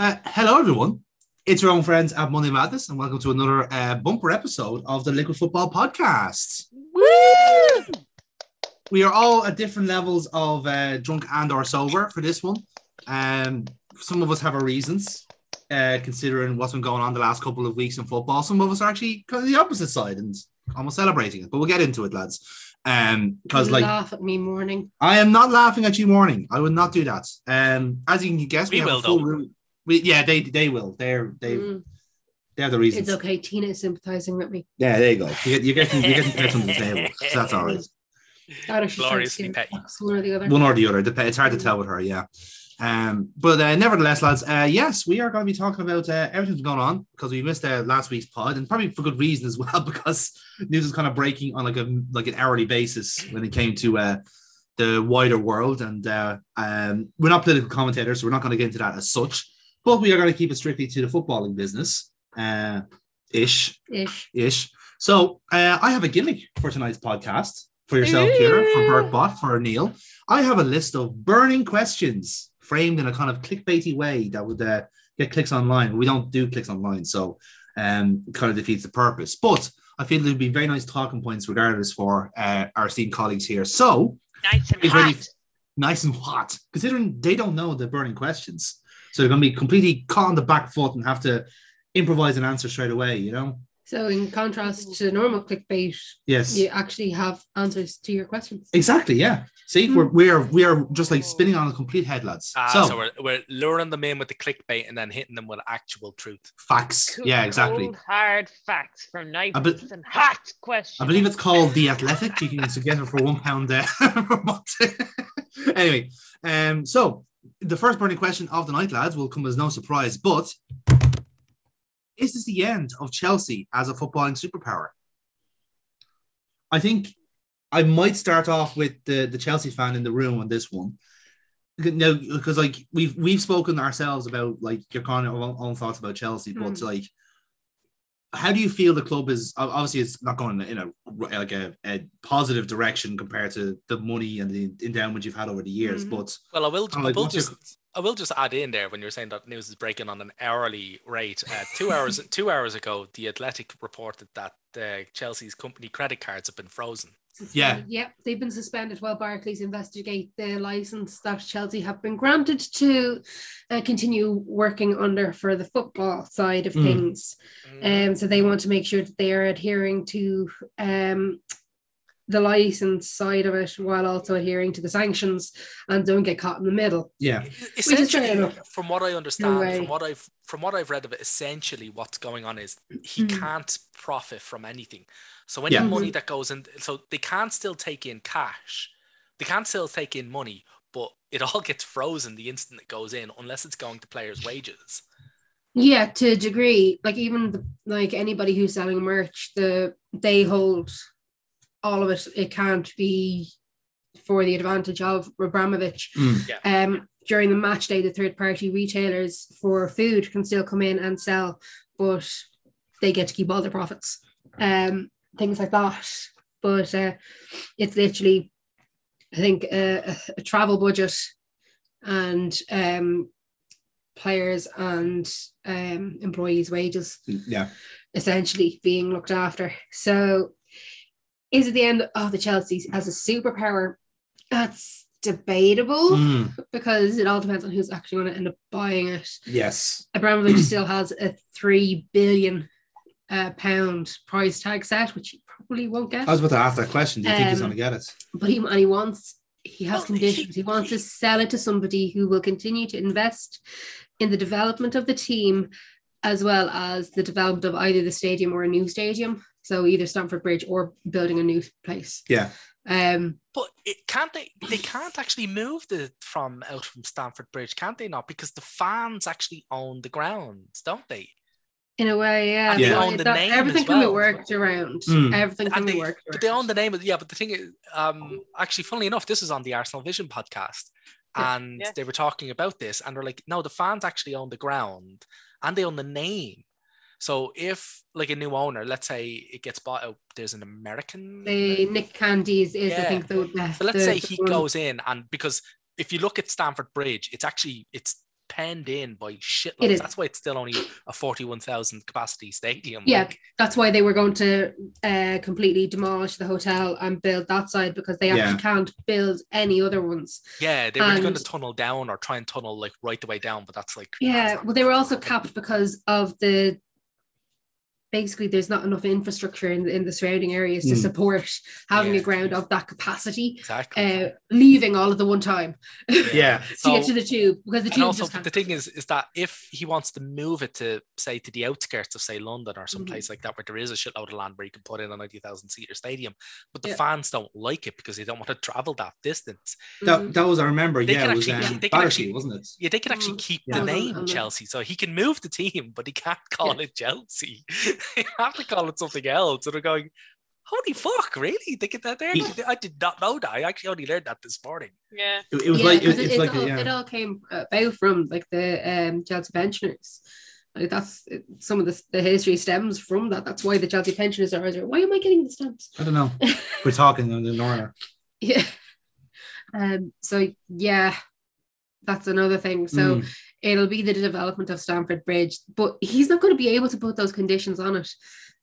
Uh, hello, everyone. It's your own friends at Monday Madness, and welcome to another uh, bumper episode of the Liquid Football Podcast. Woo! We are all at different levels of uh, drunk and or sober for this one. Um, some of us have our reasons, uh, considering what's been going on the last couple of weeks in football. Some of us are actually kind of the opposite side and almost celebrating it. But we'll get into it, lads. Um, because like laugh at me morning. I am not laughing at you morning. I would not do that. Um, as you can guess, we, We have a will, full though. room. We, yeah, they they will. They're they Mm, they're the reasons. it's okay. Tina is sympathizing with me. Yeah, there you go. You get you get you get to from the table. So that's all right. That or she's trying to Gloriously petty. one or the other. One or the other. It's hard to tell with her. Yeah. Um, but uh, nevertheless, lads, uh, yes, we are going to be talking about uh, everything's going on because we missed uh, last week's pod, and probably for good reason as well, because news is kind of breaking on like a like an hourly basis when it came to uh, the wider world. And uh, um, we're not political commentators, so we're not going to get into that as such. But we are going to keep it strictly to the footballing business, uh, ish, Ish. ish. So uh, I have a gimmick for tonight's podcast for yourself, Kira, for Bert Bot, for Neil. I have a list of burning questions framed in a kind of clickbaity way that would uh, get clicks online. We don't do clicks online, so um, kind of defeats the purpose. But I feel there'd be very nice talking points regardless for uh, our esteemed colleagues here. So Nice and He's ready. hot. nice and hot, considering they don't know the burning questions. So they're going to be completely caught on the back foot and have to improvise an answer straight away, you know? So, in contrast to normal clickbait, Yes. you actually have answers to your questions. Exactly. Yeah. See, Hmm. we're we are we are just like spinning on a complete head, lads. Ah, so, so, we're, we're luring them in with the clickbait and then hitting them with actual truth. facts. Cool, Yeah, exactly. Cold, hard facts from nice I be- and hot questions. I believe it's called the Athletic. You can also get it for one pound there. per month. anyway, um, so the first burning question of the night, lads, will come as no surprise. But is this the end of Chelsea as a footballing superpower? I think I might start off with the, the Chelsea fan in the room on this one. No, because like we've we've spoken ourselves about like your kind of own, own thoughts about Chelsea, but Mm. like how do you feel the club is obviously it's not going in a like a, a positive direction compared to the money and the endowment you've had over the years Mhm. but Well, I will, I will what's your- just, I will just add in there when you're saying that news is breaking on an hourly rate. Uh, two hours, two hours ago, the Athletic reported that uh, Chelsea's company credit cards have been frozen. Yeah. Yep. They've been suspended while Barclays investigate the license that Chelsea have been granted to uh, continue working under for the football side of Mm. things. Um, so they want to make sure that they are adhering to um, the license side of it while also adhering to the sanctions and don't get caught in the middle. yeah essentially, from what I understand, way. from what I've from what I've read of it, essentially what's going on is he Mhm. can't profit from anything. So any Yeah. money that goes in, so they can't still take in cash. They can't still take in money, but it all gets frozen the instant it goes in, unless it's going to players' wages. Yeah, to a degree. Like even the, like anybody who's selling merch, the they hold all of it. It can't be for the advantage of Abramovich. Mm. Um, during the match day, the third party retailers for food can still come in and sell, but they get to keep all their profits. Um, things like that. But uh, it's literally, I think, a, a, a travel budget and um, players and um, employees' wages yeah essentially being looked after. So, is it the end of the Chelsea as a superpower? That's debatable Mm. because it all depends on who's actually going to end up buying it. yes Abramovich still has a three billion uh, pound price tag set, which he probably won't get. I was about to ask that question do you think he's Um, going to get it but he and he wants he has Well, conditions. he- He, wants to sell it to somebody who will continue to invest in the development of the team, as well as the development of either the stadium or a new stadium. So either Stamford Bridge or building a new place. yeah Um, But it can't they? They can't actually move the from out from Stamford Bridge, can't they? Not because the fans actually own the grounds, don't they? in a way, yeah. And they own the that- name everything as can be worked around. Mm. Everything can And be they, worked around. but they own the name of yeah. But the thing is, um, actually, funnily enough, this is on the Arsenal Vision podcast, Yeah. and Yeah. they were talking about this, and they're like, no, the fans actually own the ground and they own the name. So if like a new owner, let's say it gets bought out, there's an American. the Nick Candy's is, I Yeah. think, the, the So let's the- say the he one- goes in, and because if you look at Stamford Bridge, it's actually it's penned in by It shitloads. That's why it's still only a 41,000 capacity stadium. Yeah, Like, that's why they were going to uh, completely demolish the hotel and build that side because they actually Yeah. can't build any other ones. yeah, they were going to tunnel down or try and tunnel like right the way down, but that's like Yeah, that's well, they were also capped because of the basically there's not enough infrastructure in the, in the surrounding areas to Mm. support having Yeah. a ground of that capacity. Exactly. Uh, leaving all at the one time Yeah. to get to the tube because the tube also just the thing is is that if he wants to move it to say to the outskirts of say London or some place like that where there is a shitload of land where you can put in a 90,000 seater stadium but the Yeah. fans don't like it because they don't want to travel that distance That, Mhm. that was I remember. They yeah, can it was actually- um, they can actually- wasn't it? yeah they can actually Mm. keep Yeah. the name Chelsea so he can move the team but he can't call it Chelsea you have to call it something else and they're going holy fuck really they get that there He- I did not know that I actually only learned that this morning Yeah. It, it was Yeah, like it, 'cause it's it, like all, a, yeah. it all came about from like the um, Chelsea pensioners. Like that's some of the, the history stems from that. That's why the Chelsea pensioners are. always like, Why am I getting the stamps? I don't know. We're talking on the Norner. Yeah. Um. So yeah, that's another thing. So Mm. It'll be the development of Stamford Bridge, but he's not going to be able to put those conditions on it.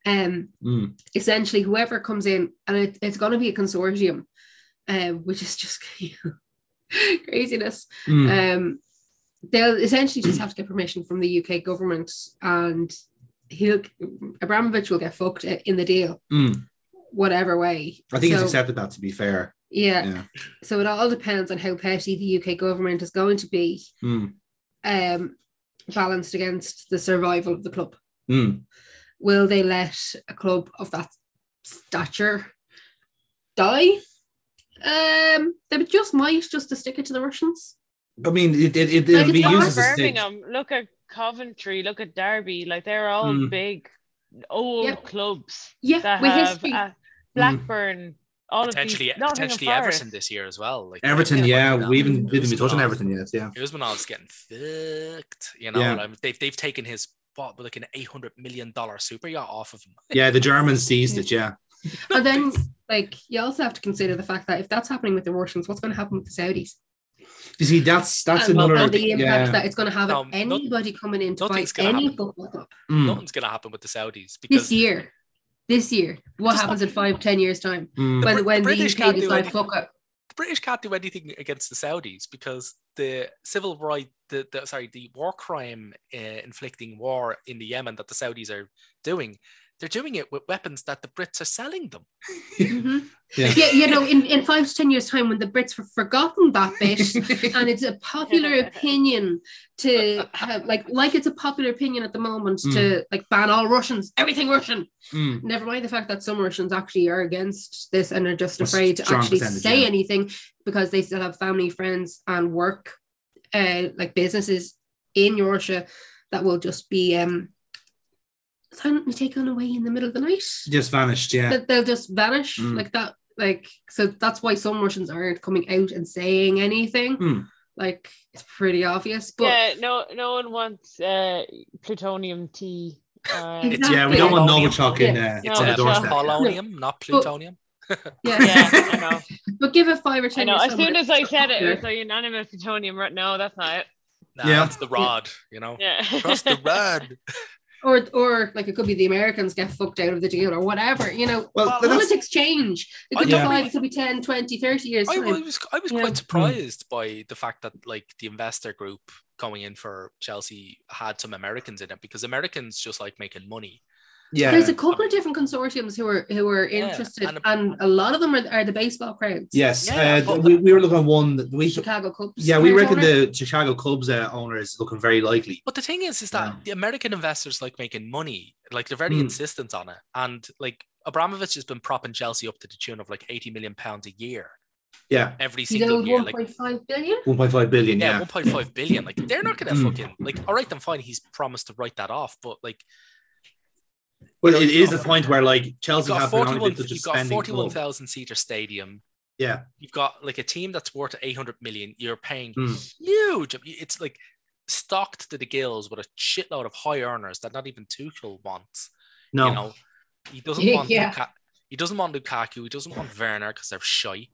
Um. Mm. Essentially, whoever comes in, and it, it's going to be a consortium, um, which is just craziness. Mm. Um, they'll essentially just have to get permission from the UK government, and he'll Abramovich will get fucked in the deal, Mm. whatever way. I think he's accepted that. To be fair, Yeah, yeah. so it all depends on how petty the UK government is going to be, Mm. Um, balanced against the survival of the club. Mm. Will they let a club of that stature die? Um, they just might just to stick it to the Russians. I mean, it it, it Like, it'll be it's Look used at as a stick. Birmingham. Look at Coventry. Look at Derby. Like they're all Mm. big, old Yep. clubs Yeah, that with have history. uh, Blackburn. All potentially of these, potentially Everton this year as well like Everton, Everton might yeah, do we even didn't even touch on Usmanov- Everton yet. Yeah, Usmanov's getting fucked. You know, Yeah. like, they've they've taken his what like an eight hundred million dollar super yacht off of him. yeah. The Germans seized it. Yeah, And then, like, you also have to consider the fact that if that's happening with the Russians, what's going to happen with the Saudis? you see, that's that's and, another. and the impact yeah. that it's going to have No, on not- anybody coming in to buy nothing's gonna any happen. football club Mm. Nothing's gonna happen with the Saudis because this year. This year, what Just happens in five, ten years' time Mm. when Brit- when the the, British UK can't do decide, anything. fuck it. the British can't do anything against the Saudis because the civil right, the, the sorry, the war crime uh, inflicting war in the Yemen that the Saudis are doing, they're doing it with weapons that the Brits are selling them. Mhm. Yeah. Yeah, you know, in, in five to ten years' time, when the Brits have forgotten that bit, and it's a popular opinion to have, like, like it's a popular opinion at the moment to like ban all Russians, everything Russian. Mm. Never mind the fact that some Russians actually are against this and are just A afraid to actually say yeah. anything because they still have family, friends, and work, uh, like businesses in Russia that will just be um silently taken away in the middle of the night. Just vanished. Yeah, That they'll just vanish Mm. like that. Like so, that's why some Russians aren't coming out and saying anything. Mm. Like it's pretty obvious, but yeah, no, no one wants uh, plutonium tea. Uh, Exactly. yeah. We don't want Polonium. Novichok in uh, It's No, on the a sure. doorstep. yeah. polonium, not plutonium. yeah, yeah, I know. but give it five or I ten. know. years As soon as I said it, it popular. was like unanimous plutonium. No, that's not it. Nah, Yeah. that's the rod, you know. Yeah. Across the rod. Or or like it could be the Americans get fucked out of the deal or whatever, you know. Well, Well, that's, Politics change. It could I be don't five, it could be 10, 20, 30 years I. I was I was Yeah. quite surprised by the fact that like the investor group going in for Chelsea had some Americans in it because Americans just like making money. Yeah. There's a couple of different consortiums who are who are interested, and and, a- a lot of them are, are the baseball crowds. Yes, Yeah, uh, but- we, we were looking at one that we. Chicago Cubs. Yeah, we reckon owner. the Chicago Cubs uh, owner is looking very likely. But the thing is, is that Yeah. the American investors like making money. Like they're very Mm. insistent on it, and like Abramovich has been propping Chelsea up to the tune of like eighty million pounds a year Yeah, every He's single owed year. Like 1.5 billion. 1.5 billion. yeah, Yeah, one point five billion. Like they're not gonna Mm. fucking like. All right, then fine. He's promised to write that off, but like well, you know, it you've the point where like you've Chelsea got have been forty-one. such a You've got spending forty-one club. thousand seater stadium. Yeah, You've got like a team that's worth eight hundred million. You're paying Mm. huge. It's like stocked to the gills with a shitload of high earners that not even Tuchel wants. no, You know, he doesn't Yeah, want yeah. Luka- he doesn't want Lukaku. He doesn't want Werner because they're shy.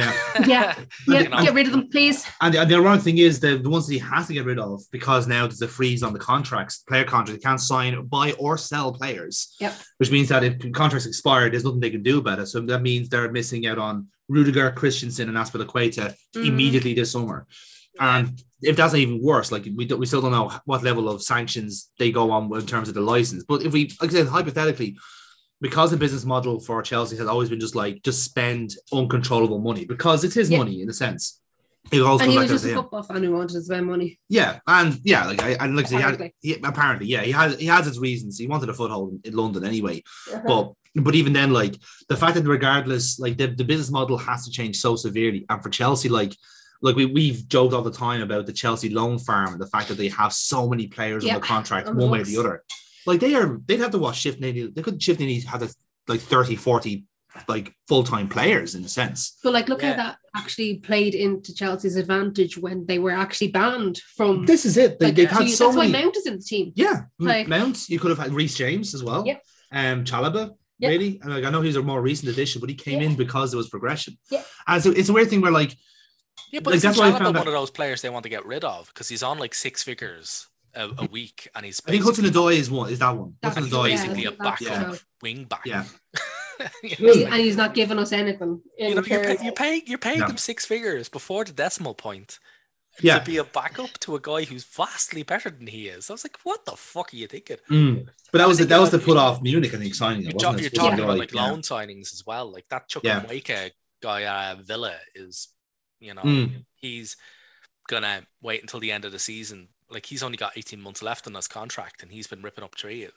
Yeah. Yeah, yeah, know? get rid of them, please. And the, the ironic thing is the, the ones that he has to get rid of because now there's a freeze on the contracts, player contracts. He can't sign, buy, or sell players. Yep. Which means that if contracts expire, there's nothing they can do about it. So that means they're missing out on Rudiger, Christensen, and Azpilicueta Mhm. immediately this summer. And if that's even worse, like we don't, we still don't know what level of sanctions they go on in terms of the license. But if we, like I said, hypothetically, because the business model for Chelsea has always been just like just spend uncontrollable money because it's his Yeah. money in a sense. It also And he was just to a football fan who wanted to spend money. Yeah, and yeah, like I and like said, he had, Apparently. he, apparently, yeah, he has he has his reasons. He wanted a foothold in, London anyway, Uh-huh. but but even then, like the fact that regardless, like the, the business model has to change so severely, and for Chelsea, like like we we've joked all the time about the Chelsea loan farm and the fact that they have so many players on the contract on the one way or the other. Like they are, they'd have to watch shift Nady. They could shift Nady have a, like 30, 40 like full time players in a sense. But like, look Yeah. how that actually played into Chelsea's advantage when they were actually banned from. This is it. They, like, they've two- had so that's many. why Mount is in the team. Yeah, Like- Mount. You could have had Reece James as well. Yeah. Um, Chalobah. Yep. Really, and like I know he's a more recent addition, but he came Yeah. in because there was progression. Yeah. And so it's a weird thing where like Yeah, but Like, isn't that's why I Chalobah found one that- of those players they want to get rid of because he's on like six figures a, a week and he's I think Hudson basically- Odoi is one. Is that one? That's- Hudson he's Odoi. yeah, basically a that's backup true. wing back. Yeah. You Really? know, and he's not giving us anything. in you know, you're, terms- pay, you're paying you're paying No. him six figures before the decimal point Yeah. to be a backup to a guy who's vastly better than he is. I was like, what the fuck are you thinking? Mm. But that was the, that was the put off Munich, I think, signing it. You're, Wasn't ta- you're talking Hudson about Odoi, like yeah. loan signings as well. Like that Yeah. Chukwuemeka guy at Villa is, you know, Mm. he's gonna wait until the end of the season. Like he's only got 18 months left on his contract, and he's been ripping up trees.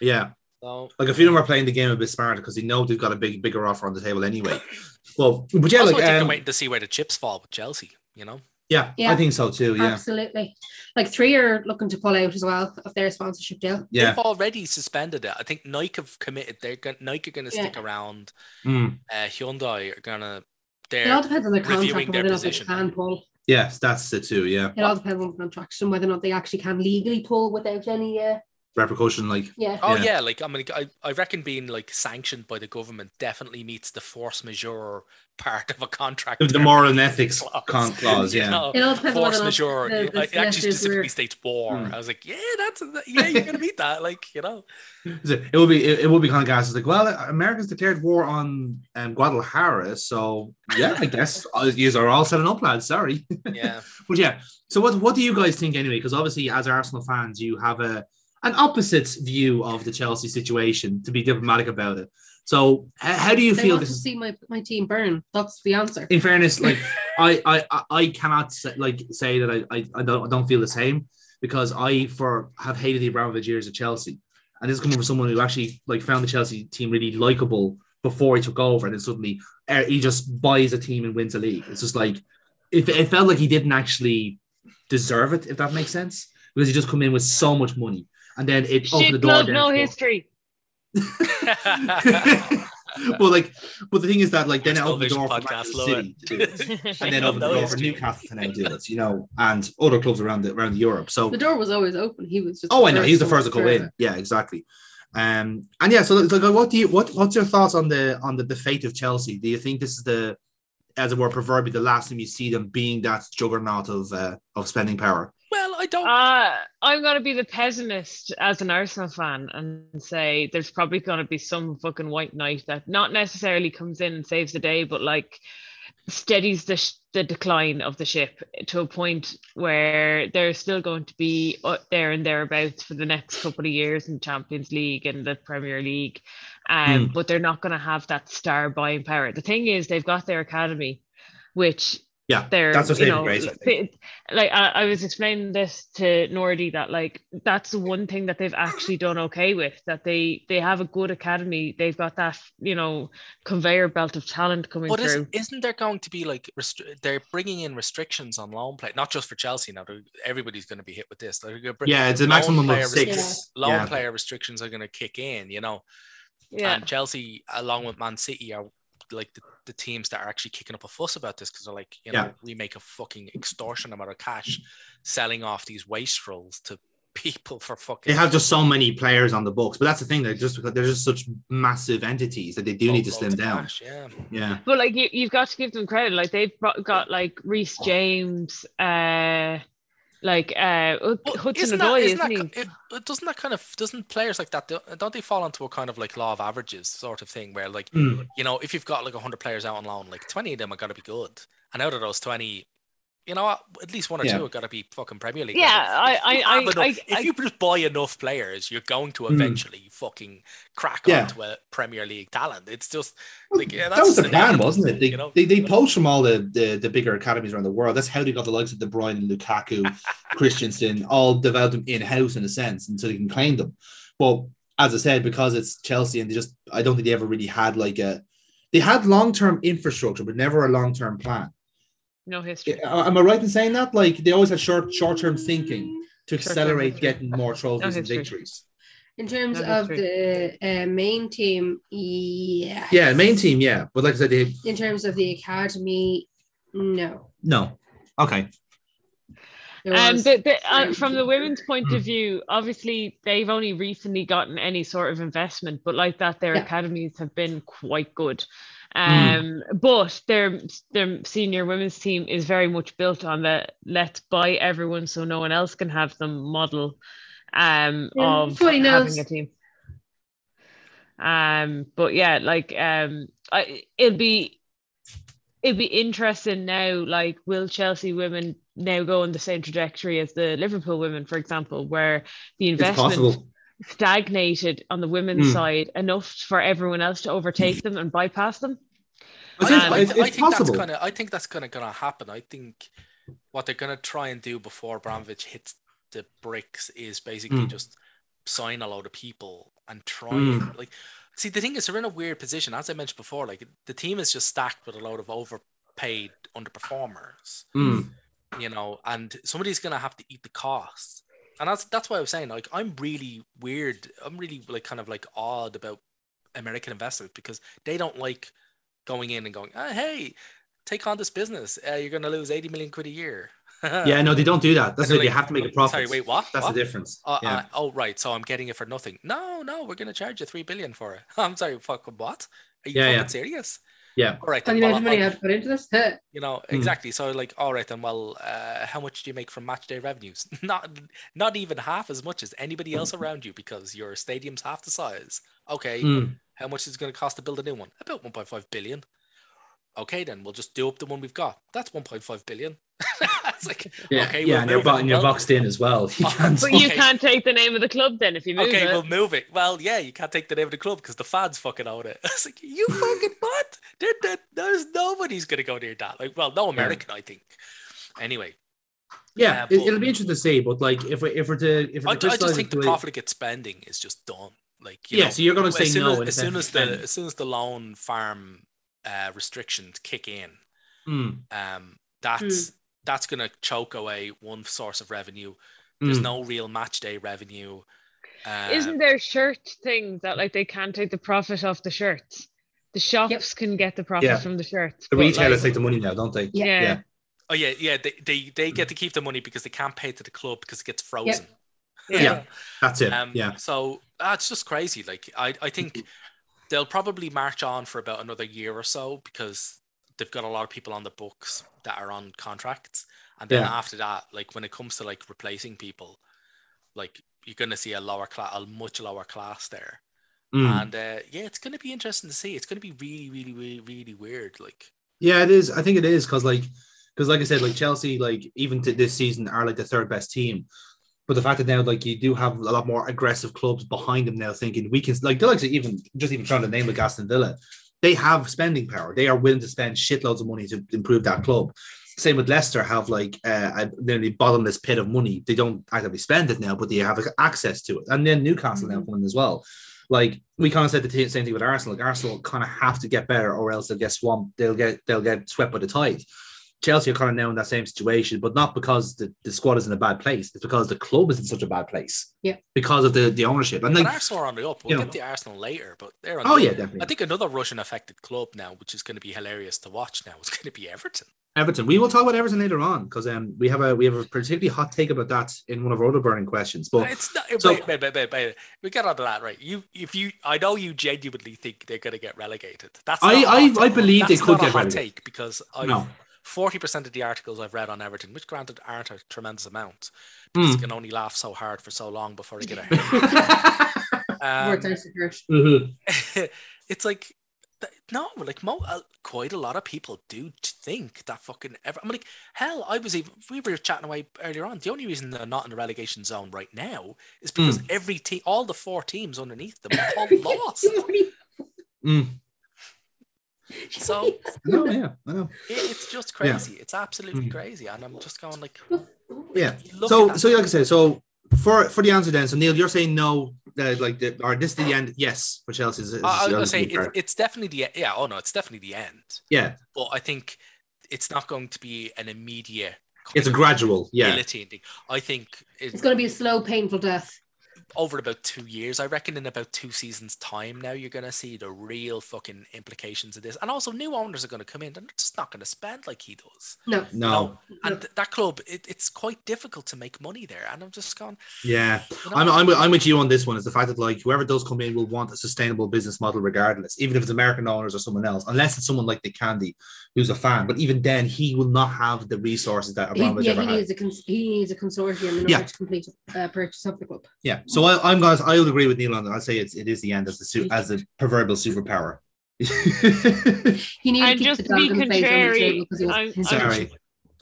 Yeah. So Like if you of them are playing the game a bit smarter because they know they've got a big bigger offer on the table anyway. Well, but yeah, also, like I think they're um, waiting to see where the chips fall with Chelsea. You know, yeah, Yeah. I think so too. Yeah. Absolutely. Like three are looking to pull out as well of their sponsorship deal. Yeah. they've already suspended it. I think Nike have committed. They're going Nike are going to Yeah. stick around. Mm. Uh, Hyundai are going to. It all depends on the contract reviewing and their whether they position. can pull. Yes, that's it too. Yeah. It all depends on the contract and whether or not they actually can legally pull without any. Uh, Repercussion, like yeah. Oh Yeah. yeah, like I mean, I, I reckon being like sanctioned by the government definitely meets the force majeure part of a contract. the term moral and ethics clause, con- clause. you Yeah. know? It all depends force whether majeure. the- it- the it actually solicitors specifically were- states war. Mm. I was like, yeah, that's yeah, you're gonna meet that. Like you know, It will be it, it would be kind of gas. It's like, well, Americans declared war on um, Guadalajara, so yeah, I guess you are all setting up, lads. Sorry, yeah. but yeah. So what what do you guys think anyway? Because obviously, as Arsenal fans, you have a an opposite view of the Chelsea situation. To be diplomatic about it, so h- how do you They feel want this to see my, my team burn. That's the answer. In fairness, like I, I I I cannot say, like say that I, I I don't I don't feel the same because I for have hated the Abramovich years at Chelsea, and this is coming from someone who actually like found the Chelsea team really likable before he took over, and then suddenly uh, he just buys a team and wins a league. It's just like it, it felt like he didn't actually deserve it, if that makes sense, because he just come in with so much money, and then it opened the door. club, no for- history. well, like, but the thing is that like then it Arsenal opened the Vision door for podcast, Manchester City to do it. and then I opened the door for. Newcastle to now do it, you know, and other clubs around the, around Europe. So, The door was always open. He was just. oh, I know he's the first to come through. in. Yeah, exactly. Um, and yeah, so like, what do you what what's your thoughts on the on the, the fate of Chelsea? Do you think this is the as it were proverbially the last time you see them being that juggernaut of uh, of spending power? I don't. Uh, I'm going to be the pessimist as an Arsenal fan and say there's probably going to be some fucking white knight that not necessarily comes in and saves the day, but like steadies the, sh- the decline of the ship to a point where they're still going to be there and thereabouts for the next couple of years in Champions League and the Premier League. Um, Hmm. But they're not going to have that star buying power. The thing is, they've got their academy, which Yeah, they're that's what's you saving know, grace. I like I, I was explaining this to Nordy that like that's the one thing that they've actually done okay with that they they have a good academy they've got that you know conveyor belt of talent coming But through is, isn't there going to be like restri- they're bringing in restrictions on loan play, not just for Chelsea now. Everybody's going to be hit with this. They're gonna bring- Yeah, it's a maximum player of six. restrictions- Loan Yeah. player restrictions are going to kick in, you know. yeah And Chelsea, along with Man City, are like the, the teams that are actually kicking up a fuss about this because they're like, you know, Yeah. we make a fucking extortion amount of cash selling off these wastrels to people for fucking. They have just so many players on the books, but that's the thing. They're just because they're just such massive entities that they do need to slim down. cash, yeah. Yeah, But like you, you've got to give them credit. Like they've got like Reece James, uh, like uh, Hud- Well, Hudson isn't that, Odoi, isn't isn't that, he? it, it- doesn't that kind of doesn't players like that do- don't they fall into a kind of like law of averages sort of thing where like Mm. you know if you've got like 100 players out on loan like 20 of them are going to be good and out of those 20 you know what at least one or Yeah. two have got to be fucking Premier League Yeah, level. If I- I- I- enough- I- if you just buy enough players you're going to Mm. eventually fucking crack Yeah. onto a Premier League talent it's just like yeah, that was the plan, wasn't it? They, you know? they, they poached from all the, the the bigger academies around the world. That's how they got the likes of De Bruyne and Lukaku, Christensen, all developed them in house in a sense, and so they can claim them. But as I said, because it's Chelsea, and they just I don't think they ever really had like a they had long term infrastructure, but never a long term plan. No history. Am I right in saying that? Like they always have short short term thinking to Short-term accelerate history. getting more trophies and victories. In terms No of the uh, main team, yeah. Yeah, main team, yeah, but like I said, they In terms of the academy, no. no. Okay. There Um, was- the, the, uh, from the women's point Hmm. of view, obviously they've only recently gotten any sort of investment, but like that, their Yeah. academies have been quite good. Hmm. Um, but their their senior women's team is very much built on the let's buy everyone so no one else can have them model um Yeah, of everybody knows. having a team. Um, but yeah, like um, I, it'll be it'd be interesting now. Like, will Chelsea women now go on the same trajectory as the Liverpool women, for example, where the investment. Stagnated on the women's Mm. side enough for everyone else to overtake them and bypass them? I I, think I, it's, I it's think that's kind of. I think that's kind of going to happen. I think what they're going to try and do before Abramovich hits the bricks is basically Mm. just sign a load of people and try Mm. and like. See, the thing is, they're in a weird position. As I mentioned before, like the team is just stacked with a load of overpaid underperformers. Mm. You know, and somebody's going to have to eat the costs. And that's that's why I was saying, like, I'm really weird. I'm really like kind of like odd about American investors because they don't like going in and going, oh, hey, take on this business. Uh, you're going to lose 80 million quid a year. Yeah, no, they don't do that. That's And why they're they like, have to make a profit. Sorry, wait, what? That's what? the difference. Uh, yeah. uh, oh, right. So I'm getting it for nothing. No, no, we're going to charge you 3 billion for it. I'm sorry, fucking what? Are you Yeah, fucking yeah. serious? Yeah. All right. Can Then, you well, imagine money I I'll- have to put into this? You know Hmm. exactly so like all right then well uh, how much do you make from match day revenues not not even half as much as anybody else around you because your stadium's half the size okay Mm. how much is it going to cost to build a new one about 1.5 billion okay then we'll just do up the one we've got that's 1.5 billion it's like Yeah, okay yeah, we'll and you're, move bo- it. and you're boxed in as well. You Oh, can't- But you Okay. can't take the name of the club then if you move okay it. Okay, we'll move it well yeah you can't take the name of the club because the fans fucking own it it's like you fucking what there, there, there's nobody's going to go near that like well no american i think anyway yeah, uh, it, but- it'll be interesting to see. But like, if we if we're to if we're I to just think the way- profligate spending is just done. Like you Yeah, know, so you're going to say as no. as, as soon as effect, the as soon as the loan farm uh, restrictions kick in, Mm, um, that's Hmm. that's going to choke away one source of revenue. There's mm. no real match day revenue. Uh, Isn't there shirt things that like they can't take the profit off the shirts? The shops can get the profit Yeah. from the shirts. the retailers like, take the money now, don't they? Yeah. yeah. yeah. Oh yeah, yeah. They, they they get to keep the money because they can't pay to the club because it gets frozen. Yeah. Yeah. That's it. Um, yeah. So that's just crazy. Like I, I think they'll probably march on for about another year or so because they've got a lot of people on the books that are on contracts, and then Yeah. after that, like when it comes to like replacing people, like you're gonna see a lower class, a much lower class there, Mm. and uh, yeah, it's gonna be interesting to see. It's gonna be really, really, really, really weird. Like Yeah, it is. I think it is because like because like I said, like Chelsea, like even to this season are like the third best team. But the fact that now like you do have a lot more aggressive clubs behind them now thinking we can like the likes of even just even trying to name like Aston Villa, they have spending power. They are willing to spend shitloads of money to improve that club. Same with Leicester have like uh, a nearly bottomless pit of money. They don't actively spend it now, but they have like, access to it. And then Newcastle now coming as well. Like we kind of said the t- same thing with Arsenal. Like Arsenal kind of have to get better, or else they'll get swamped. They'll get they'll get swept by the tide. Chelsea are kind of now in that same situation, but not because the, the squad is in a bad place. It's because the club is in such a bad place. Yeah. Because of the, the ownership. And but like, Arsenal are on the up. We'll you know- get to Arsenal later, but they're on oh the yeah, definitely. I think another Russian affected club now, which is going to be hilarious to watch now, is going to be Everton. Everton. We will talk about Everton later on because um, we have a we have a particularly hot take about that in one of our other burning questions. But It's not. So- wait, wait, wait, wait, wait. We get onto that, right? You, if you, I know you genuinely think they're going to get relegated. That's I- not a hot I- I believe they could not a get hot relegated. take because I no, forty percent of the articles I've read on Everton, which granted aren't a tremendous amount, because you can only laugh so hard for so long before you get a hair. Um, mm-hmm. it's like no, like mo- uh, quite a lot of people do think that fucking. Ever- I'm like, hell, I was even. We were chatting away earlier on. The only reason they're not in the relegation zone right now is because Hmm. every team, all the four teams underneath them, all lost. Mm. So No, yeah, I know. it, it's just Yeah. crazy. It's absolutely Mm. crazy, and I'm just going like, Yeah. So, so like I said, so for for the answer then, so Neil, you're saying no, uh, like the, or this is the end. Yes, for Chelsea. Is, is I, I was gonna say it, it's definitely the yeah. Oh no, it's definitely the end. yeah, But I think it's not going to be an immediate. it's a gradual. Yeah, guillotine thing. I think It's it's going to be a slow, painful death. Over about two years. I reckon in about two seasons' time now, you're going to see the real fucking implications of this. And also, new owners are going to come in and they're just not going to spend like he does. No, no, And th- that club, it, it's quite difficult to make money there. And I'm just going, yeah. you know, I'm, I'm, with- I'm with you on this one. Is the fact that like whoever does come in will want a sustainable business model regardless, even if it's American owners or someone else, unless it's someone like Nick Candy who's a fan. But even then, he will not have the resources that he, Abramovich yeah, ever he had. needs a cons- he needs a consortium in order Yeah. to complete a uh, purchase of the club. Yeah. So I, I'm guys. I would agree with Neil on that. I'd say it's it is the end as the su- as the proverbial superpower. He needs to keep just the to be dog in the face on the contrary, table was I'm- I'm- Sorry.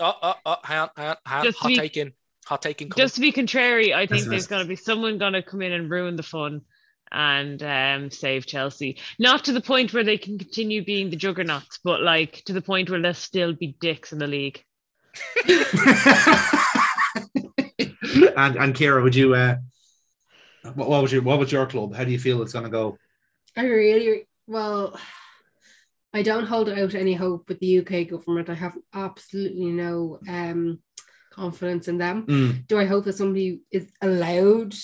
oh, oh, oh, hang on, hang on, hang on. Just Hot be- taking, hot taking. Just to be contrary, I think Pessimist. there's going to be someone going to come in and ruin the fun and um, save Chelsea. Not to the point where they can continue being the juggernauts, but like to the point where they'll still be dicks in the league. and and Kira, would you? Uh, what, what was your what was your club? How do you feel it's going to go? I really well. I don't hold out any hope with the UK government. I have absolutely no um, confidence in them. Mm, Do I hope that somebody is allowed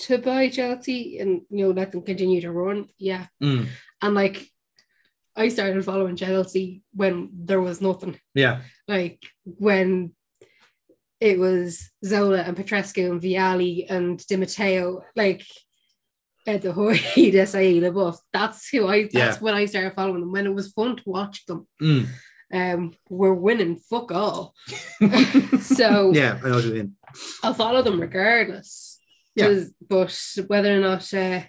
to buy Chelsea and you know let them continue to run? Yeah, mm, and like I started following Chelsea when there was nothing. yeah. Like when it was Zola and Petrescu and Vialli and Di Matteo, like at the Hoy Desailly Leboeuf. That's who I that's Yeah. when I started following them when it was fun to watch them. Mm. Um we're winning fuck all. so yeah, I know what you mean. I'll follow them regardless. Yeah. But whether or not uh,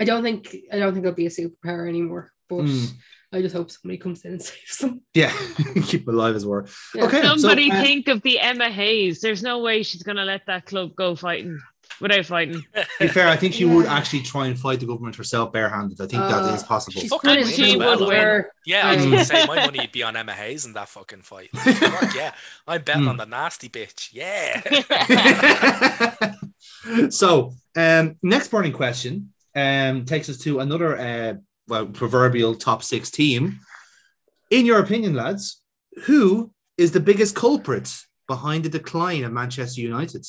I don't think I don't think it'll be a superpower anymore. But Mm. I just hope somebody comes in and saves them. Yeah, keep them alive as well. Yeah. Okay, so, Somebody uh, think of the Emma Hayes. There's no way she's going to let that club go fighting without fighting. to be fair, I think she would actually try and fight the government herself barehanded. I think Uh, that is possible. She's Fucking she she will would win. wear Yeah, I was going to say my money would be on Emma Hayes in that fucking fight. Fuck yeah, I'm betting Hmm. on the nasty bitch. Yeah. so, um, next burning question um, takes us to another uh, well, proverbial top six team. In your opinion, lads, who is the biggest culprit behind the decline of Manchester United?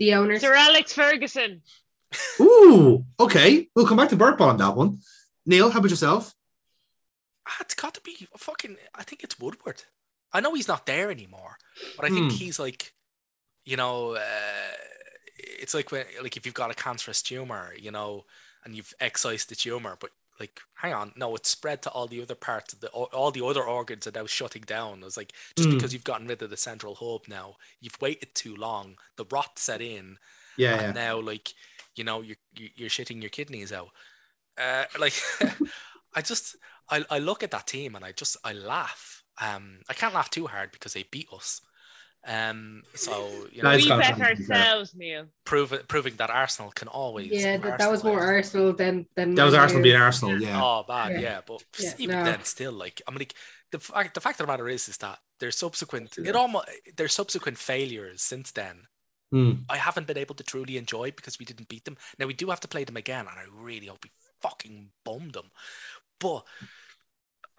the owners. Sir Alex Ferguson. Ooh, okay. We'll come back to Burkball on that one. Neil, how about yourself? Ah, it's got to be fucking. I think it's Woodward. I know he's not there anymore, but I think Hmm. he's like, you know, uh, it's like when like if you've got a cancerous tumor, you know, and you've excised the tumor, but like, hang on, no, it's spread to all the other parts of the all the other organs are now shutting down. I was like just Hmm. because you've gotten rid of the central hub now, you've waited too long. The rot set in, Yeah, and yeah. now like you know you're you- you're shitting your kidneys out uh like i just I, I look at that team and i just i laugh um i can't laugh too hard because they beat us um so you know we bet ourselves, Neil. proving proving that arsenal can always yeah, that, that was more. Arsenal than than That was Man Arsenal U. being Arsenal, yeah. oh bad Yeah. yeah, but Yeah, even no. then still like i mean like the fact the fact of the matter is is that their subsequent it almost their subsequent failures since then Hmm. I haven't been able to truly enjoy because we didn't beat them. Now we do have to play them again, and I really hope we fucking bum them. But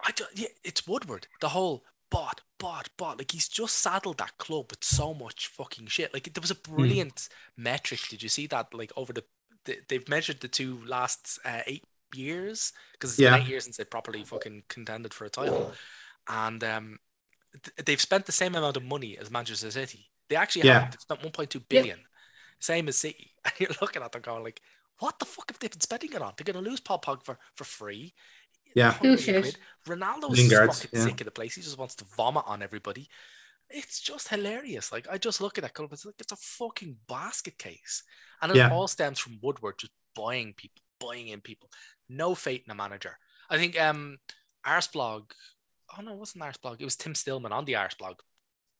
I don't. Yeah, it's Woodward. The whole bot, bot, bot. Like he's just saddled that club with so much fucking shit. Like there was a brilliant metric. Did you see that? Like over the, the they've measured the two last uh, eight years because it's Yeah. eight years since they properly fucking contended for a title. and um, th- they've spent the same amount of money as Manchester City. They actually Yeah. have. Spent 1.2 billion, same as City. And you're looking at them going like, what the fuck have they been spending it on? They're going to lose Paul Pogba for, for free. Yeah. 100 million Bullshit. quid. Ronaldo's Lingard, just fucking yeah. sick of the place. He just wants to vomit on everybody. It's just hilarious. Like I just look at that club, it's like it's a fucking basket case, and it Yeah. all stems from Woodward just buying people, buying in people. No faith in a manager. I think um Arsblog. Oh no, it wasn't Arsblog. It was Tim Stillman on the Arsblog,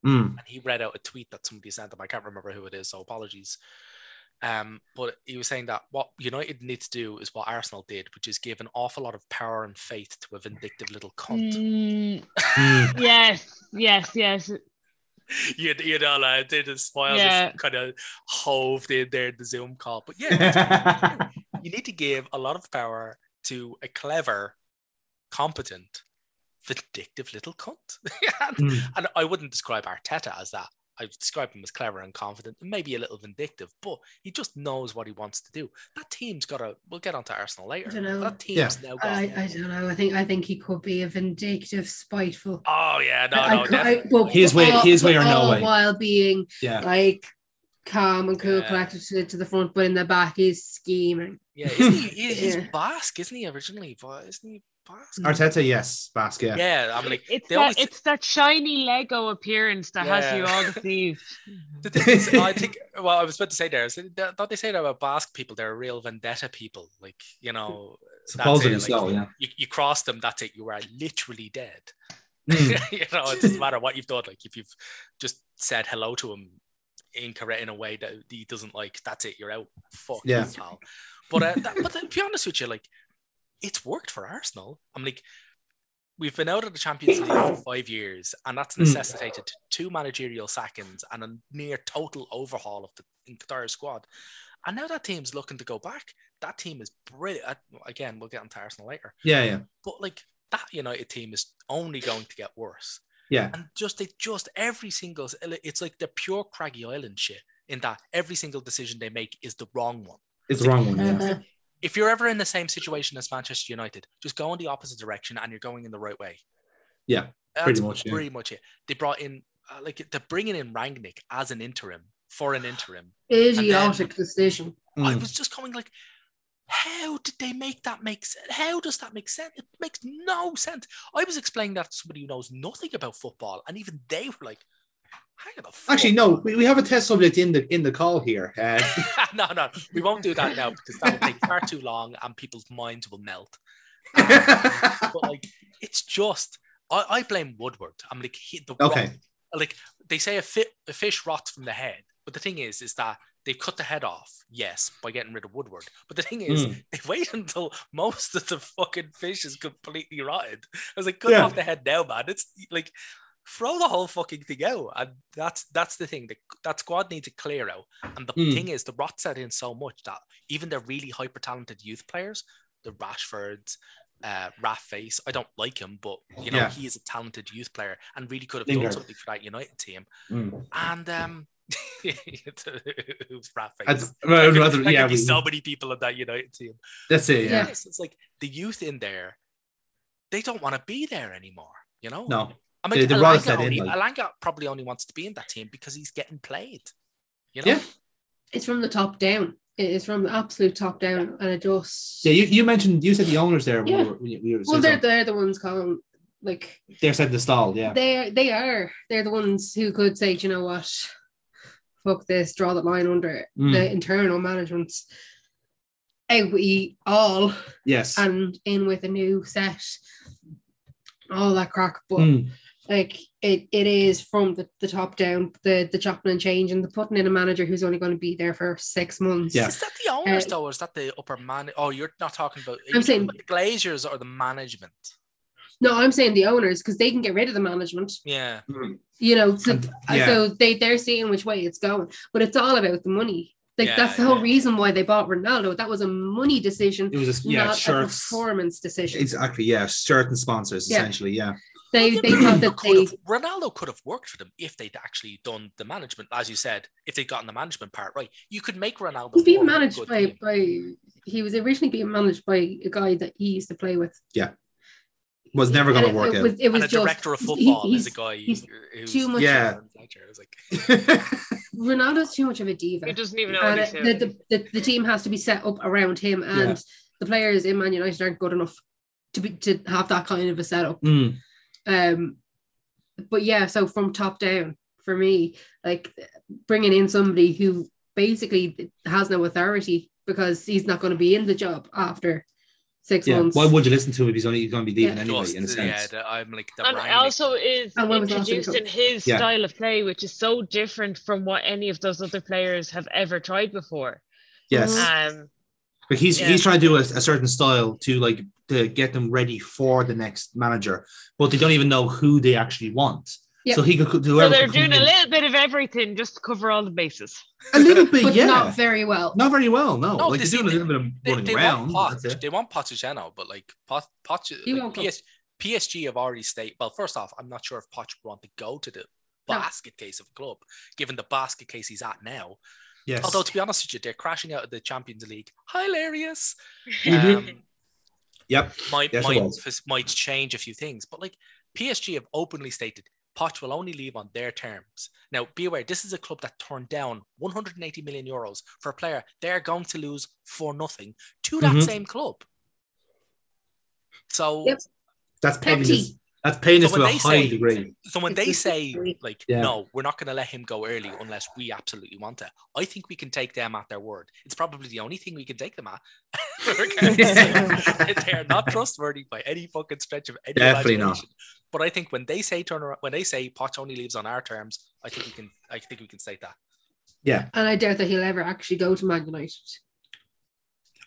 Mm. and he read out a tweet that somebody sent him. I can't remember who it is, so apologies. Um, but he was saying that what United need to do is what Arsenal did, which is give an awful lot of power and faith to a vindictive little cunt. Mm, Mm. yes, yes, yes. you, you know, like, they just smile, Yeah. just kind of hoved in there in the Zoom call. But yeah, you you need to give a lot of power to a clever, competent, vindictive little cunt. and, Mm. and I wouldn't describe Arteta as that. I would describe him as clever and confident, and maybe a little vindictive, but he just knows what he wants to do. That team's got to. We'll get onto Arsenal later. don't know. That team's now got. I, I don't know. I think I think he could be a vindictive, spiteful. oh yeah, no, I, no, I, could- I, well, His way- all- his way or no way. While being Yeah. like calm and cool, Yeah. collected to, to the front, but in the back he's scheming. yeah, isn't he? he he's Yeah. Basque, isn't he? Originally, but isn't he Basque? Arteta, yes. Basque, yeah. Yeah, I'm like, it's that always- it's that shiny Lego appearance that has you all deceived. The thing is, I think. Well, I was about to say there. is- Don't they say that about Basque people? They're real vendetta people. Like you know, Supposedly it, so, yeah. You, you cross them, that's it. You are literally dead. Mm. you know, it doesn't matter what you've done. Like if you've just said hello to him incorrect in a way that he doesn't like, that's it. You're out. Fuck Yeah. pal. But uh, that, but to be honest with you, like it's worked for Arsenal. I'm like. We've been out of the Champions League for five years, and that's Mm. necessitated two managerial sackings and a near total overhaul of the entire squad. And now that team's looking to go back. That team is brilliant. Uh, Again, we'll get onto Arsenal later. Yeah, yeah. But like that United team is only going to get worse. Yeah. And just they just every single it's like the pure Craggy Island shit in that every single decision they make is the wrong one. It's the wrong one, yeah. If you're ever in the same situation as Manchester United, just go in the opposite direction and you're going in the right way. Yeah, That's pretty much, yeah. Pretty much it. They brought in uh, like they're bringing in Rangnick as an interim for an interim. Idiotic decision. I Mm. was just coming like, how did they make that make sense? How does that make sense? It makes no sense. I was explaining that to somebody who knows nothing about football, and even they were like, hang on the fuck. Actually, no, we, we have a test subject in the in the call here. Uh, no, no, we won't do that now because that will take far too long and people's minds will melt. But like, it's just I, I blame Woodward. I'm like he, the Okay. rot- like they say a, fi- a fish rots from the head, but the thing is, is that they've cut the head off, yes, by getting rid of Woodward. But the thing is, Mm. they wait until most of the fucking fish is completely rotted. I was like, cut Yeah. off the head now, man. It's like throw the whole fucking thing out, and that's that's the thing. That that squad needs to clear out. And the Mm. thing is, the rot set in so much that even the really hyper talented youth players, the Rashfords, uh, Raf Face, I don't like him, but you know Yeah. he is a talented youth player and really could have Lingard. done something for that United team. mm. And um, who's Raf Face? I'd- There well, rather- yeah, be so many people in that United team. that's it. Yeah. Yes, it's like the youth in there, they don't want to be there anymore. You know, No. I mean, They- they brought Elanga, that in, like- Elanga probably only wants to be in that team because he's getting played. You know, Yeah. It's from the top down. It is from the absolute top down, and it just Yeah, you, you mentioned you said the owners there. When Yeah. we were, when you, we were well, they're they're the ones calling like they're said the stall. Yeah. they they are they're the ones who could say, "Do you know what, fuck this, draw the line under. Mm. The internal management out with you all Yes. and in with a new set, all that crack. But Mm. Like it, it is from the, the top down, the the chopping and change, and the putting in a manager who's only going to be there for six months. Yeah. is that the owners Uh, though, or is that the upper man? Oh, you're not talking about. are I'm saying- about the Glazers or the management. No, I'm saying the owners because they can get rid of the management. Yeah, You know, so, yeah. so they they're seeing which way it's going, but it's all about the money. Like Yeah, that's the whole yeah. reason why they bought Ronaldo. That was a money decision, It was a, yeah not a performance decision. Exactly. Yeah, certain sponsors Yeah. essentially. Yeah. They Well, they Ronaldo thought that could they have- Ronaldo could have worked for them if they'd actually done the management, as you said. If they'd gotten the management part right, you could make Ronaldo. He's being managed by team. by he was originally being managed by a guy that he used to play with. Yeah. was never going to work it, out. was, it was and a just director of he- football is he's- a guy he's who's too much- Yeah. I was like, Ronaldo's too much of a diva. He doesn't even know and what he's it- the, the, the, the team has to be set up around him, and Yeah. the players in Man United aren't good enough to be to have that kind of a setup. Mm, Um, but yeah, so from top down for me, like bringing in somebody who basically has no authority because he's not going to be in the job after six yeah. months. Why would you listen to him if he's only going to be leaving Yeah. anyway? just, in a yeah, sense. the- I'm like the and wrangling. also is And when was the last time he introduced in his Yeah. style of play, which is so different from what any of those other players have ever tried before. yes. Um, But he's Yeah. he's trying to do a, a certain style to like to get them ready for the next manager, but they don't even know who they actually want. Yeah. So he could do so they're doing a little bit of everything just to cover all the bases. a little bit, but yeah, not not, very well. Not very well. No, No, like they they're doing a little bit of They, running they around. want that's Pot, they want Pochettino, but like Pot, Poch, He like won't go. PS, PSG have already stated. Well, first off, I'm not sure if Poch would want to go to the No. basket case of a club, given the basket case he's at now. Yes. Although to be honest with you, they're crashing out of the Champions League. Hilarious. Mhm. Um, Yep. might Yes, it might, f- might change a few things, but like PSG have openly stated Poch will only leave on their terms. Now, be aware, this is a club that turned down 180 million euros for a player they're going to lose for nothing to that Mhm. same club. So, Yep. That's Petty. That's pettiness So to a high say- degree. so when they say like, Yeah. no, we're not going to let him go early unless we absolutely want to. I think we can take them at their word. It's probably the only thing we can take them at. Regardless, they are not trustworthy by any fucking stretch of any Definitely not. But I think when they say turn around, when they say Poch only leaves on our terms, I think we can. I think we can state that. Yeah, And I doubt that he'll ever actually go to Man United.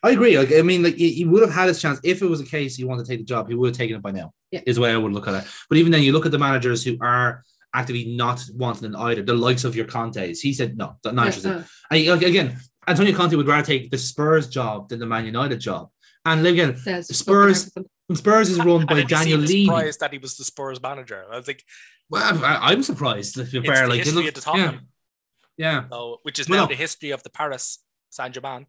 I agree. Like, I mean, like he, he would have had his chance if it was a case he wanted to take the job. He would have taken it by now. Yeah. Is the way I would look at it. But even then, you look at the managers who are actively not wanting it either. The likes of your Contes. He said no, not interested. Uh, And like, again, Antonio Conte would rather take the Spurs job than the Man United job. And again, says Spurs- Spurs is run by then you Daniel seem Levy. surprised that he was the Spurs manager. I was like, Well, I, I'm surprised. To be it's fair, the like it history look- of the yeah, Tottenham, yeah, so, which is Well, now no. the history of the Paris Saint Germain.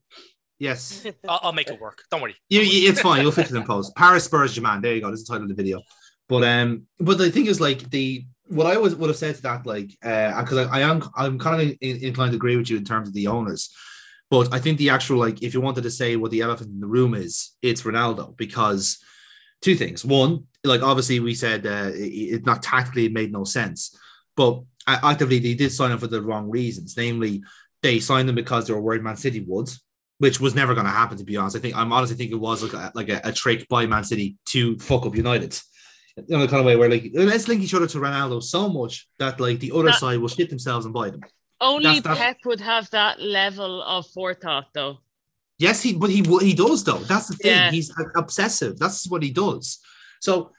yes. I'll, I'll make it work. Don't worry. You, you- it's fine. You'll fix it in post. Paris Spurs Germain. There you go. This is the title of the video. But um, but the thing is, like the what I always would have said to that, like, uh, because I, I am I'm kind of in, inclined to agree with you in terms of the owners. But I think the actual like, if you wanted to say what the elephant in the room is, it's Ronaldo because two things. One, like obviously we said uh, it, it not tactically it made no sense, but actively they did sign him for the wrong reasons. Namely, they signed him because they were worried Man City would, which was never going to happen. To be honest, I think I'm honestly think it was like a, like a, a trick by Man City to fuck up United. in the kind of way where like let's link each other to Ronaldo so much that like the other That- side will shit themselves and buy them. Only That's- that's- Pep would have that level of forethought, though. Yes, he but he he does though. That's the thing. Yeah. He's obsessive. That's what he does. So,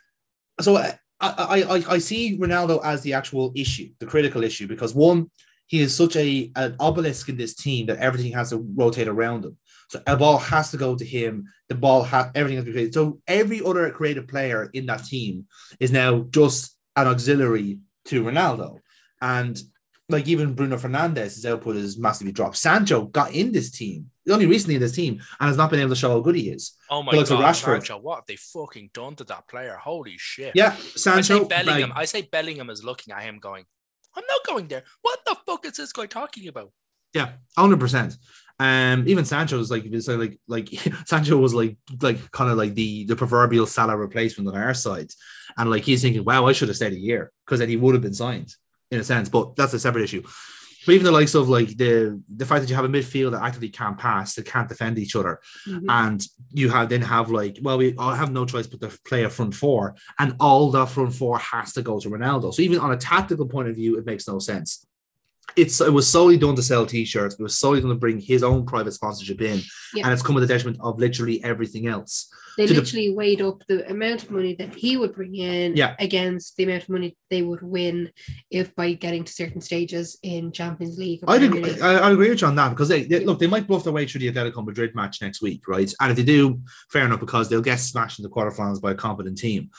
so uh, I, I I I see Ronaldo as the actual issue, the critical issue, because one, he is such a an obelisk in this team that everything has to rotate around him. So a ball has to go to him. The ball has everything has to be created. So every other creative player in that team is now just an auxiliary to Ronaldo, and like even Bruno Fernandes, his output is massively dropped. Sancho got in this team, only recently in this team, and has not been able to show how good he is. Oh my god, Rashford. Sancho, what have they fucking done to that player? Holy shit. Yeah, Sancho. I say Bellingham. like- I say Bellingham is looking at him going, I'm not going there. What the fuck is this guy talking about? yeah, hundred percent. Um, even Sancho is like, like, like Sancho was like, like kind of like the the proverbial Salah replacement on our side, and like he's thinking, wow, I should have stayed a year because then he would have been signed in a sense. But that's a separate issue. But even the likes of like the the fact that you have a midfield that actively can't pass, that can't defend each other, Mhm. and you have then have like, well, we all have no choice but to play a front four, and all that front four has to go to Ronaldo. So even on a tactical point of view, it makes no sense. It's it was solely done to sell t-shirts. It was solely done to bring his own private sponsorship in, Yeah. and it's come at the detriment of literally everything else. They to the- literally weighed up the amount of money that he would bring in Yeah. against the amount of money they would win if by getting to certain stages in Champions League. I'd agree, I, I agree with you on that because they, they- look they might bluff their way through the Atletico Madrid match next week, right? And if they do, fair enough because they'll get smashed in the quarterfinals by a competent team.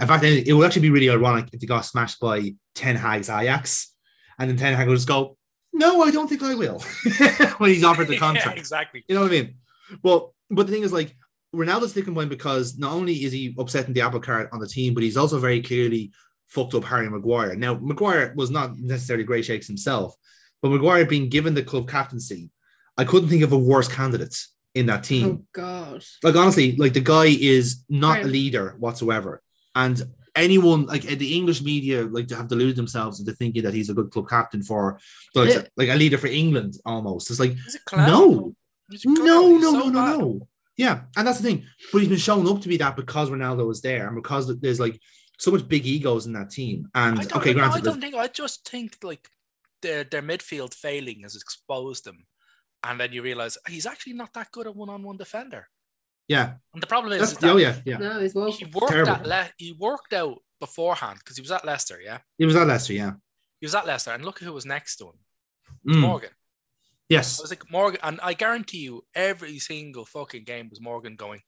In fact, it it would actually be really ironic if they got smashed by Ten Hag's Ajax, and then Ten Hag will just go, "No, I don't think I will," when he's offered the Yeah, contract. exactly. You know what I mean? Well, but the thing is, like, Ronaldo's sticking point because not only is he upsetting the apple cart on the team, but he's also very clearly fucked up Harry Maguire. Now, Maguire was not necessarily great shakes himself, but Maguire being given the club captaincy, I couldn't think of a worse candidate in that team. Oh God. Like honestly, like the guy is not a leader whatsoever, and anyone like the English media like to have deluded themselves into thinking that he's a good club captain for like, like a leader for England almost. It's like He's a clown. no, no, no, so no, no, no. Yeah, and that's the thing. But he's been shown up to be that because Ronaldo was there, and because there's like so much big egos in that team. And I okay, I, granted, I don't think. I just think like their their midfield failing has exposed them, and then you realize he's actually not that good a one-on-one defender. yeah, And the problem is, is that oh yeah, yeah. No, he's woke. he worked Terrible. at Le- he worked out beforehand because he was at Leicester. Yeah, He was at Leicester, yeah. he was at Leicester, and look who was next to him, Mm, Morgan. I was like Morgan, and I guarantee you, every single fucking game was Morgan going,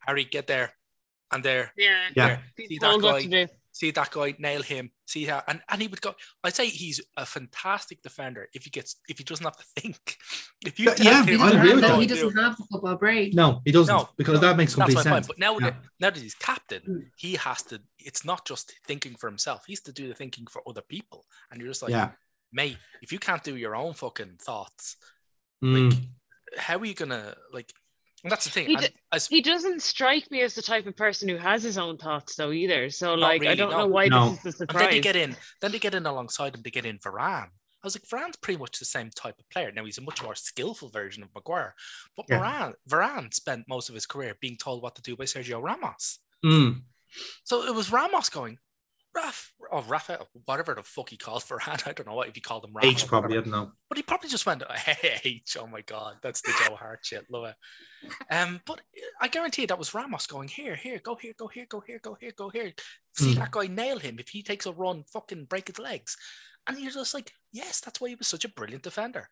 Harry, get there, and there, Yeah. Yeah. See that guy, see that guy, nail him, see how, and, and he would go. I'd say he's a fantastic defender if he gets if he doesn't have to think. If you Yeah, yeah, He him I doesn't, agree have with that, that. he doesn't have the football brain. no, he doesn't No, because no, that makes That's complete my point. sense. But now, Yeah. that, now that he's captain, Mm. he has to. It's not just thinking for himself. He's to do the thinking for other people. And you're just like, yeah, mate, if you can't do your own fucking thoughts, Mm. how are you gonna like? And that's the thing. He d- as- He doesn't strike me as the type of person who has his own thoughts, though, either. So, like, I don't no. know why No. this is the and then they get in. Then they get in alongside him. They get in Varane. I was like, Varane's pretty much the same type of player. Now he's a much more skillful version of Maguire. But Yeah. Varane, Varane spent most of his career being told what to do by Sergio Ramos. Mm. So it was Ramos going, Raf, or Rafa, whatever the fuck he called Varane. I don't know what if he called him Rafa. H probably, I don't know. But he probably just went, hey, H. Oh my God, that's the Joe Hart shit. Love it. Um, but I guarantee you that was Ramos going, here, here, go here, go here, go here, go here, go here. See Mm. that guy nail him. If he takes a run, fucking break his legs. And you're just like, yes, that's why he was such a brilliant defender.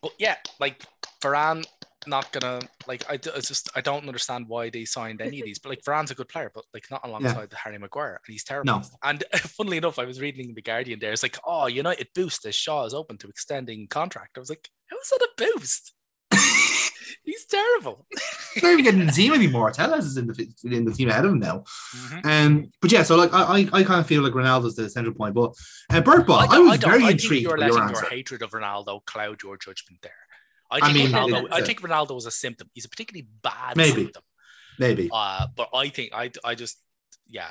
But yeah, like Varane, not gonna like I, it's just I don't understand why they signed any of these. But like Varane's a good player, but like not alongside the Harry Maguire, and he's terrible. No. And funnily enough, I was reading the Guardian there. It's like, oh, United boost as Shaw is open to extending contract. I was like, how is that a boost? he's terrible. He's not even getting in the team anymore. Telles is in the in the team ahead of him now. Mhm. Um, but yeah, so like I I, I kind of feel like Ronaldo's the central point. But uh, Ball, I, don't- was don't- very I intrigued You're your letting answer. your hatred of Ronaldo cloud your judgment there. I I think mean, Ronaldo. it's I a- think Ronaldo was a symptom. He's a particularly bad Maybe. symptom. Maybe Uh, but I think I I just yeah.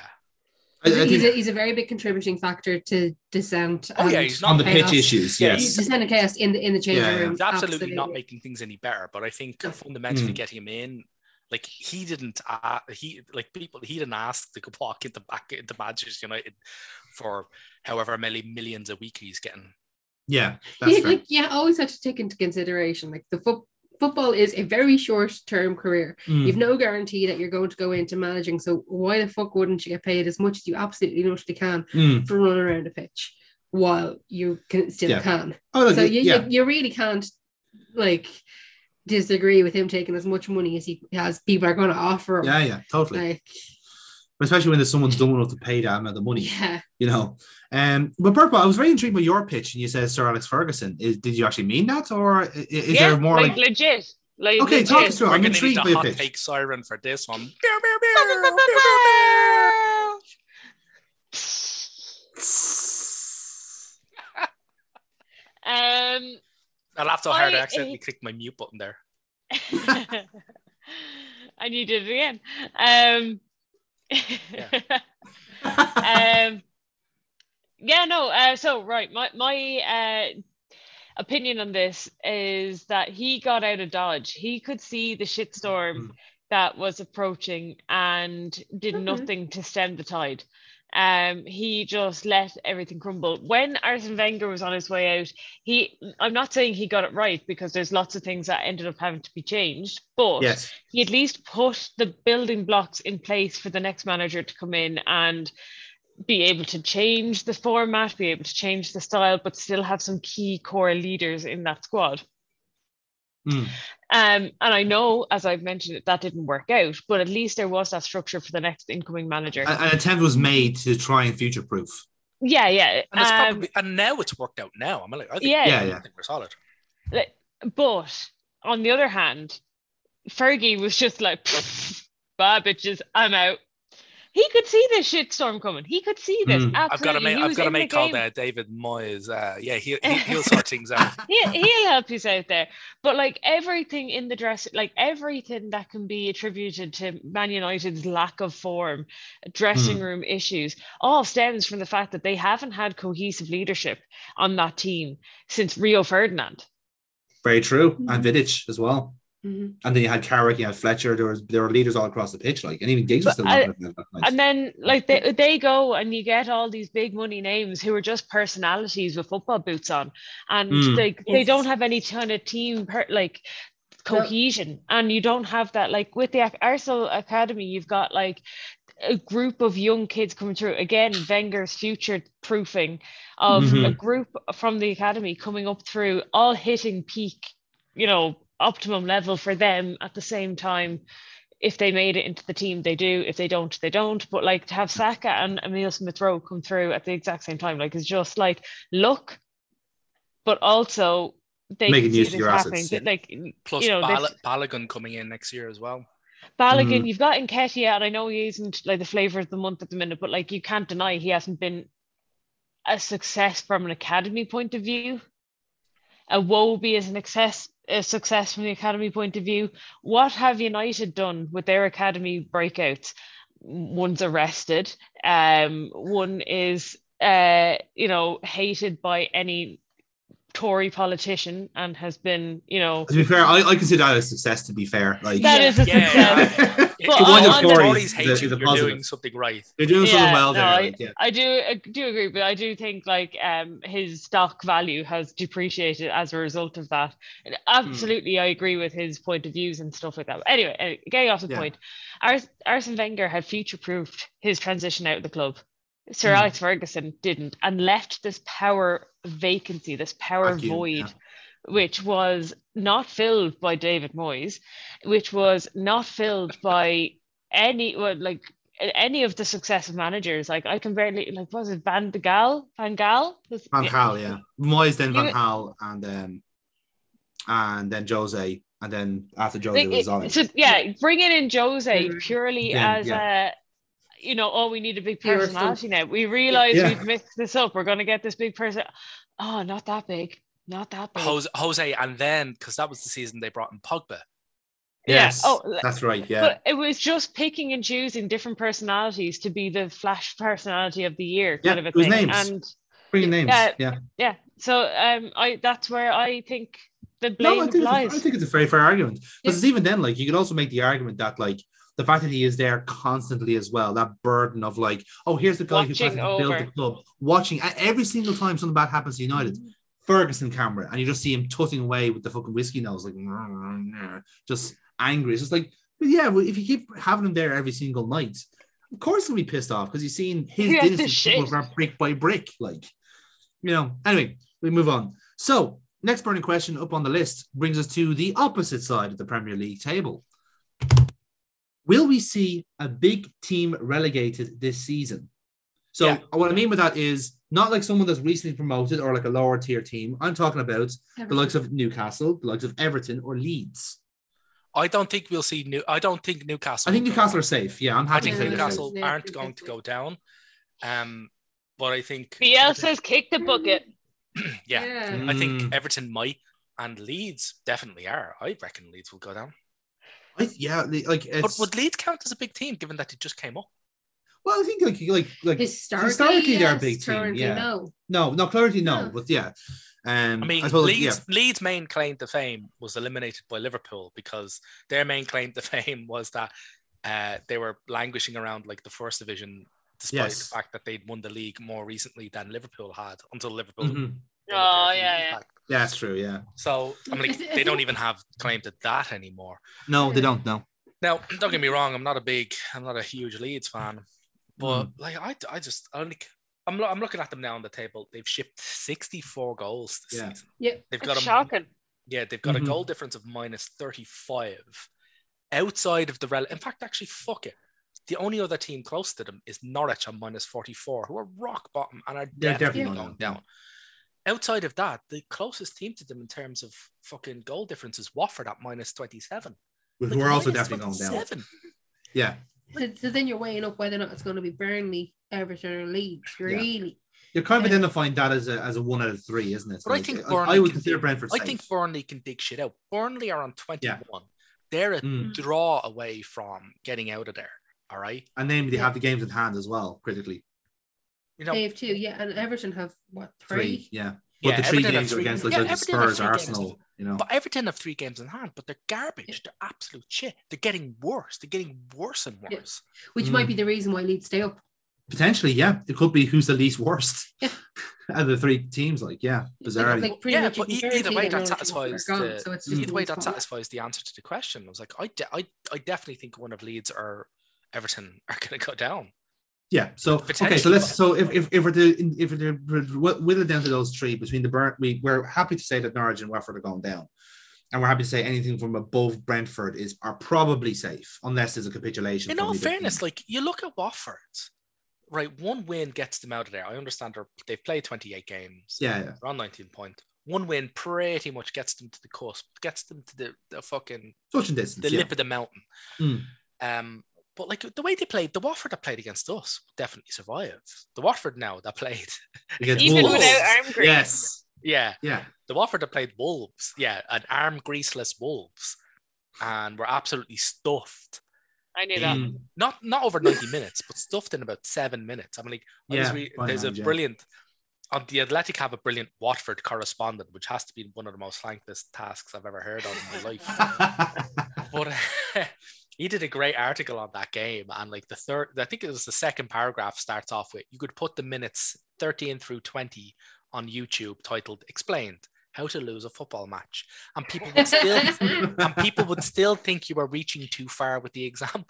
I, I he's, think a, he's a very big contributing factor to dissent. Oh, yeah, he's not on the chaos. pitch issues, Yeah, yes. he's- Dissent and chaos in the in the changing Yeah, yeah. room. He's absolutely, not making things any better. But I think No. fundamentally Mm. getting him in, like he didn't, uh, he like people, he didn't ask to go walk into back into Manchester United for however many millions a week he's getting. Yeah, that's Yeah, like yeah, always have to take into consideration like the foot football is a very short term career. Mm. You've no guarantee that you're going to go into managing. So why the fuck wouldn't you get paid as much as you absolutely notably can Mm. for running around a pitch while you can still Yeah. can? Oh, so you, yeah, you you really can't like disagree with him taking as much money as he has people are going to offer him. yeah, yeah, totally. Like Especially when there's someone dumb enough to pay that amount of money, yeah, you know. Um, but Bert Ball, I was very intrigued by your pitch, and you said Sir Alex Ferguson. Is, did you actually mean that, or i- is yeah, there more like, like? legit. Like, Okay, legit. talk us through I'm intrigued need by your pitch. take siren for this one. Um, I laughed so hard I I- accidentally clicked my mute button there. and you did it again. Um, um, yeah, no. Uh, so right, my my uh, opinion on this is that he got out of dodge. He could see the shitstorm Mm. that was approaching and did Mhm. nothing to stem the tide. Um, he just let everything crumble. When Arsene Wenger was on his way out, he I'm not saying he got it right because there's lots of things that ended up having to be changed, but yes, he at least put the building blocks in place for the next manager to come in and be able to change the format, be able to change the style, but still have some key core leaders in that squad. Mm. Um, and I know, as I've mentioned, that didn't work out, but at least there was that structure for the next incoming manager. An, an attempt was made to try and future proof. yeah, yeah. And it's um, probably and now it's worked out now. I'm like, I think, Yeah. Yeah, I think we're solid. like, but on the other hand, Fergie was just like, bye bitches, I'm out. He could see this shitstorm coming. He could see this. Mm. I've got to Absolutely. make I've got to in the make call game. there. David Moyes. Uh, yeah, he, he he'll sort things out. he, he'll help you out there. But like everything in the dress, like everything that can be attributed to Man United's lack of form, dressing room issues, all stems from the fact that they haven't had cohesive leadership on that team since Rio Ferdinand. Very true. And Vidic as well. Mhm. And then you had Carrick, you had Fletcher. There was there were leaders all across the pitch, like and even Giggs was But still I- not that nice. And then like they, they go and you get all these big money names who are just personalities with football boots on. And Mm. they they don't have any kind of team per, like cohesion. And you don't have that like with the Arsenal Academy, you've got like a group of young kids coming through. Again, Wenger's future proofing of a Mhm. group from the academy coming up through, all hitting peak, you know, optimum level for them at the same time if they made it into the team, they do. If they don't, they don't. But like to have Saka and Emil Smith Rowe come through at the exact same time, like it's just like luck, but also they Making can use of your happening. assets, yeah. Like Plus you know, Bal- this, Balogun coming in next year as well. Balogun, Mhm. you've got Nketiah, and I know he isn't like the flavor of the month at the minute, but like you can't deny he hasn't been a success from an academy point of view. A Wobie is an success, a success from the academy point of view. What have United done with their academy breakouts? One's arrested. Um, one is, uh, you know, hated by any Tory politician and has been, you know, to be fair, I, I consider that a success. To be fair, like that Yeah. is a Yeah, success. If But if on- the on the- Tories hate is you, is a you're positive. doing something right. You're doing something well no, there. I- like, yeah. I do I do agree, but I do think like um his stock value has depreciated as a result of that. And absolutely, I agree with his point of views and stuff like that. But anyway, uh, getting off the Yeah. point, Ars- Arsene Wenger had future-proofed his transition out of the club. Sir Mm. Alex Ferguson didn't, and left this power vacancy, this power Vacuum, void. yeah. Which was not filled by David Moyes, which was not filled by any well, like any of the successive managers. Like I can barely like was it Van de Gaal? Van Gaal? Was, Van yeah. Gaal, yeah. Moyes, then Van You- Gaal, and then and then Jose, and then after Jose Like, it- resigned. so yeah, bringing in Jose Mhm. purely Then, as a you know, oh, we need a big personality now. We realize Yeah. we've mixed this up. We're gonna get this big person. Oh, not that big. Not that big. Jose, Jose, and then because that was the season they brought in Pogba. yeah. yes, Oh, that's right. Yeah, But it was just picking and choosing different personalities to be the flash personality of the year Yeah, kind of a it was thing. names. And bringing names. yeah, yeah. yeah, so um, I that's where I think the No, blame I think, it's a, I lies. think it's a very fair argument. Yeah. Because even then, like you could also make the argument that like the fact that he is there constantly as well, that burden of like, oh, here's the guy who Watching to build the club, watching at every single time something bad happens to United. Mm-hmm. Ferguson camera, and you just see him tutting away with the fucking whiskey nose, like just angry. It's just like, but yeah, well, if you keep having him there every single night, of course he'll be pissed off because he's seen his to dynasty shit. fall apart brick by brick, like you know. Anyway, we move on. So, next burning question up on the list brings us to the opposite side of the Premier League table. Will we see a big team relegated this season? So, Yeah. what I mean with that is not like someone that's recently promoted or like a lower tier team. I'm talking about the likes of Newcastle, the likes of Everton, or Leeds. I don't think we'll see new. I don't think Newcastle. I think Newcastle down. are safe. Yeah, I'm I think to safe. Newcastle aren't going to go down. Um, but I think Bielsa's kick the bucket. yeah, I think Mm. Everton might, and Leeds definitely are. I reckon Leeds will go down. I, yeah, the- like But would Leeds count as a big team given that it just came up? well, I think like like like Historically, historically they're a big team. Yeah, no. no, no, clarity, no, No. but yeah. Um, I mean, suppose, Leeds Leeds' main claim to fame was eliminated by Liverpool because their main claim to fame was that uh, they were languishing around like the first division, despite Yes. the fact that they'd won the league more recently than Liverpool had until Liverpool. Mhm. Won it there Oh, yeah, yeah. back. Yeah, that's true. Yeah, So I mean, I like, they don't even have claim to that anymore. no, they don't. No, Now, don't get me wrong, I'm not a big, I'm not a huge Leeds fan, but Mm. like I, I just, I only, I'm, lo- I'm looking at them now on the table. They've shipped 64 goals this Yeah. season. Yeah. They've got It's a, shocking. yeah, they've got Mhm. a goal difference of minus 35 outside of the rel. In fact, actually, fuck it. The only other team close to them is Norwich on minus 44, who are rock bottom and are They're definitely, definitely going going down. Outside of that, the closest team to them in terms of fucking goal difference is Watford at minus 27. Who Like, are also definitely going down. 27. Yeah. So, so then you're weighing up whether or not it's going to be Burnley, Everton, or Leeds. Really, You're kind of Yeah. identifying that as a as a one out of three, isn't it? But I think Burnley I would can consider dig- Brentford I safe. think Burnley can dig shit out. Burnley are on 21. They're a Mm. draw away from getting out of there. All right. And then they Yeah. have the games in hand as well, critically. You know, they have two. Yeah, and Everton have what Three, three? yeah. Yeah, But the three Everton games are three- against like, yeah, like the Spurs, three games. Arsenal, you know. but Everton have three games in hand, but they're garbage. They're absolute shit. They're getting worse. They're getting worse and Yeah. worse. Which Mm. might be the reason why Leeds stay up. Potentially, yeah. It could be who's the least worst Yeah. out of the three teams, like, yeah, bizarrely. Like, like Yeah, but can either way, that all if you want satisfies their gone, the- So it's just Either way, that spot. satisfies the answer to the question. I was like, I, de- I, I definitely think one of Leeds or Everton are going to go down. Yeah. So okay. So let's. So if if, if we're to if we're to wh- whittle it down to those three between the Burn, we we're happy to say that Norwich and Watford are going down, and we're happy to say anything from above Brentford is are probably safe unless there's a capitulation. In all fairness, team. like you look at Watford, right? One win gets them out of there. I understand they're, they've played 28 games. yeah, yeah, They're on 19 point. One win pretty much gets them to the cusp, gets them to the, the fucking touching distance. the yeah. lip of the mountain. Mm. Um, but like the way they played, the Watford that played against us definitely survived. The Watford now that played, Against Even Wolves. without arm grease. Yes. yeah, Yeah. the Watford that played Wolves, yeah, an arm greaseless Wolves, and were absolutely stuffed. I knew that. Mm. Not not over 90 minutes, but stuffed in about seven minutes. I mean, like Yeah, re- by there's a hand, yeah. brilliant on the Athletic have a brilliant Watford correspondent, which has to be one of the most thankless tasks I've ever heard of in my life. but uh, he did a great article on that game and like the third i think it was the second paragraph starts off with you could put the minutes 13 through 20 on youtube titled explained how to lose a football match and people would still and people would still think you were reaching too far with the examples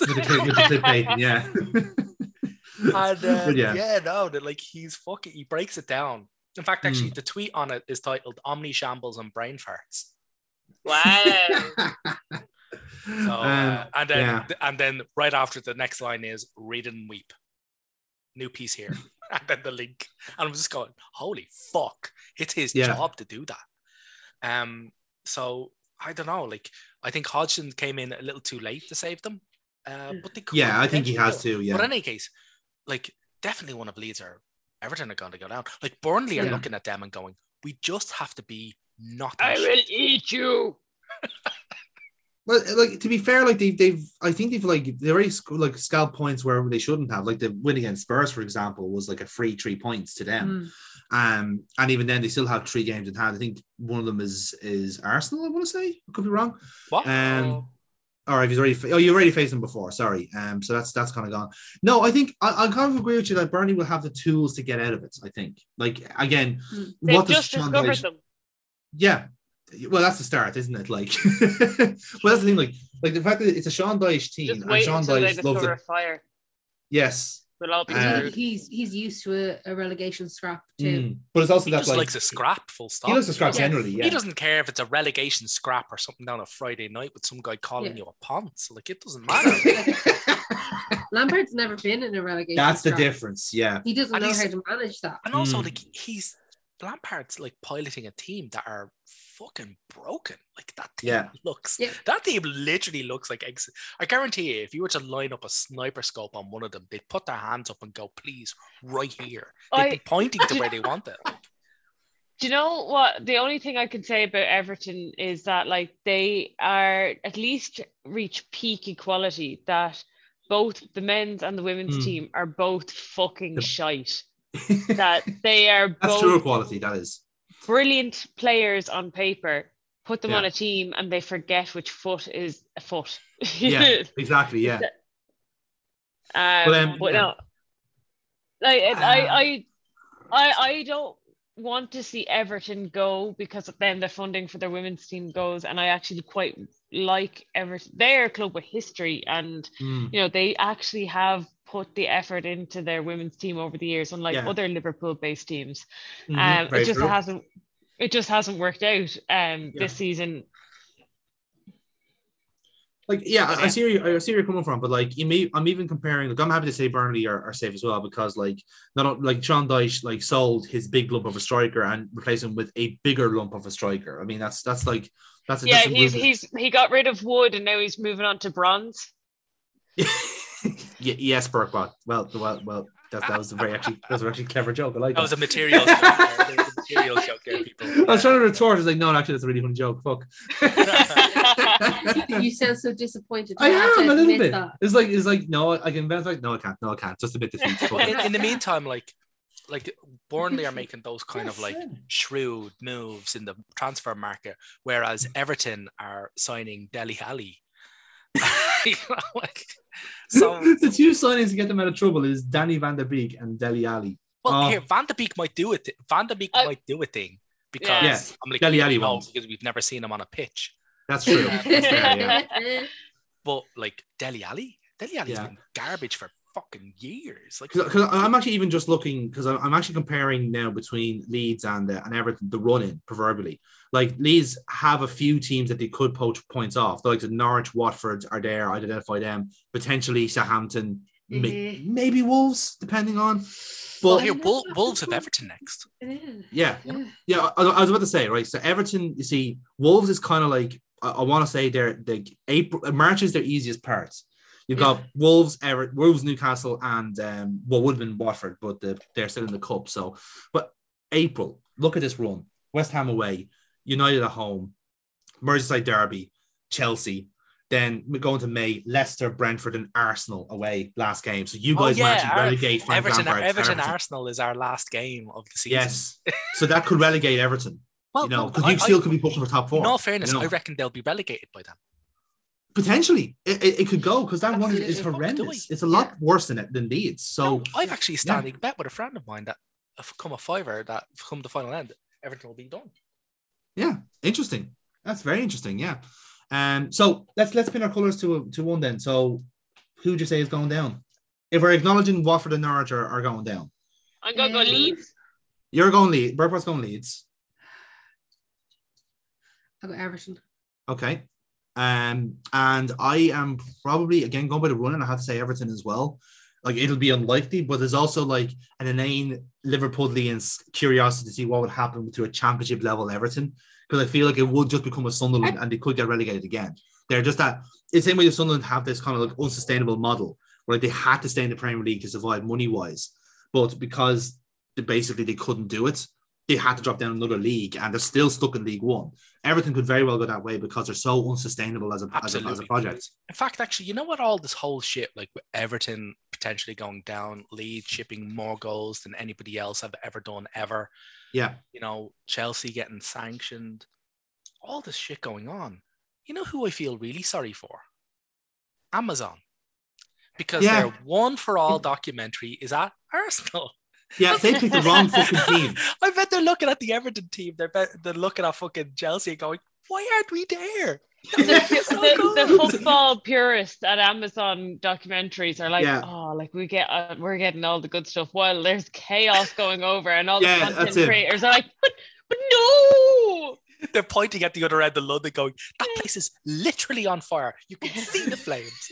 with the, clip- with the clickbait, yeah. and uh, yeah. yeah. no that like he's fucking he breaks it down in fact actually Mm. the tweet on it is titled omni shambles and brain farts Wow. So, uh, Um, and then yeah. and then right after the next line is read and weep. New piece here, and then the link, and I'm just going, holy fuck! It's his Yeah. job to do that. Um, so I don't know. Like I think Hodgson came in a little too late to save them, uh, but they could yeah, I think he has potentially do it. to. Yeah. But in any case, like definitely one of Leeds or Everton are going to go down. Like Burnley are Yeah. looking at them and going, we just have to be not. I will eat you. Well, like to be fair, like they've they've I think they've like they already sc- like scalp points where they shouldn't have. Like the win against Spurs, for example, was like a free three points to them. Mm. Um, and even then they still have three games in hand. I think one of them is is Arsenal. I want to say I could be wrong. What? Um, Or if he's already fa- oh you already faced them before. Sorry. Um, so that's that's kind of gone. No, I think I, I kind of agree with you that Burnley will have the tools to get out of it. I think. Like again, Mm. They've what does just discovered them. yeah. Well, that's the start, isn't it? Like, well, that's the thing. Like, like the fact that it's a Sean Dyche team, Just and wait Sean Dyche loves it. fire. Yes, We'll be Uh, he's he's used to a, a relegation scrap too. Mm. but it's also he that just like likes a scrap. Full stop. he likes a scrap Yeah. generally. Yeah, He doesn't care if it's a relegation scrap or something down a Friday night with some guy calling Yeah. you a ponce. Like it doesn't matter. Lampard's never been in a relegation. that's the difference. Yeah, He doesn't And know how to manage that. and also, Mm. like he's Lampard's like piloting a team that are fucking broken. Like that team Yeah. looks. Yeah. That team literally looks like. Ex- I guarantee you, if you were to line up a sniper scope on one of them, they'd put their hands up and go, "Please, right here." They'd I- be pointing to where they want it. Do you know what? The only thing I can say about Everton is that like they are at least reach peak equality that both the men's and the women's Hmm. team are both fucking The- shite. That they are that's true equality. That is. Brilliant players on paper. Put them Yeah. on a team and they forget which foot is a foot. Yeah, exactly. Yeah, Um, But, um, but yeah. no, like I, Ah. I, I, I don't want to see Everton go because then the funding for their women's team goes, and I actually quite like Everton. They're a club with history, and Mm. you know they actually have put the effort into their women's team over the years, unlike Yeah. other Liverpool-based teams. Mhm. Um, it just true. hasn't. It just hasn't worked out um, Yeah. this season. Like, yeah, I, I see where you, I see where you're coming from, but like, you may, I'm even comparing. Like, I'm happy to say Burnley are, are safe as well because, like, not like Sean Dyche like sold his big lump of a striker and replaced him with a bigger lump of a striker. I mean, that's that's like that's a Yeah, that's he's he's he got rid of wood and now he's moving on to bronze. Ye- yes, Burkbot. Well, well, well. That, that was a very actually that was a actually clever joke. I like That was that. a material joke. there. There was a material joke there, people. I was trying to retort. I was like, no, actually, that's a really funny joke. Fuck. you sound so disappointed. I have am a little bit. that. It's like it's like no, I can invent like no, I can't, no, I can't. Just a bit defeat. Fuck. in, in the meantime, like like Burnley are making those kind of like shrewd moves in the transfer market, whereas Everton are signing Dele Ali. You know, like, so the two signings to get them out of trouble is Danny Van de Beek and Dele Ali. well, Oh. here Van de Beek might do it. Van de Beek Uh, might do a thing because Yeah. I'm like Dele Ali don't know won't. because we've never seen him on a pitch. That's true. That's fair, yeah. But like Dele Ali, Dele Ali's Yeah. been garbage for fucking years. Like Because I'm actually even just looking because I'm I'm actually comparing now between Leeds and uh, and Everton the running proverbially. Like Leeds have a few teams that they could poach points off. Like the Norwich, Watford are there. I'd identify them potentially. Southampton, may- Mhm. maybe Wolves, depending on. well, here. Wol- Wolves have Everton next. yeah, Yeah. Yeah, I, I was about to say, right? So Everton, you see, Wolves is kind of like I, I want to say they're they April March is their easiest part. You've got Wolves, Ever, Wolves, Newcastle, and um, well, would have been Watford, but the, they're still in the cup. So, but April, look at this run: West Ham away, United at home, Merseyside derby, Chelsea. Then we're going to May, Leicester, Brentford, and Arsenal away last game. So you Oh, guys yeah, might actually our- relegate Frank Everton, Lampard Everton, Everton. Arsenal is our last game of the season. Yes, so that could relegate Everton. well, you know, no, because you still I- could be pushing for top four. In all fairness, you know. I reckon they'll be relegated by then. Potentially, it, it, it could go because that one is, is horrendous. It's a lot worse than it than Leeds. So No, I've actually a standing bet with a friend of mine that if come a fiver that come the final end, everything will be done. yeah, interesting. That's very interesting. Yeah. Um. So let's let's pin our colours to to one then. So who would you say is going down? If we're acknowledging Watford and Norwich are, are going down, I'm gonna go Um, Leeds. you're going Leeds. Burpot's going Leeds. I'll go Everton. Okay. Um, and I am probably again going by the run, and I have to say Everton as well. Like it'll be unlikely, but there's also like an inane Liverpoolian curiosity to see what would happen to a championship level Everton because I feel like it would just become a Sunderland and they could get relegated again. They're just that it's the same way the Sunderland have this kind of like unsustainable model where they had to stay in the Premier League to survive money wise, but because they basically they couldn't do it, they had to drop down another league and they're still stuck in League One. Everything could very well go that way because they're so unsustainable as a, as a, as a project. In fact, actually, you know what? All this whole shit, like with Everton potentially going down, Leeds shipping more goals than anybody else have ever done ever. Yeah. You know, Chelsea getting sanctioned. All this shit going on. You know who I feel really sorry for? Amazon. Because Yeah. their one for all documentary is at Arsenal. Yeah, they picked the wrong fucking team. I bet they're looking at the Everton team. They're bet they're looking at fucking Chelsea going, "Why aren't we there?" the, That would be so the, the football purists at Amazon documentaries are like, Yeah. oh, like we get, uh, we're getting all the good stuff. While there's chaos going over, and all Yeah, the that's content creators are like, but, but no, They're pointing at the other end of London, going, "That place is literally on fire. You can see the flames.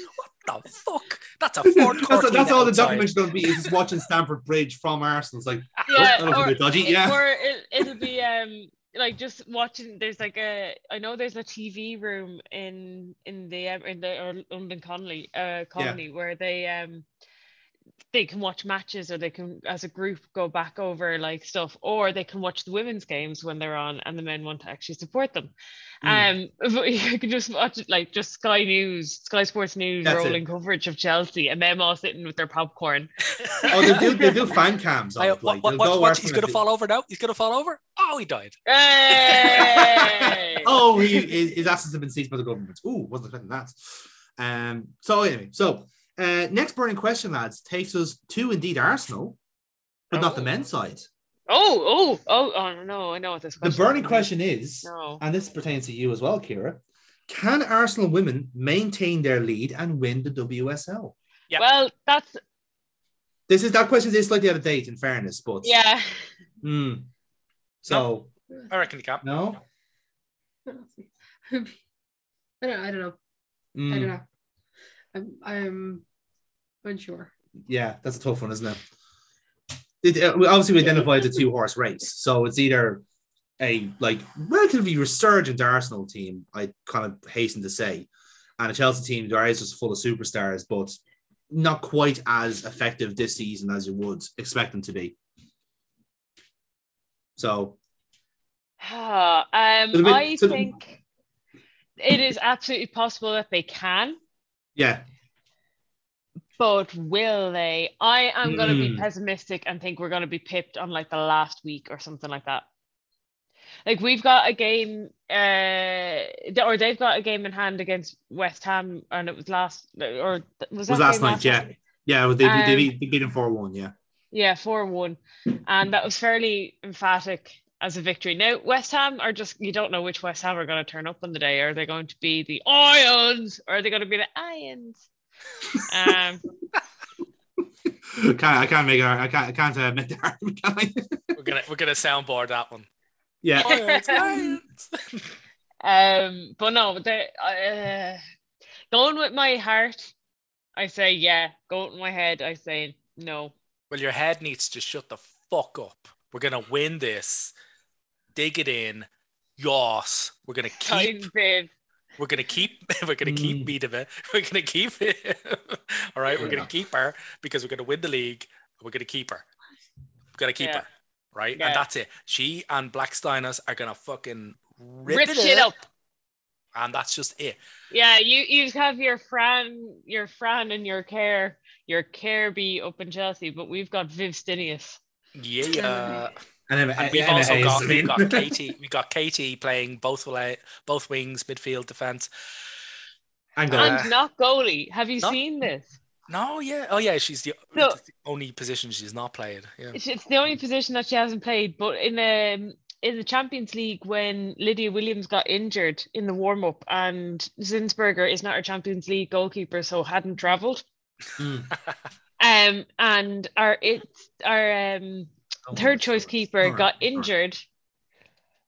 What the fuck? That's a fourth that's, quarter. that's all the documentary's going to be is just watching Stamford Bridge from Arsenal. It's like, yeah, oh, that looks a bit dodgy. Yeah. or it, it'll be um like just watching. There's like a, I know there's a TV room in in the um, in the or London Colney, uh, Colney where they um they can watch matches or they can as a group go back over like stuff or they can watch the women's games when they're on and the men want to actually support them Mm. um but you can just watch it like just sky news sky sports news That's it. rolling coverage of chelsea and them all sitting with their popcorn Oh, they do, they do fan cams. I, what, like, what, what, go what, he's gonna fall over now. He's gonna fall over. Oh, he died. hey! Oh, he, his, his assets have been seized by the government. Ooh, wasn't expecting that. Um. So anyway, so uh, next burning question, lads, takes us to indeed Arsenal, but not the Oh. men's side. oh oh oh oh no i know what this is. The burning is. question is, no and this pertains to you as well, Kira. Can Arsenal women maintain their lead and win the WSL? Yeah. well that's This is that question is slightly out of date, in fairness, but yeah Hmm. So I reckon he can. no, I don't, know. I don't know. I don't Mm, know. I'm I'm unsure. yeah, that's a tough one, isn't it? It, uh, we- obviously, we identified the two horse race, so it's either a like relatively resurgent Arsenal team. I kind of hasten to say, and a Chelsea team that is just full of superstars, but not quite as effective this season as you would expect them to be. So Ah, um, bit- I so the- think it is absolutely possible that they can, yeah, but will they? I am going to be Hmm. pessimistic and think we're going to be pipped on like the last week or something like that. Like we've got a game, uh, or they've got a game in hand against West Ham, and it was last, or was that was last night. Yeah, yeah, well, they, they, Um, beat, they beat them four one. Yeah, Yeah, 4 1. And that was fairly emphatic as a victory. Now, West Ham are just, you don't know which West Ham are going to turn up on the day. Are they going to be the Ions or are they going to be the Ions? Um, can't, I can't make it. I can't. I can't uh, make the argument. We're gonna we're gonna soundboard that one. yeah, Lions, Lions. um, but no, they, uh, going with my heart, I say yeah. Going with my head, I say no. well, your head needs to shut the fuck up. We're gonna win this. Dig it in. Yos. We're gonna keep. Time, babe. We're gonna keep. We're gonna keep Mm. Miedema. We're gonna keep it. All right. We're Yeah. gonna keep her because we're gonna win the league. We're gonna keep her. We're gonna keep Yeah. her. Right. Yeah. And that's it. She and Blackstenius are gonna fucking rip, Rip it shit up. up. And that's just it. Yeah, you you have your Fran, your Fran and your Care, your Care be up in Chelsea, but we've got Viv Stinius. Yeah. and, Emma, And we've Emma also Hayes, got I we've got Katie. We got Katie playing both both wings, midfield, defense. and. Uh, and not goalie. Have you not- seen this? No, yeah, oh yeah, she's the, No. it's the only position she's not played. Yeah, It's, it's the only position that she hasn't played. But in the in the Champions League, when Lydia Williams got injured in the warm up, and Zinsberger is not our Champions League goalkeeper, so hadn't travelled. Mm. Um, and our it's our um third choice keeper Alright, got alright. injured.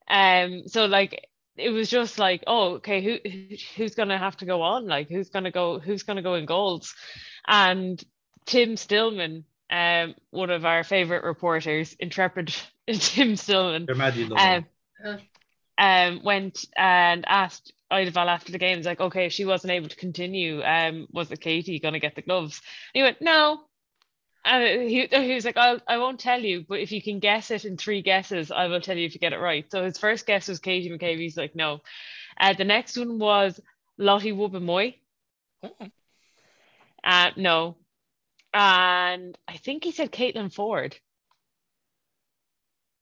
Um, so like it was just like, oh, okay, who who- who's gonna have to go on? Like who's gonna go who's gonna go in goals? And Tim Stillman, um, one of our favorite reporters, intrepid Tim Stillman, They're mad you love them. um, um, went and asked Eidevall after the game, he's like, okay, if she wasn't able to continue, um, was it Katie gonna get the gloves? And he went, no. And he, he was like, I'll, I won't tell you, but if you can guess it in three guesses, I will tell you if you get it right. So his first guess was Katie McCabe. He's like, no. Uh, the next one was Lotte Wubben-Moy. Oh, Uh, no. And I think he said Caitlin Foord.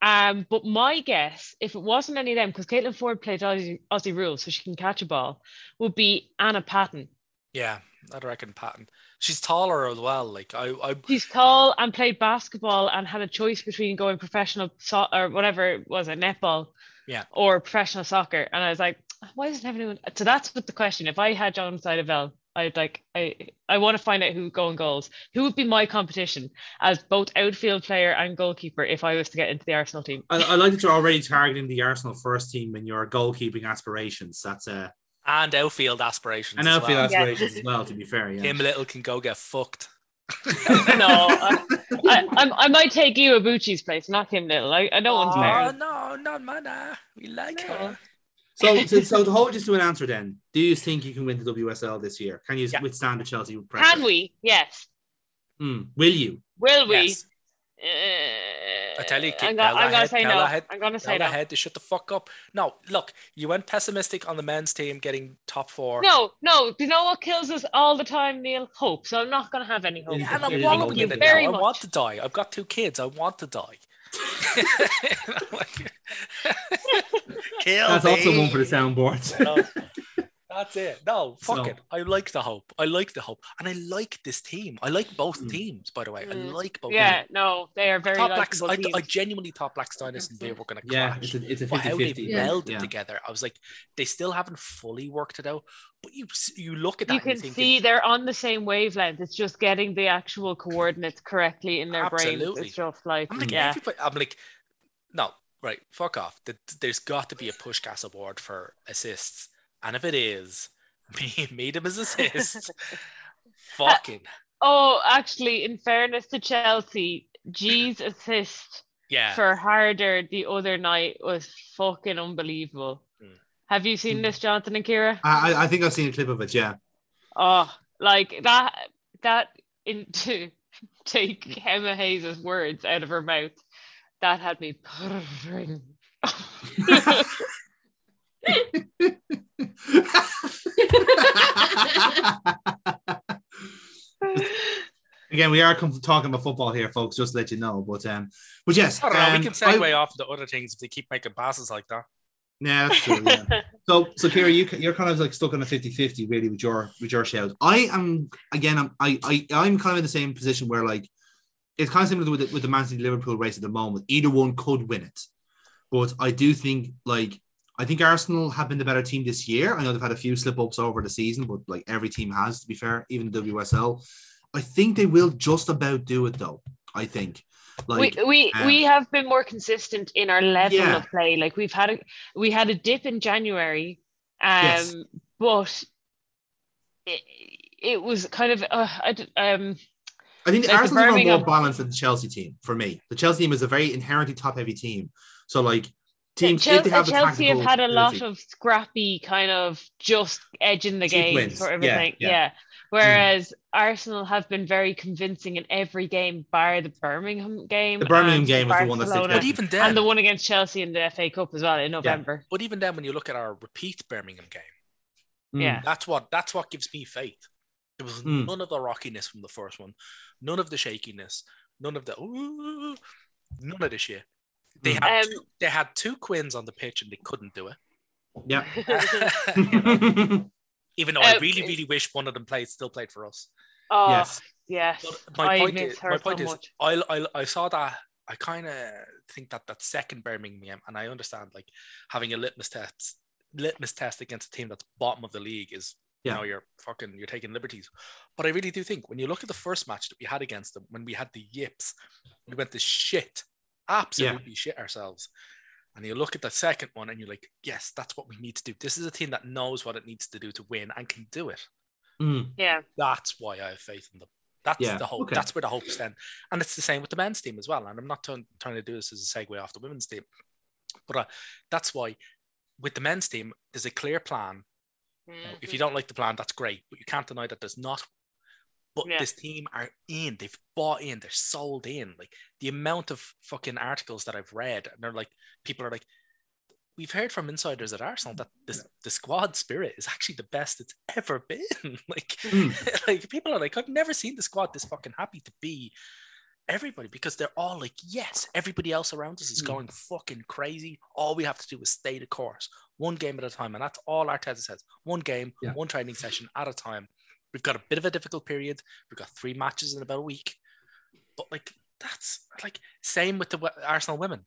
Um, but my guess, if it wasn't any of them, because Caitlin Foord played Aussie, Aussie rules, so she can catch a ball, would be Anna Patten. yeah, I'd reckon Patten. She's taller as well. Like I, I She's tall and played basketball and had a choice between going professional so- or whatever it was it netball, Yeah. or professional soccer. And I was like, why doesn't everyone? So that's what the question. If I had Jonas Eidevall, I'd like I I want to find out who would go in goals. Who would be my competition as both outfield player and goalkeeper if I was to get into the Arsenal team? I, I like that you're already targeting the Arsenal first team in your goalkeeping aspirations. That's uh, and outfield aspirations. and as outfield well. Yeah. aspirations as well. To be fair, yeah. Kim Little can go get fucked. no, I, I, I'm- might take Iwabuchi's place, not Kim Little. I, I no one's oh, there. no, not mana. We like No. her. So, so, so to hold you to an answer, then, do you think you can win the WSL this year? Can you Yeah. withstand the Chelsea pressure? Can we? Yes. Hmm. will you? Will we? Yes. Uh, I tell you, I'm, go- I'm gonna head, say tell no. that head, I'm gonna say Tell no. the head to shut the fuck up. No, look, you went pessimistic on the men's team getting top four. No, no. Do you know what kills us all the time, Neil? Hope. So I'm not gonna have any hope. Yeah, And I'm Thank wallowing you in it very now. I want to die. I've got two kids. I want to die. Kill That's me. also one for the soundboard. No. That's it. No, fuck So- it. I like the hope. I like the hope. And I like this team. I like both Mm. teams, by the way. I Mm. like both Yeah, no, they are very Top Black, I, teams. I genuinely thought Blackstenius and Viv were going to yeah, clash. it's a, it's a but how they 50 Yeah. melded Yeah. together, I was like, they still haven't fully worked it out. But you you look at that you can you're thinking, see they're on the same wavelength. It's just getting the actual coordinates correctly in their brain. Absolutely. It's just like, I'm like, yeah, everybody, I'm like, no, right, fuck off. There's got to be a Puskás award for assists. And if it is, Me made him his assist. Fucking Oh, actually, in fairness to Chelsea, Ji's assist yeah. for Harder the other night was fucking unbelievable. Mm. Have you seen Mm. this, Jonathan and Kira? I, I- I think I've seen a clip of it. Yeah. Oh, like that that into take Emma Hayes' words out of her mouth. That had me purring. Again, we are talking about football here, folks. Just to let you know, but um, but yes, know. um, we can segue I- off to other things if they keep making passes like that. Yeah, that's true. Yeah. so, so Kira, you you're kind of like stuck on a 50-50 really with your with your shout. I am again. I'm I, I I'm kind of in the same position where like it's kind of similar with the, with the Man City Liverpool race at the moment. Either one could win it, but I do think like I think Arsenal have been the better team this year. I know they've had a few slip ups over the season, but like every team has to be fair, even the WSL. I think they will just about do it though. I think like we we um, we have been more consistent in our level Yeah. of play. Like we've had a we had a dip in January, um, Yes. but it, it was kind of uh, I um I think Like the Arsenal are more balanced than the Chelsea team for me. The Chelsea team is a very inherently top heavy team. So like teams, Chel- if they have Chelsea have had a lot of scrappy kind of just edging the Cheap game wins. for Yeah, everything. yeah. Yeah. Whereas Arsenal have been very convincing in every game, bar the Birmingham game. The Birmingham game was the one that sticks Barcelona, out. But even And the one against Chelsea in the FA Cup as well in November. but even then, when you look at our repeat Birmingham game, Mm. Yeah. that's what that's what gives me faith. There was Mm. none of the rockiness from the first one, none of the shakiness, none of the ooh, none of the shit. They Mm. had Um, two, they had two Quins on the pitch and they couldn't do it. Yeah. Even though I really, really wish one of them played still played for us. oh, yes. yes. But my I point miss is, her my so point is. I, I, I saw that. I kind of think that that second Birmingham and I understand like having a litmus test, litmus test against a team that's bottom of the league is, Yeah. you know, you're fucking, you're taking liberties. But I really do think when you look at the first match that we had against them, when we had the yips, we went to shit, absolutely shit ourselves. And you look at the second one, and you're like, yes, that's what we need to do. This is a team that knows what it needs to do to win and can do it Mm. Yeah. that's why I have faith in them. That's Yeah, the hope. okay. That's where the hope stand. And it's the same with the men's team as well. And I'm not trying trying to do this as a segue off the women's team, but uh, that's why with the men's team, there's a clear plan. Now, If you don't like the plan, that's great, but you can't deny that there's not. But Yeah. this team are in. They've bought in. They're sold in. Like the amount of fucking articles that I've read, and they're like, people are like, we've heard from insiders at Arsenal that this the squad spirit is actually the best it's ever been. like, Mm. like people are like, I've never seen the squad this fucking happy to be everybody because they're all like, yes, everybody else around us is Mm. going fucking crazy. All we have to do is stay the course, one game at a time, and that's all Arteta says. One game, Yeah. one training session at a time. We've got a bit of a difficult period. We've got three matches in about a week, but like that's like same with the Arsenal women.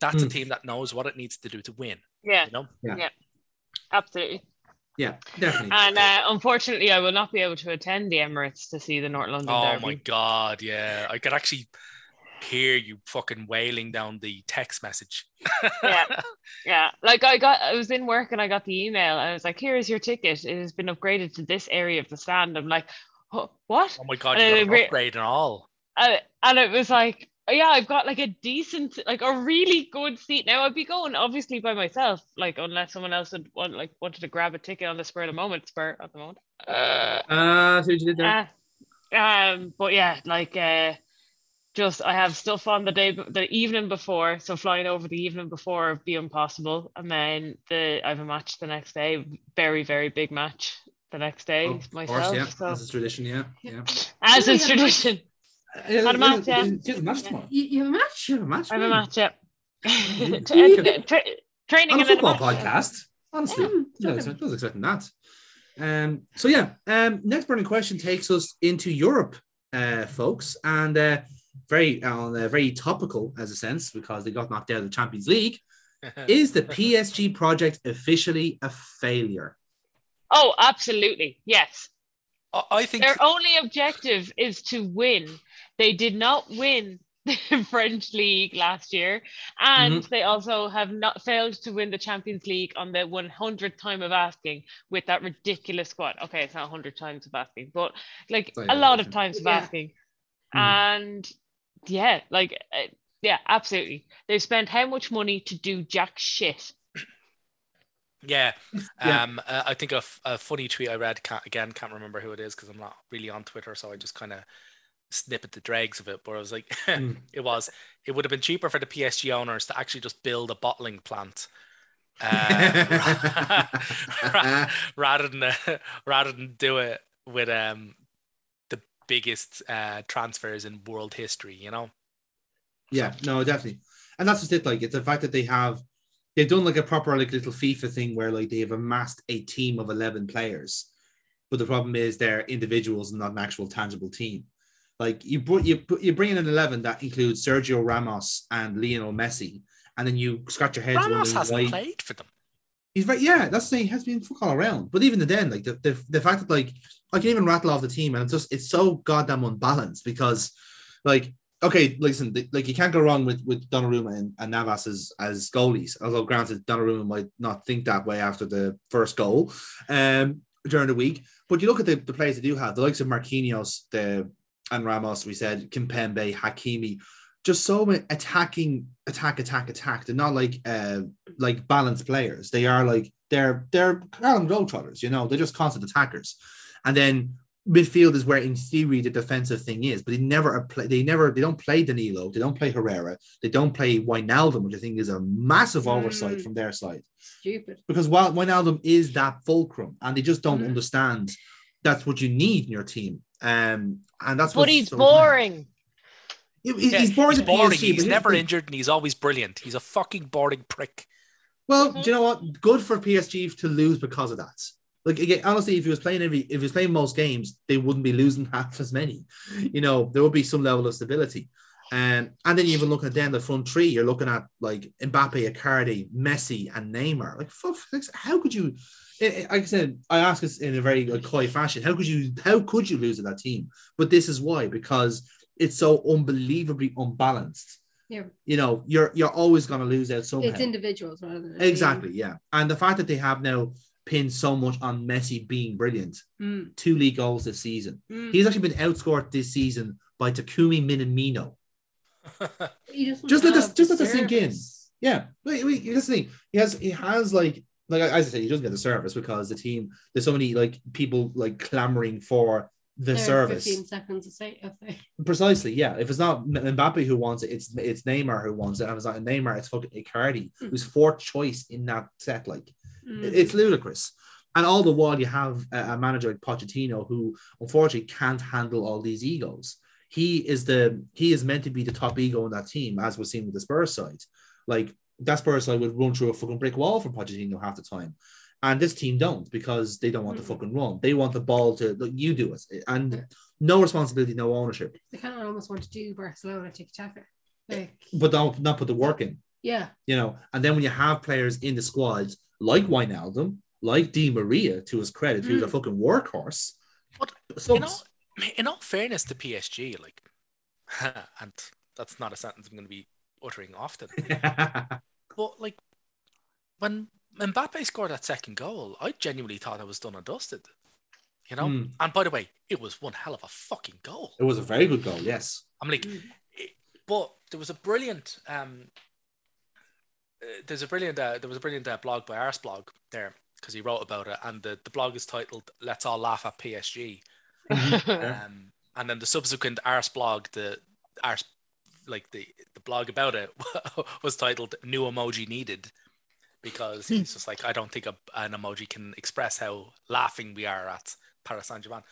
That's a Mm. team that knows what it needs to do to win. Yeah. You know, Yeah. Absolutely. Yeah, definitely. And uh, unfortunately, I will not be able to attend the Emirates to see the North London Oh Derby. my god, yeah. I could actually hear you fucking wailing down the text message. Yeah. Yeah, like I got, I was in work and I got the email and I was like, "Here is your ticket. It has been upgraded to this area of the stand." I'm like, "Oh, "What?" oh my god, Uh, you got an re- upgrade and all. And, and it was like, "Yeah, I've got like a decent, like a really good seat." Now I'd be going obviously by myself, like unless someone else would want, like wanted to grab a ticket on the spur of the moment, spur at the moment. Uh, Uh, see what you did there. Uh, um, but yeah, like uh, just I have stuff on the day, the evening before, so flying over the evening before would be impossible, and then the I have a match the next day, very very big match the next day Oh, myself. course, yeah. So That's a tradition, yeah. Yeah. as is we had a tradition, Had a match, yeah. You have a match tomorrow. You, you have a match? You have a match. I have a match. Yeah. You- Tra- tra- training on a and a football match. podcast. Honestly, Yeah, no, I was was expecting that. Um, so yeah, um, next burning question takes us into Europe, uh, folks, and uh, very on uh, very topical as a sense because they got knocked out of the Champions League. Is the PSG project officially a failure? Oh, absolutely. Yes. I- I think Their only objective is to win. They did not win the French league last year, and they also have not failed to win the Champions League on the 100th time of asking with that ridiculous squad. Okay, it's not 100 times of asking, but like Oh, a lot of times of Yeah. asking. Mhm. And yeah, like uh, yeah, absolutely. They've spent how much money to do jack shit. Yeah. Yeah. Um, uh, I think a, f- a funny tweet I read can't, again can't remember who it is because I'm not really on Twitter, so I just kind of snip at the dregs of it. But I was like, Mm. it was it would have been cheaper for the PSG owners to actually just build a bottling plant. Uh, rather than uh, rather than do it with um the biggest uh transfers in world history, you know. Yeah, no, definitely. And that's just it. Like it's the fact that they have they've done like a proper like little FIFA thing where like they have amassed a team of 11 players. But the problem is they're individuals and not an actual tangible team. Like you br- you you bring in an 11 that includes Sergio Ramos and Lionel Messi, and then you scratch your head. Ramos hasn't why played for them. He's right, yeah. That's the thing. He has been fuck all around. But even then, like the, the the fact that like I can even rattle off the team, and it's just it's so goddamn unbalanced because, like, okay, listen, th- like you can't go wrong with with Donnarumma and, and Navas as as goalies. Although granted, Donnarumma might not think that way after the first goal, um, during the week. But you look at the, the players they do have, the likes of Marquinhos, the and Ramos. We said Kimpembe, Hakimi, just so many attacking, attack, attack, attack. They're not like uh like balanced players. They are like they're they're Harlem Globetrotters, you know, they're just constant attackers. And then midfield is where in theory the defensive thing is, but they never play they never they don't play Danilo, they don't play Herrera, they don't play Wijnaldum, which I think is a massive oversight Mm. from their side. Stupid. Because while Wijnaldum is that fulcrum and they just don't Mhm. understand that's what you need in your team. Um and that's But he's so- boring. He- he- Yeah, he's boring. He's boring. PSG, but He's never the thing. injured and he's always brilliant. He's a fucking boring prick. Well, Mhm. do you know what? Good for PSG to lose because of that. Like again, honestly, if he was playing every, if he was playing most games, they wouldn't be losing half as many. You know, there would be some level of stability. Um, and then you even look at then the front three. You're looking at like Mbappe, Icardi, Messi, and Neymar. Like, fuck, how could you? I- I- Like I said, I ask this in a very like, coy fashion. How could you? How could you lose to that team? But this is why because it's so unbelievably unbalanced. Yeah. You know, you're you're always going to lose out somehow. It's individuals rather than. Exactly, yeah. And the fact that they have now pinned so much on Messi being brilliant, Mm, two league goals this season. mm. He's actually been outscored this season by Takumi Minamino. Just let this- just let this sink in. Yeah, wait, wait, you're listening. He has he has like like as I said, he doesn't get the service because the team there's so many like people like clamoring for the service. 15 seconds to say. Precisely, yeah. If it's not Mbappe who wants it, it's it's Neymar who wants it. And if it's not Neymar, it's fucking Icardi, Mm. who's fourth choice in that set. Like Mm. it's ludicrous. And all the while, you have a, a manager like Pochettino who unfortunately can't handle all these egos. He is the he is meant to be the top ego in that team, as we're seeing with the Spurs side. Like that Spurs side would run through a fucking brick wall for Pochettino half the time. And this team don't because they don't want to Mhm. fucking run. They want the ball to look, you do it. Yeah. And no responsibility, no ownership. They kind of almost want to do Barcelona tiki taka. Like, But don't not put the work in. yeah. you know. And then when you have players in the squad like Wijnaldum, like Di Maria, to his credit, who's a Mm. fucking workhorse. But, subs. In all, in all fairness to PSG, like, and that's not a sentence I'm going to be uttering often. But like, when Mbappe scored that second goal, I genuinely thought I was done and dusted. You know. Mm. And by the way, it was one hell of a fucking goal. it was a very good goal, yes. I'm like, Mm. it- but there was a brilliant um. uh, There's a brilliant uh, there was a brilliant uh, blog by Arseblog there because he wrote about it, and the, the blog is titled "Let's All Laugh at PSG." Um, and then the subsequent Arseblog, the Ars, like the the blog about it was titled "New Emoji Needed," because he's just like, I don't think a, an emoji can express how laughing we are at Paris Saint Germain.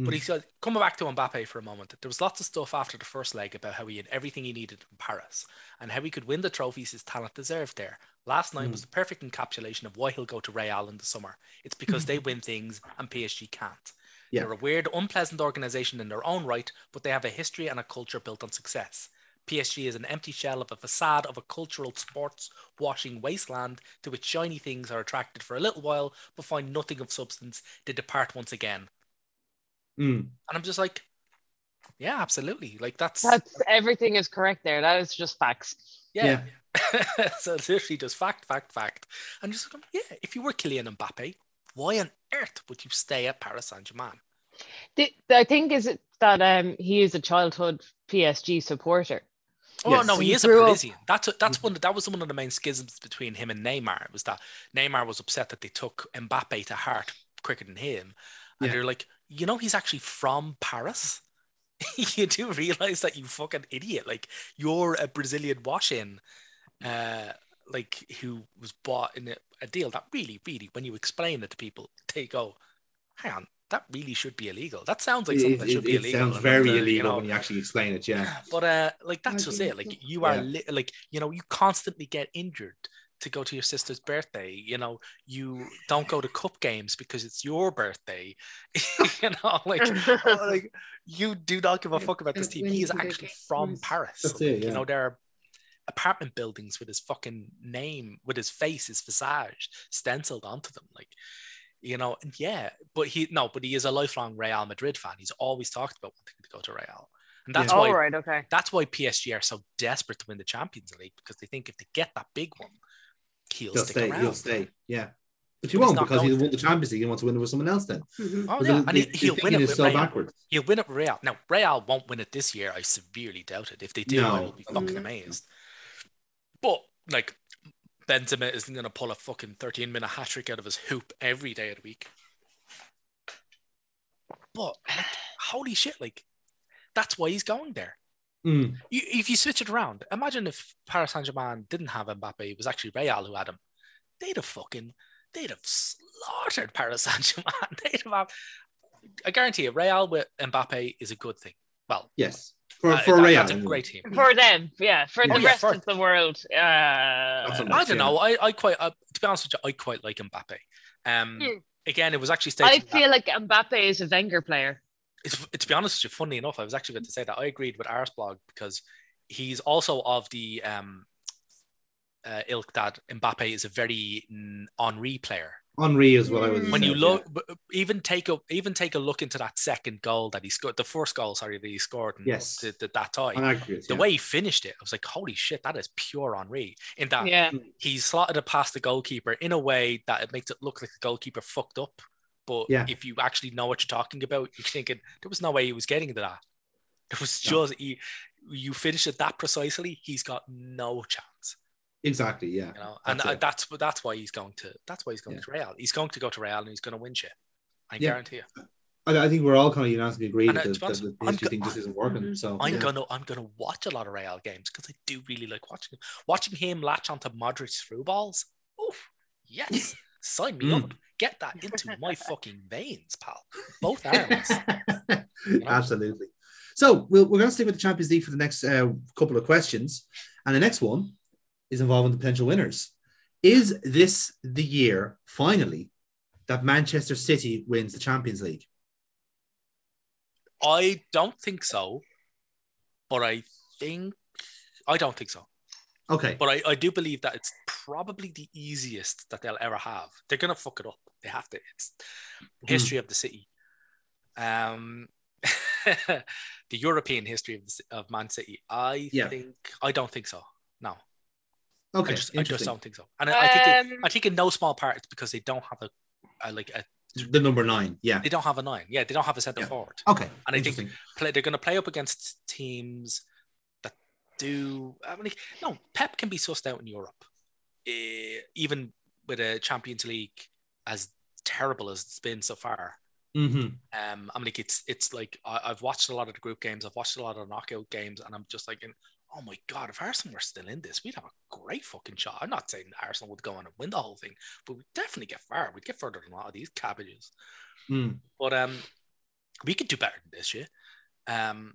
But he mm. said, coming back to Mbappe for a moment, there was lots of stuff after the first leg about how he had everything he needed in Paris and how he could win the trophies his talent deserved there. Last night was mm. the perfect encapsulation of why he'll go to Real in the summer. It's because they win things and PSG can't. Yeah. They're a weird, unpleasant organization in their own right, but they have a history and a culture built on success. PSG is an empty shell of a facade of a cultural sports washing wasteland to which shiny things are attracted for a little while but find nothing of substance. They depart once again. Mm. And I'm just like, Yeah, absolutely. Like that's That's everything is correct there. That is just facts. yeah. so it's literally just fact, fact, fact. And just like, yeah, if you were Kylian Mbappe, why on earth would you stay at Paris Saint Germain? The, I think is it that um he is a childhood PSG supporter. Oh Yes. no, he He is a grew up- Parisian. That's that's one. That was one of the main schisms between him and Neymar. It Was that Neymar was upset that they took Mbappe to heart quicker than him, and Yeah. they're like, you know, he's actually from Paris. you do realize that you fucking idiot. Like you're a Brazilian wash-in, uh, like who was bought in a, a deal that really, really, when you explain it to people, they go, "Hang on, that really should be illegal. That sounds like It, something that it- should be illegal. it sounds very then, you illegal know, when you actually explain it. Yeah. but uh, like that's just it. Like you are Yeah. li- like you know you constantly get injured to go to your sister's birthday. You know you don't go to cup games because it's your birthday. you know like oh, like you do not give a fuck about this team. He is actually from. Paris. Like, it, You know there are apartment buildings with his fucking name, with his face, his visage stenciled onto them. Like you know, and yeah, but he no, but he is a lifelong Real Madrid fan. He's always talked about wanting to go to Real. And that's Yeah. why All right, okay. that's why PSG are so desperate to win the Champions League because they think if they get that big one, he'll He'll stick stay. around. He'll stay. Yeah. But you But won't because he going won the Champions League. He wants to win it with someone else then. Mhm. Oh But yeah, the- and he, the- the he'll win it with so Real. backwards. He'll win it with Real. Now Real won't win it this year. I severely doubt it. If they do, I will be fucking No. amazed. But like Benzema isn't gonna pull a fucking 13 minute hat trick out of his hoop every day of the week. But like, holy shit, like that's why he's going there. Mm. You, if you switch it around, imagine if Paris Saint Germain didn't have Mbappe, it was actually Real who had him. They'd have fucking, they'd have slaughtered Paris Saint Germain. They'd have, I guarantee you, Real with Mbappe is a good thing. Well, Yes. For, uh, for that- Real. that's a great team. For them, yeah. For Yeah. the Oh, yeah, rest for- of the world, uh, That's I don't know. I, I quite, uh, to be honest with you, I quite like Mbappe. Um, Hmm. again, it was actually stated. I that- feel like Mbappe is a Wenger player. it's, to be honest with you, funny enough, I was actually going to say that I agreed with Arseblog because he's also of the um, uh, ilk that Mbappe is a very Henri player. Henri is what I was. Mm. When you look, b- even take a even take a look into that second goal that he scored, the first goal, sorry, that he scored, in Yes. the, the, that tie. yeah. On The yeah. way he finished it, I was like, "Holy shit, that is pure Henri!" In that Yeah. he slotted it past the goalkeeper in a way that it makes it look like the goalkeeper fucked up. But Yeah. if you actually know what you're talking about, you're thinking there was no way he was getting to that. It was No. just he, you finish it that precisely, he's got no chance. Exactly. Yeah. You know, and That's uh, that's that's why he's going to that's why he's going Yeah. to Real. He's going to go to Real and he's going to win shit. I Yeah. guarantee you. I, I think we're all kind of unanimously agreed uh, that, that the I'm go- thing just isn't working. So I'm yeah. gonna I'm gonna watch a lot of Real games because I do really like watching him. Watching him latch onto Modric's through balls. Oof, yes. Sign me Mm. up. Get that into my fucking veins, pal. Both arms. Absolutely. So we'll, we're going to stick with the Champions League for the next uh, couple of questions, and the next one is involving the potential winners. Is this the year finally that Manchester City wins the Champions League? I don't think so, but I think I don't think so. Okay. But I, I do believe that it's probably the easiest that they'll ever have. They're gonna fuck it up. They have to. It's history of the city. Um, the European history of the, of Man City. I Yeah. think I don't think so. No, Okay. I just I just don't think so. And I, I think it, Um, I think in no small part it's because they don't have a, a like a The number nine. Yeah. they don't have a nine. Yeah, they don't have a centre Yeah. forward. Okay. And I think interesting. play, they're going to play up against teams that do. I mean, no, Pep can be sussed out in Europe, Eh, even with a Champions League as terrible as it's been so far. Mhm. Um, I mean, like, it's it's like I, I've watched a lot of the group games, I've watched a lot of the knockout games, and I'm just like, oh my god, if Arsenal were still in this, we'd have a great fucking shot. I'm not saying Arsenal would go on and win the whole thing, but we'd definitely get far. We'd get further than a lot of these cabbages. Mm. But um, we could do better than this year. Um,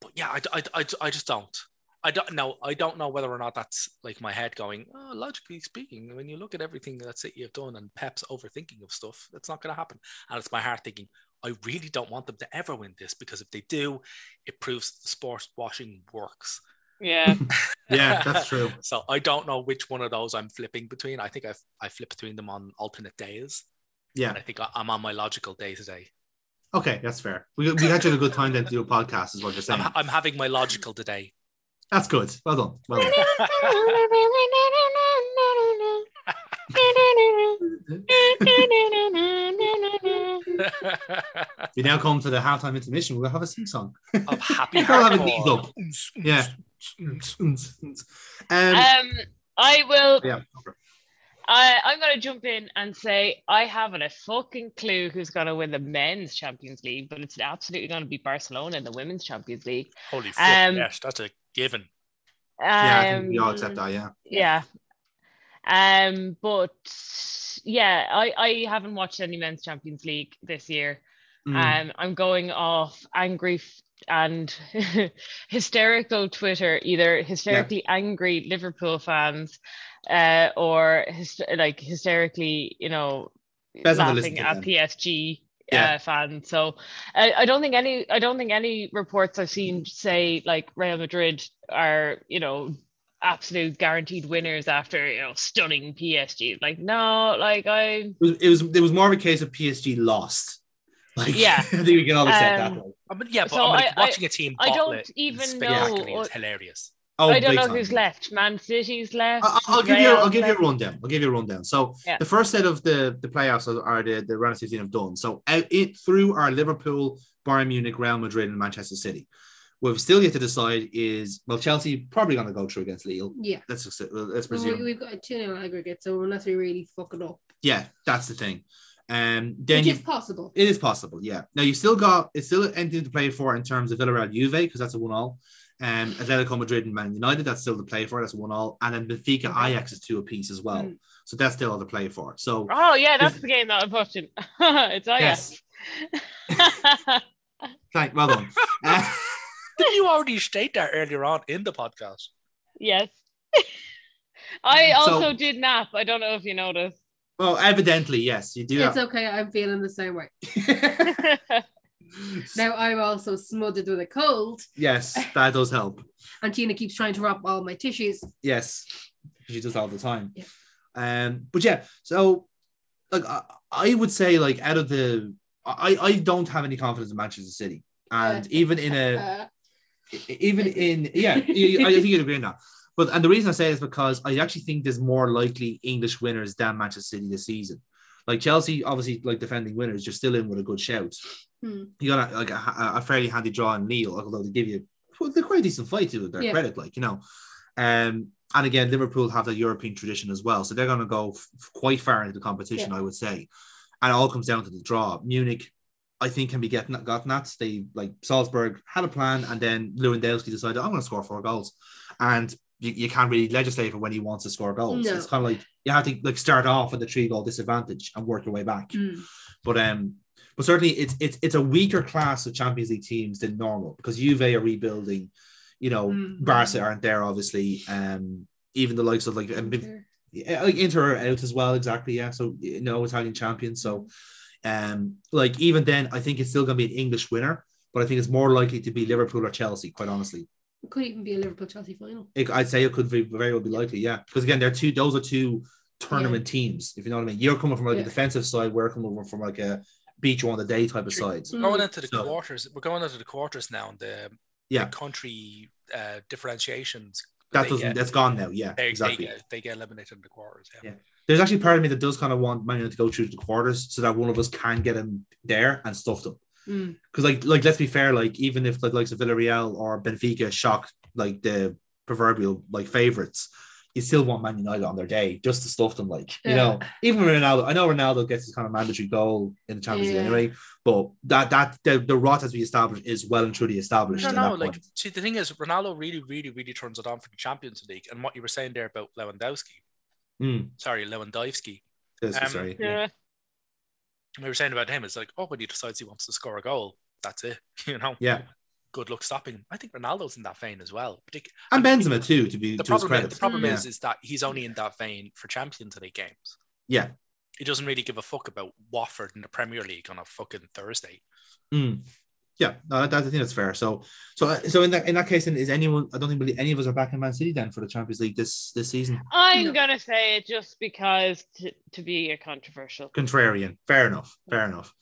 but yeah, I, I, I, I just don't. I don't know. I don't know whether or not that's like my head going. Oh, logically speaking, when you look at everything that City have done and Pep's overthinking of stuff, that's not going to happen. And it's my heart thinking, I really don't want them to ever win this because if they do, it proves the sports washing works. Yeah. Yeah, that's true. so I don't know which one of those I'm flipping between. I think I I flip between them on alternate days. Yeah. And I think I- I'm on my logical day today. Okay, that's fair. We we had you a good time then to do a podcast, is what you're saying. I'm, I'm having my logical today. That's good. Well done. Well done. We now come to the halftime intermission. We'll have a sing song. of happy We'll have a knees up. Yeah. Um, Um, I will. yeah. I, I'm going to jump in and say I haven't a fucking clue who's going to win the men's Champions League, but it's absolutely going to be Barcelona in the women's Champions League. Holy fuck, Um, yes, that's a given. Yeah, I think we all Um, accept that. Yeah. Yeah. Um, but yeah, I, I haven't watched any men's Champions League this year. Mm. Um, I'm going off angry f- and hysterical Twitter, either hysterically angry Liverpool fans, uh, or like hysterically, you know, Best not to listen laughing at them. PSG Yeah. uh, fans. So I, I don't think any, I don't think any reports I've seen say like Real Madrid are, you know, absolute guaranteed winners after you know stunning PSG. Like no, like I It was, it was it was more of a case of PSG lost. Like Yeah. I think we can all accept Um, that. Like. I mean, yeah, but so I mean, like, I- watching a team I don't even spectacularly know- is hilarious. Oh, I don't know time. who's left. Man City's left. I- I'll give you. I'll Real's give you a rundown. I'll give you a rundown. So Yeah. the first set of the the playoffs are, are the the round of 16 have done. So out it through our Liverpool, Bayern Munich, Real Madrid, and Manchester City. What we've still yet to decide is well, Chelsea probably going to go through against Lille. Yeah. Let's just, let's presume. we, we've got a 2 0 aggregate, so unless we really fuck it up, yeah, that's the thing. Um, then which you is possible. It is possible, yeah. Now you still got it's still anything to play for in terms of Villarreal Juve because that's a one all. Um, Atletico Madrid and Man United that's still to play for. That's one all, and then Benfica Okay. Ajax is two apiece as well. Mm. So that's still all to play for. So Oh yeah, that's the game that I'm watching. it's Ajax. thank, well done. Uh, Didn't you already state that earlier on in the podcast? yes. I So- also did nap. I don't know if you noticed. Well, evidently, yes, you do. It's Have, okay. I'm feeling the same way. Now I'm also smothered with a cold, yes, that does help. and Tina keeps trying to wrap all my tissues. Yes, she does all the time. Yeah. Um, but yeah, so like I, I would say like out of the I I don't have any confidence in Manchester City, and Uh, even in a Uh, even in yeah, I think you'd agree on that. But and the reason I say it is because I actually think there's more likely English winners than Manchester City this season. Like Chelsea, obviously, like defending winners, you're still in with a good shout. hmm. You got a, like a, a fairly handy draw in Lille, although they give you well, they're quite a decent fight to their Yeah. credit, like you know. Um, and again, Liverpool have the European tradition as well, so they're going to go f- quite far into the competition, I would say. And it all comes down to the draw. Munich, I think, can be getting gotten at. They like Salzburg had a plan, and then Lewandowski decided, I'm going to score four goals, and you, you can't really legislate for when he wants to score goals. No. It's kind of like you have to like start off with a three goal disadvantage and work your way back. Mm. But um, but certainly it's it's it's a weaker class of Champions League teams than normal because Juve are rebuilding. You know, Mm. Barca aren't there, obviously. Um, even the likes of like um, like Inter are out as well, exactly. Yeah, so you know, Italian champions. So, um, like even then, I think it's still going to be an English winner, but I think it's more likely to be Liverpool or Chelsea. Quite honestly, It could even be a Liverpool Chelsea final. it, I'd say it could be very well be likely. Yeah, because again, they're two; those are two tournament teams. If you know what I mean, you're coming from like Yeah. a defensive side, we're coming from like a beat you on the day type of sides. Mm. Going into the So- quarters, we're going into the quarters now, and the, Yeah. the country uh, differentiations. That doesn't. Get, that's gone now. Yeah, they, exactly. they, get, they get eliminated in the quarters. Yeah. Yeah. There's actually part of me that does kind of want Man United to go through the quarters so that one of us can get him there and stuff them. Mm. Because like, like let's be fair, like even if like likes of Villarreal or Benfica shock like the proverbial like favorites, you still want Man United on their day just to stuff them. Like you know, even Ronaldo, I know Ronaldo gets his kind of mandatory goal in the Champions League anyway, but that that the, the rot as we established is well and truly established. I at don't know. that Like, point. see, the thing is, Ronaldo really, really, really turns it on for the Champions League. And what you were saying there about Lewandowski, Mm, sorry, Lewandowski, this- Um, sorry. Yeah. We were saying about him, is like, oh, when he decides he wants to score a goal, that's it. You know, Yeah. good luck stopping him. I think Ronaldo's in that vein as well. Partic- And Benzema too, to be the to problem, is, the problem is, is that he's only in that vein for Champions League games. yeah. He doesn't really give a fuck about Watford in the Premier League on a fucking Thursday. Mm. Yeah, no, that, I think that's fair. So, so, so in that in that case, then is anyone? I don't think really any of us are back in Man City then for the Champions League this this season. I'm No. gonna say it just because to, to be a controversial. Contrarian, fair enough, fair enough.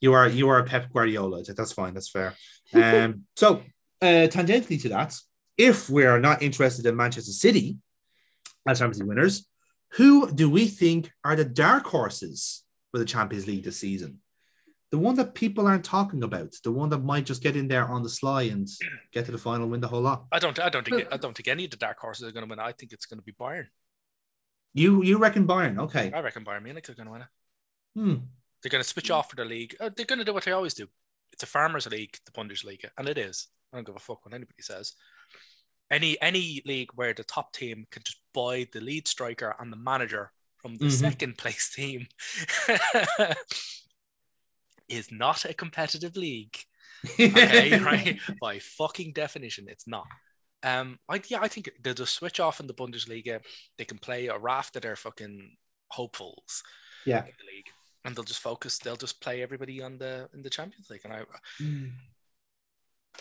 You are you are a Pep Guardiola. That's fine. That's fair. Um, so uh, tangentially to that, if we are not interested in Manchester City as Champions League winners, who do we think are the dark horses for the Champions League this season? The one that people aren't talking about, the one that might just get in there on the sly and get to the final, win the whole lot. I don't. I don't think. I don't think any of the dark horses are going to win. I think it's going to be Bayern. You you reckon Bayern? Okay. I reckon Bayern Munich are going to win it. Hmm. They're going to switch off for the league. Uh, they're going to do what they always do. It's a farmers' league, the Bundesliga, and it is. I don't give a fuck what anybody says. Any any league where the top team can just buy the lead striker and the manager from the Mhm. second place team is not a competitive league. Okay, right? By fucking definition, it's not. Um, I yeah, I think they'll just switch off in the Bundesliga. They can play a raft of their fucking hopefuls Yeah. in the league, and they'll just focus. They'll just play everybody on the in the Champions League. And I,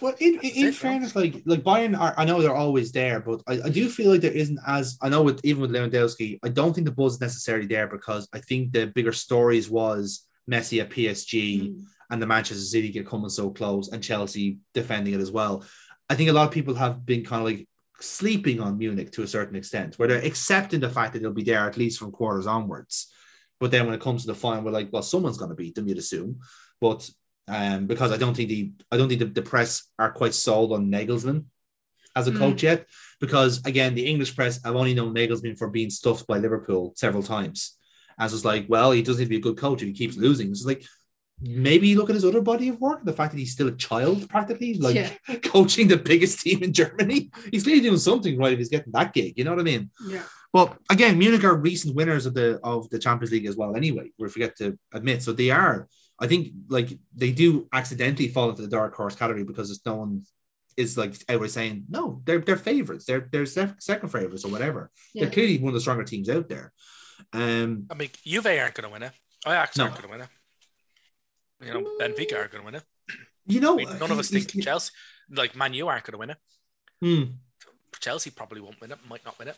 Well, in, in, it, fairness, like like Bayern are, I know they're always there, but I, I do feel like there isn't as I know with even with Lewandowski, I don't think the buzz is necessarily there because I think the bigger stories was Messi at PSG Mm. and the Manchester City get coming so close and Chelsea defending it as well. I think a lot of people have been kind of like sleeping on Munich to a certain extent, where they're accepting the fact that they'll be there at least from quarters onwards. But then when it comes to the final, we're like, well, someone's going to beat them, you'd assume. But um, because I don't think the I don't think the, the press are quite sold on Nagelsmann as a Mm. coach yet. Because again, the English press, I've only known Nagelsmann for being stuffed by Liverpool several times. As it's like, well, he doesn't need to be a good coach if he keeps losing. It's like maybe look at his other body of work, the fact that he's still a child practically, like Yeah. coaching the biggest team in Germany. He's clearly doing something right if he's getting that gig. You know what I mean? Yeah. Well, again, Munich are recent winners of the of the Champions League as well. Anyway, we forget to admit, so they are. I think like they do accidentally fall into the dark horse category because it's no one is like outright saying no, they're they're favorites, they're they're second favorites or whatever. Yeah. They're clearly one of the stronger teams out there. Um, I mean, Juve aren't going to win it. Ajax No. aren't going to win it. You know, Benfica aren't going to win it. you know, I mean, none of us think Chelsea, like Man U, aren't going to win it. Hmm. Chelsea probably won't win it. Might not win it.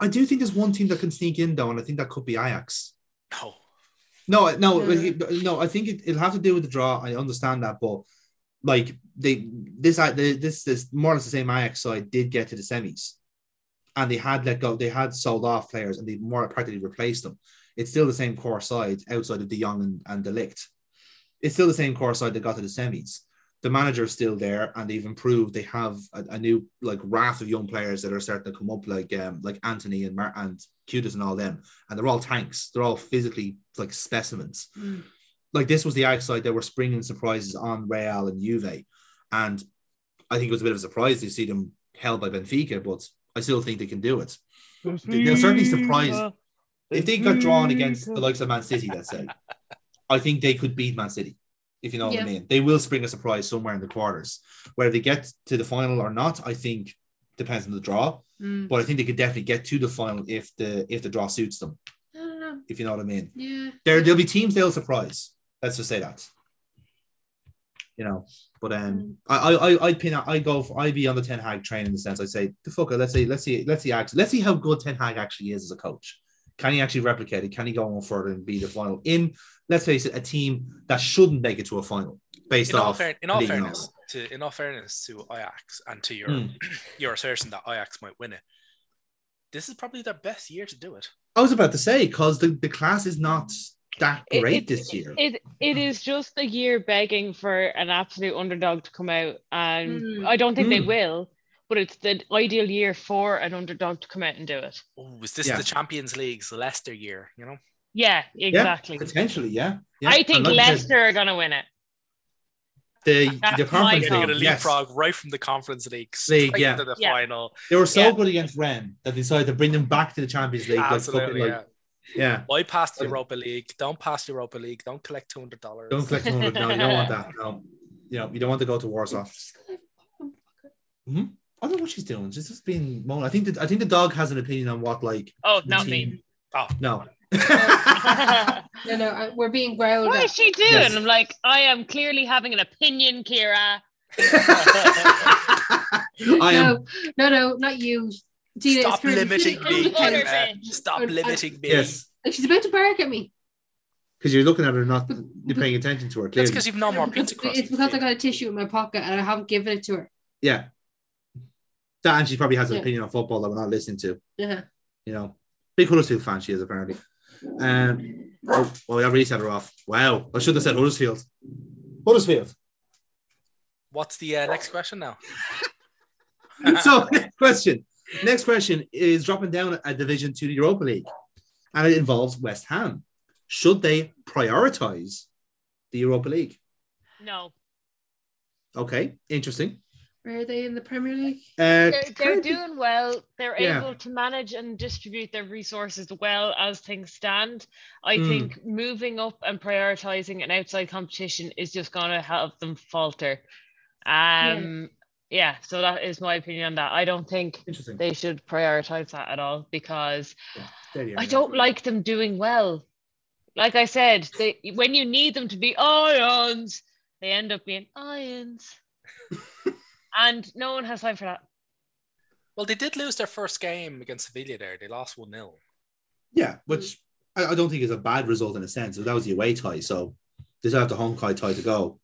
I do think there's one team that can sneak in though, and I think that could be Ajax. No. No, no, Yeah. no. I think it, it'll have to do with the draw. I understand that, but like they this this this more or less the same Ajax side did get to the semis, and they had let go. They had sold off players, and they more practically replaced them. It's still the same core side outside of De Jong and, and de Ligt. It's still the same core side that got to the semis. The manager is still there, and they've improved. They have a, a new like raft of young players that are starting to come up, like um like Antony and Mar- and Kudus and all them, and they're all tanks. They're all physically like specimens Mm. like this was the outside that were springing surprises on Real and Juve, and I think it was a bit of a surprise to see them held by Benfica, but I still think they can do it. They'll certainly surprise if they got drawn against the likes of Man City. Let's say, I think they could beat Man City. If you know what I mean, they will spring a surprise somewhere in the quarters. Whether they get to the final or not, I think depends on the draw. Mm. But I think they could definitely get to the final if the if the draw suits them. I don't know. If you know what I mean. Yeah. there there'll be teams they'll surprise. Let's just say that. You know, but um, I I I I'd pin I go for I'd be on the Ten Hag train in the sense I say the fucker. Let's see let's see let's see actually let's see how good Ten Hag actually is as a coach. Can he actually replicate it? Can he go on further and be the final in? Let's face it, a team that shouldn't make it to a final based In all, off. fair, in all fairness, knowledge. to in all fairness to Ajax and to your Hmm. your assertion that Ajax might win it, this is probably their best year to do it. I was about to say because the, the class is not that great it- this year. It it is just a year begging for an absolute underdog to come out, and Mm. I don't think they Mm. will. But it's the ideal year for an underdog to come out and do it. Oh, is this Yeah. the Champions League's Leicester year? You know, Yeah, exactly. Potentially, yeah. yeah. I think And like I said, Leicester are gonna win it. the That's the conference they're call. going to yes. leapfrog right from the Conference League League, straight yeah. into the Yeah. final. They were so Yeah. good against Rennes that they decided to bring them back to the Champions League. like Absolutely, fucking, yeah. like, yeah. Bypass the Europa League. Don't pass the Europa League. Don't collect two hundred dollars. Don't collect 200. No, you don't want that. No. You know, you don't want to go to Warsaw. Mhm. I don't know what she's doing. She's just being moan. I think that I think the dog has an opinion on what like Oh, not team- me. Oh No. No, no, I- we're being growled what at. is she doing? Yes. I'm like, I am clearly having an opinion, Kira. I am No, no, no, not you. Gina, Stop it's limiting me. for- Other bitch. stop And- limiting me. yes. She's about to bark at me. Because you're looking at her, not you're paying attention to her. That's because you've no more It's pizza crust. it's because I got a tissue in my pocket and I haven't given it to her. Yeah. That and she probably has an Yeah. opinion on football that we're not listening to. Yeah. You know, big Huddersfield fan she is apparently. Um, oh, well, we already set her off. Wow, I should have said Huddersfield. Huddersfield. What's the uh, next question now? so next question. Next question is dropping down a division to the Europa League, and it involves West Ham. Should they prioritize the Europa League? No. Okay, interesting. Where are they in the Premier League? Uh, They're, they're doing well. They're Yeah. able to manage and distribute their resources well as things stand. I Mm. think moving up and prioritizing an outside competition is just going to help them falter. Um, yeah. So that is my opinion on that. I don't think they should prioritize that at all because There you I don't like them doing well. Like I said, they when you need them to be ions, they end up being ions. and no one has time for that. Well, they did lose their first game against Sevilla there. They lost 1 0. Yeah, which I, I don't think is a bad result in a sense. That was the away tie, so they still have the home tie tie to go.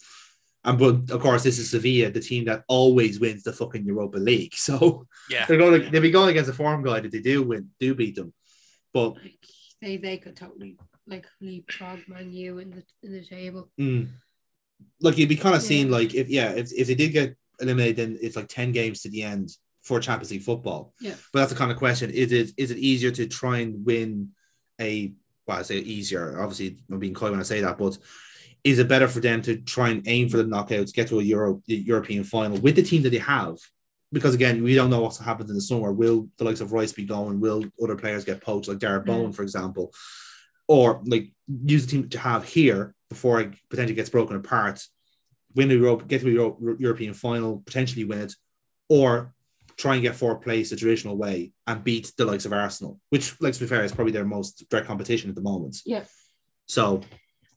And but of course, this is Sevilla, the team that always wins the fucking Europa League. So Yeah. they're going to they'll be going against a form guy that they do win, do beat them. But Like they they could totally like leapfrog Man U in the in the table. mm, like you'd be kind of Yeah. seeing like if yeah, if, if they did get eliminated, then it's like 10 games to the end for Champions League football. Yeah. But that's the kind of question. Is it is it easier to try and win a well, I say easier, obviously I'm being coy when I say that, but is it better for them to try and aim for the knockouts, get to a Euro European final with the team that they have? Because again, we don't know what's happens in the summer. Will the likes of Rice be going? Will other players get poached, like Jarrod mm. Bowen, for example? Or like use the team to have here before it potentially gets broken apart, win the Europe, get to a Euro- European final, potentially win it, or try and get fourth place the traditional way and beat the likes of Arsenal, which, let's be fair, is probably their most direct competition at the moment. Yeah. So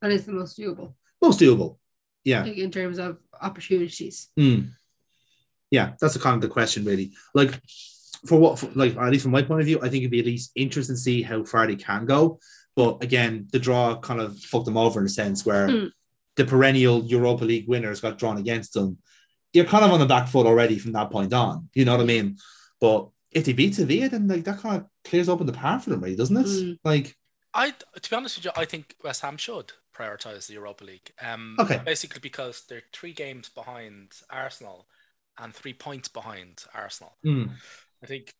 And it's the most doable. most doable. Yeah. Like in terms of opportunities. Mm. Yeah, that's the kind of the question, really. Like, for what, for, like, at least from my point of view, I think it'd be at least interesting to see how far they can go. But again, the draw kind of fucked them over in a sense where Mm. the perennial Europa League winners got drawn against them. You're kind of on the back foot already from that point on. You know what I mean? But if they beat Sevilla, then like that kind of clears open the path for them, really, doesn't it? Mm. Like, I, to be honest with you, I think West Ham should prioritize the Europa League. Um, Okay. Basically, because they're three games behind Arsenal and three points behind Arsenal. mm, I think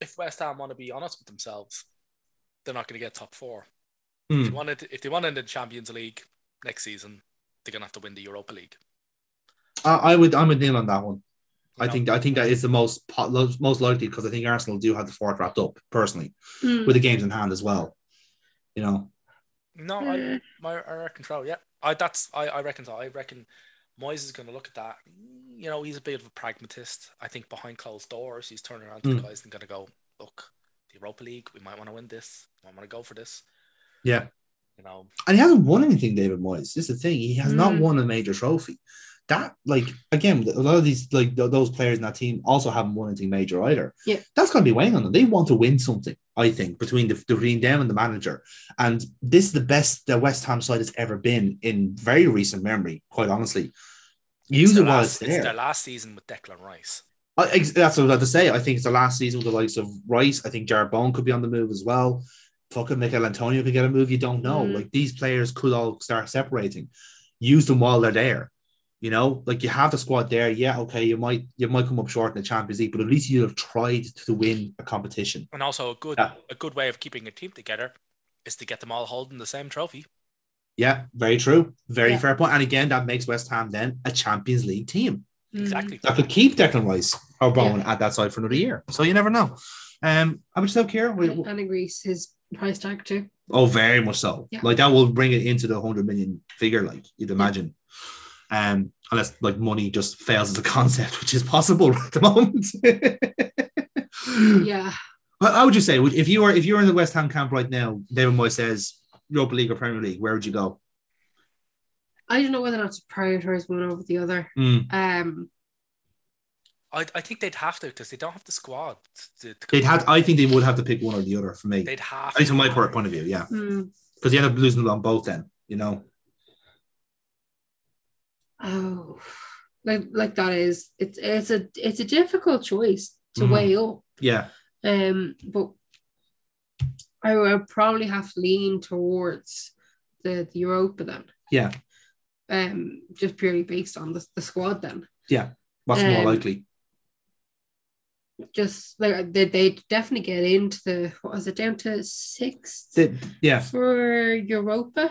if West Ham want to be honest with themselves, they're not going to get top four. If mm. they wanted, if they want to the Champions League next season, they're going to have to win the Europa League. I, I would, I'm with Neil on that one. I know? think I think that is the most most likely because I think Arsenal do have the fourth wrapped up personally Mm. with the games in hand as well. You know, No, I, my, I reckon so. Yeah, I that's I, I reckon so. I reckon Moyes is going to look at that. You know, he's a bit of a pragmatist. I think behind closed doors, he's turning around to Mm. the guys and going to go, look, the Europa League, we might want to win this. Might want to go for this. yeah, You know, and he hasn't won anything, David Moyes. This is the thing; he has not Mm. won a major trophy. That, like, again, a lot of these, like, th- those players in that team also haven't won anything major either. Yeah. that's going to be weighing on them. They want to win something, I think, between the between them and the manager. And this is the best the West Ham side has ever been in very recent memory. Quite honestly, use it's it their while last, it's it's there. their last season with Declan Rice. I, ex- that's what I was about to say. I think it's the last season with the likes of Rice. I think Jarrod Bowen could be on the move as well. Fucking Michael Antonio could get a move. You don't know. Mm. Like these players could all start separating. Use them while they're there. You know, like you have the squad there. Yeah, okay, you might you might come up short in the Champions League, but at least you have tried to win a competition. And also a good Yeah. a good way of keeping a team together is to get them all holding the same trophy. Yeah, very true. Very Yeah. fair point. And again, that makes West Ham then a Champions League team. Mm. Exactly. that could keep Declan Rice or Bowen at that side for another year. So you never know. Um, how much stuff here? We- And agrees his price tag too. Oh, very much so. Yeah. Like that will bring it into the hundred million figure, like you'd imagine. Um, unless like money just fails as a concept, which is possible at the moment. Yeah. How how would you say if you were if you were in the West Ham camp right now, David Moyes says Europa League or Premier League, where would you go? I don't know whether or not to prioritize one over the other. Mm. Um, I, I think they'd have to because they don't have the squad. To, to They'd have. I think they would have to pick one or the other for me. They'd have. At least from my point point of view, yeah. mm, because you end up losing on both. Then you know. Oh, like like that is it's it's a it's a difficult choice to Mhm. weigh up. Yeah, Um, but I would probably have to lean towards the, the Europa then. yeah. Um, just purely based on the, the squad then. Yeah. What's more Um, likely? Just like they they definitely get into the what was it down to six yeah, for Europa?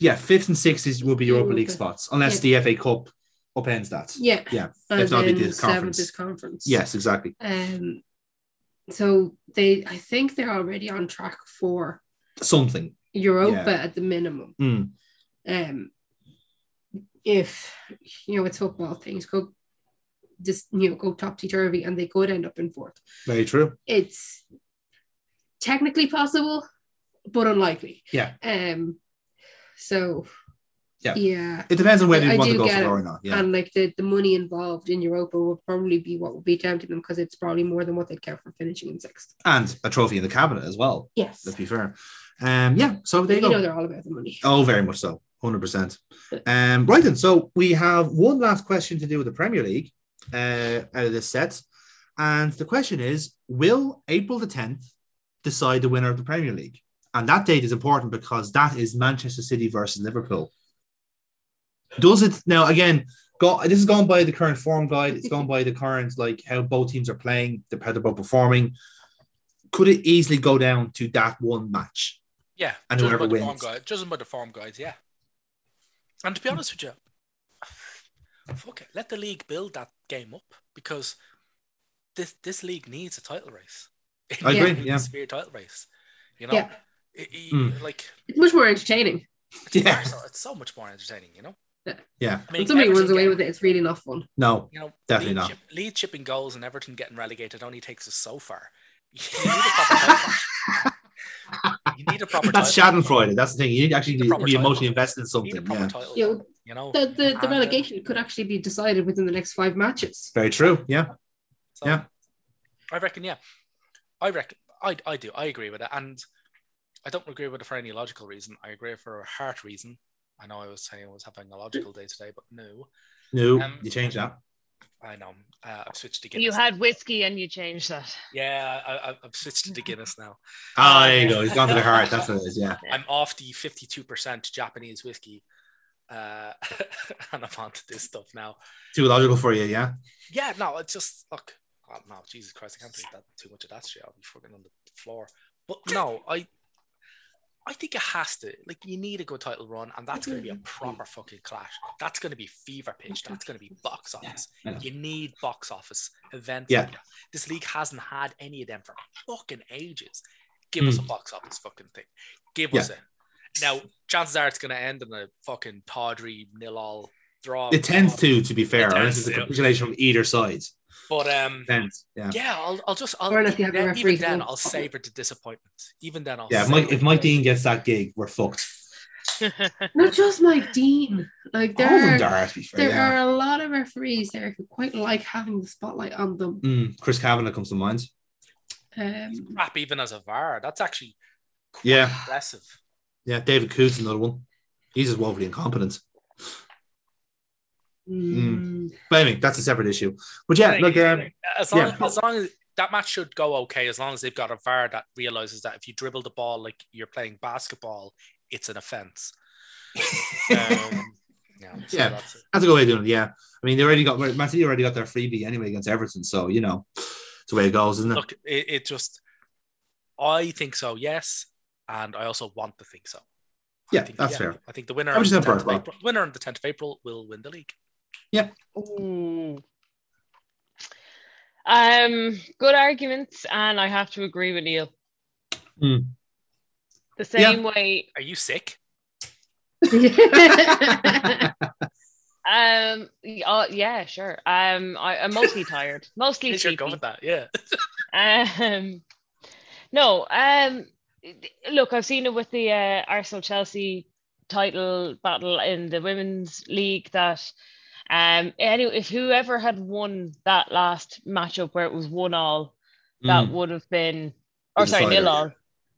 Yeah. Fifth and sixth is will be Europa League spots, unless the FA Cup upends that. Yeah. Yeah, And if not, did seventh conference. is conference. Yes, exactly. Um so they I think they're already on track for Something. Europa Yeah. at the minimum. Mm. um if you know it's football things go just you know go topsy turvy and they could end up in fourth Very true. it's technically possible but unlikely Yeah. um so Yeah. yeah It depends on whether I you want to go for it. or not. Yeah. and like the, the money involved in Europa would probably be what would be tempting them because it's probably more than what they'd get for finishing in sixth. And a trophy in the cabinet as well. Yes. Let's be fair. Um, yeah. So they you you know they're all about the money. Oh, very much so. 100%. Um, right then. So we have one last question to do with the Premier League uh, out of this set. And the question is Will April the 10th decide the winner of the Premier League? And that date is important because that is Manchester City versus Liverpool. Does it now again? Go, this is gone by the current form guide. It's gone by the current like how both teams are playing, the how they're both performing. Could it easily go down to that one match? Yeah, And whoever by the form wins. guide, judging by the form guides, yeah. And to be honest with you, fuck it, let the league build that game up because this this league needs a title race. It I agree, yeah. a severe title race. You know, Yeah. It- it- Mm. like It's much more entertaining. it's, Yeah. so, it's so much more entertaining. You know, Yeah. I mean, When somebody Everton runs away get- with it, it's really not fun. No. You know, Definitely lead not. Chip, lead chipping goals and Everton getting relegated only takes us so far. You need a proper title. You need a proper That's title. Schadenfreude. That's the thing. You need to actually Need be emotionally invested in You something. need a Yeah. title. You know, You know, The, the, the And, uh, relegation could actually be decided within the next five matches. Very true. Yeah. So, Yeah. I reckon, yeah. I reckon, I, I do. I agree with it. And I don't agree with it for any logical reason. I agree for a heart reason. I know I was saying I was having a logical day today, but no. No, Um, you change that. I know. Uh, I've switched to Guinness. You had whiskey and you changed that. Yeah, I, I- I've switched to Guinness now. Ah, there you go. He's gone to the heart. That's what it is. Yeah. I'm off the 52% Japanese whiskey. Uh, and I'm on to this stuff now. Too logical for you. Yeah. Yeah, no, it's just look. Oh, no, Jesus Christ, I can't drink that too much of that shit. I'll be fucking on the floor. But no, I, I think it has to. Like, you need a good title run, and that's going to be a mm-hmm. proper fucking clash. That's going to be fever pitch. That's going to be box office. Know. You need box office events. Yeah. Like. This league hasn't had any of them for fucking ages. Give us a mm. box office fucking thing. Give us it. Now, chances are it's going to end in a fucking tawdry nil all draw. It tends to, to be fair. It Unless tends it's a to. capitulation from either side. But um, Tends. Yeah. yeah, I'll, I'll just, I'll, Or you even, have then, even then, I'll save savor the disappointment. Even then, I'll Yeah. If Mike, savor if Mike. Dean gets that gig, we're fucked. Not just Mike Dean. Like All of them there, are, are, fair. there yeah. are a lot of referees there who quite like having the spotlight on them. Mm, Chris Kavanagh comes to mind. Um, crap even as a VAR. That's actually quite Yeah. impressive. Yeah. David Coots, another one. He's just woefully incompetent. Mm, But anyway, that's a separate issue. But yeah, Like, look, um, as long, yeah. as long as that match should go okay, as long as they've got a VAR that realizes that if you dribble the ball like you're playing basketball, it's an offense. Um, yeah, so Yeah. that's that's a good way of doing it. Yeah. I mean, they already got Man City already got their freebie anyway against Everton, so you know, it's the way it goes, isn't it? Look, it, it just, I think so, yes, and I also want to think so. I Yeah, think, that's fair. I think the winner, on the just saying 10th of for it, April, winner on the 10th of April will win the league. Ooh. Um, good arguments, and I have to agree with Neil. Hmm. The same way. Are you sick? Um, y- uh, yeah, sure. Um, I, I'm mostly tired, mostly You should go with that. Yeah. Um, no. Um, look, I've seen it with the uh, Arsenal Chelsea title battle in the women's league. That um, anyway, if whoever had won that last matchup where it was one all, that Mm. would have been, or sorry, nil all.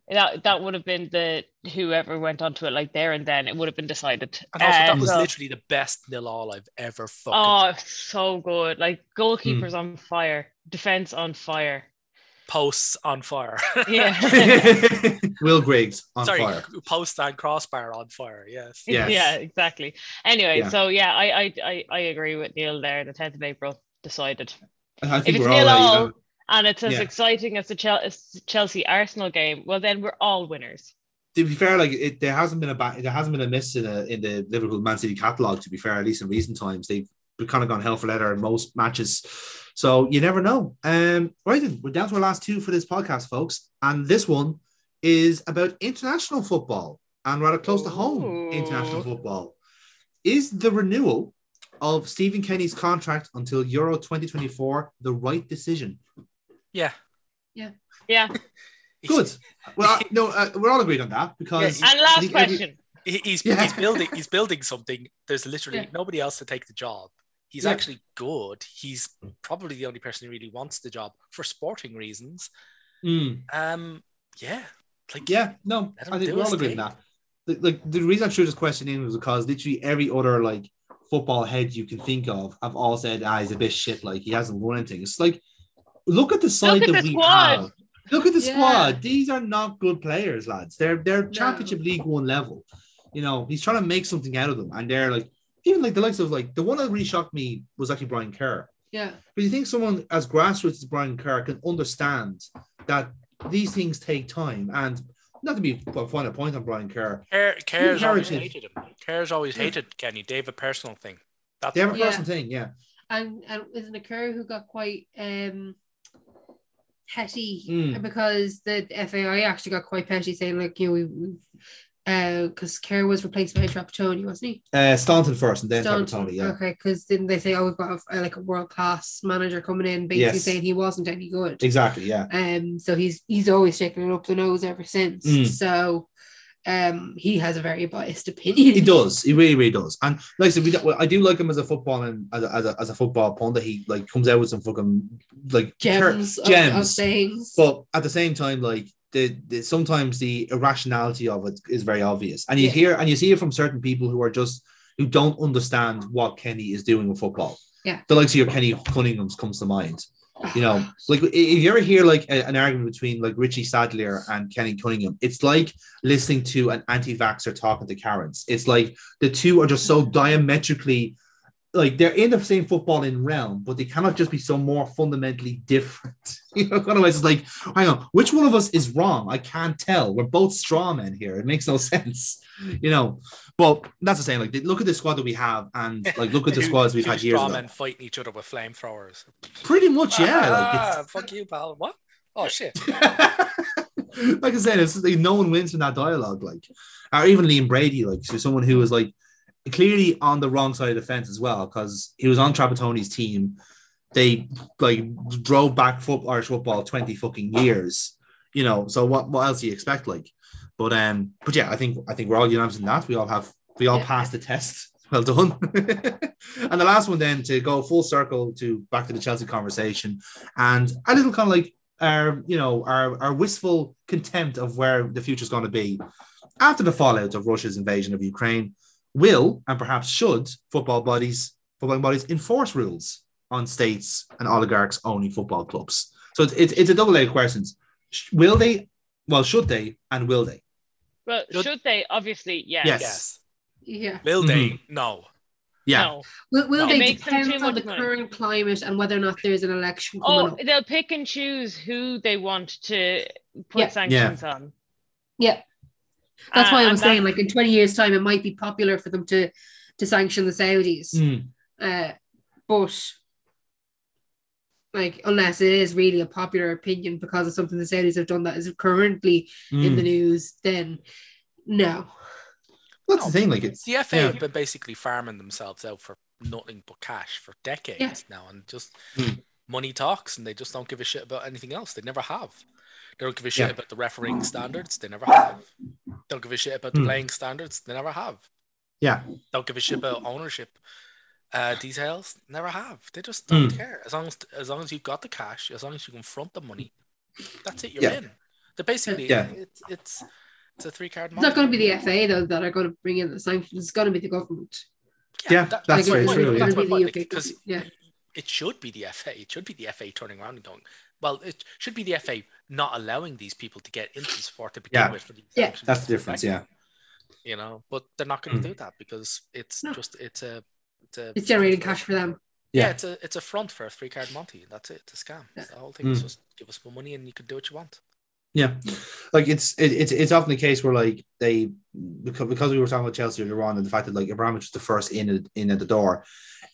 that that would have been the whoever went onto it like there and then it would have been decided. And also, that Uh, was so- literally the best nil all I've ever fucking. oh so good. Like goalkeepers on fire, defense on fire. Posts on fire. Yeah. Will Griggs on Sorry, fire. post and crossbar on fire. Yes. Yes. Yeah, exactly. Anyway, Yeah. so yeah, I, I I I agree with Neil there. The 10th of April decided. I If think it's we're all, you all know, and it's as Yeah. exciting as the Chelsea Arsenal game, well then we're all winners. to be fair, like it, there hasn't been a ba- there hasn't been a miss in a, in the Liverpool Man City catalog. To be fair, at least in recent times, they've kind of gone hell for leather in most matches. So you never know. Um, right then, we're down to our last two for this podcast, folks, and this one is about international football and rather close to home international football. Is the renewal of Stephen Kenny's contract until Euro 2024 the right decision? Yeah. Yeah. Yeah. Good. Well, uh, no, uh, we're all agreed on that because Yeah, And last think every- question. He- He's, Yeah. he's building he's building something. There's literally Yeah. nobody else to take the job. He's Yeah. actually good. He's probably the only person who really wants the job for sporting reasons. Mm. Um, yeah, like Yeah, no, I think we're all his agreeing on that. The, like the reason I threw this question in was because literally every other like football head you can think of have all said, "Ah, he's a bit shit. Like he hasn't won anything." It's like, look at the side at that the we squad. have. Look at the Yeah. squad. These are not good players, lads. They're they're No. championship league one level. You know, he's trying to make something out of them, and they're like even like the likes of like the one that really shocked me was actually Brian Kerr. Yeah. But you think someone as grassroots as Brian Kerr can understand that these things take time and not to be find a point on Brian Kerr. Care, Kerr's always hated him. Kerr's always Yeah. hated Kenny. They have a personal thing. That's They have a why. Yeah. personal thing, yeah. and and isn't it Kerr who got quite um petty Mm. because the FAI actually got quite petty saying like you know we we've uh because Kerr was replaced by Trapattoni wasn't he Uh, Staunton first and then Staunton. Trapattoni, yeah. okay because didn't they say oh we've got a, like a world class manager coming in basically Yes. saying he wasn't any good Exactly, yeah. um so he's he's always taken it up the nose ever since Mm. so um he has a very biased opinion He does. He really, really does. And like I said, we I do like him as a football and as a, as a, as a football pundit. He like comes out with some fucking like gems, ter- of, gems. of sayings But at the same time, like the, the sometimes the irrationality of it is very obvious, and you Yeah. hear and you see it from certain people who are just who don't understand what Kenny is doing with football. Yeah. the likes of your Kenny Cunningham's comes to mind. You know, like if you ever hear like a- an argument between like Richie Sadlier and Kenny Cunningham, it's like listening to an anti-vaxxer talking to Karens. It's like the two are just so mm. diametrically like they're in the same footballing realm, but they cannot just be so more fundamentally different. You know, otherwise it's like, hang on, which one of us is wrong? I can't tell. We're both straw men here. It makes no sense, you know. But that's the same. Like, look at the squad that we have, and like, look at the squads we've had years straw ago. men fighting each other with flamethrowers. Pretty much, yeah. Like, Ah, fuck you, pal. What? Oh shit. like I said, it's like no one wins from that dialogue. Like, or even Liam Brady, like so someone who was like clearly on the wrong side of the fence as well, because he was on Trapattoni's team. They like drove back foot Irish football 20 fucking years. You know, so what what else do you expect? Like, but um, but yeah, I think I think we're all unanimous in that. We all have we all Yeah. passed the test. Well done. and the last one then to go full circle to back to the Chelsea conversation and a little kind of like our, you know, our, our wistful contempt of where the future is going to be after the fallout of Russia's invasion of Ukraine. Will and perhaps should football bodies, footballing bodies enforce rules on states and oligarchs owning football clubs? So it's, it's, it's a double-edged question. Will they? Well, should they? And will they? Well, Should- should they? Obviously, yes. Yes. Yes. yeah Will they? Mm-hmm. No. Yeah. No. Will, will No. they It makes depend on the money. current climate and whether or not there's an election Oh, up? they'll pick and choose who they want to put Yeah. sanctions on. Yeah, that's why I Uh, was saying, that- like in 20 years' time, it might be popular for them to to sanction the Saudis, Mm. uh, but like unless it is really a popular opinion because of something the Saudis have done that is currently in the Mm. news, then no. That's the thing. Like it's The FA Yeah. have been basically farming themselves out for nothing but cash for decades Yeah. now, and just Hmm. money talks, and they just don't give a shit about anything else. They never have. They don't give a shit Yeah. about the refereeing standards. They never have. Don't give a shit about the Hmm. playing standards. They never have. yeah. Don't give a shit about ownership uh, details. Never have. They just don't Hmm. care. As long as as long as you've got the cash, as long as you can front the money, that's it. You're Yeah. in. They're basically Yeah. it's it's it's a three card. It's not going to be the FA though that are going to bring in the sanctions. It's going to be the government. Yeah, that's Like, very it'll- true. That's be my the point, because yeah. It should be the FA. It should be the FA turning around and going, well, it should be the FA not allowing these people to get into the sport to begin Yeah. with. For these Yeah. That's the difference. affect Yeah. You know, but they're not going to Mm. do that because it's No. just it's a it's a It's generating cash for them. yeah. Yeah. it's a it's a front for a three card Monte. That's it. It's a scam. Yeah. The whole thing is Mm. just give us more money and you can do what you want. Yeah, like it's it, it's it's often the case where like they because because we were talking about Chelsea earlier on and the fact that like Abramovich was the first in at- in at the door,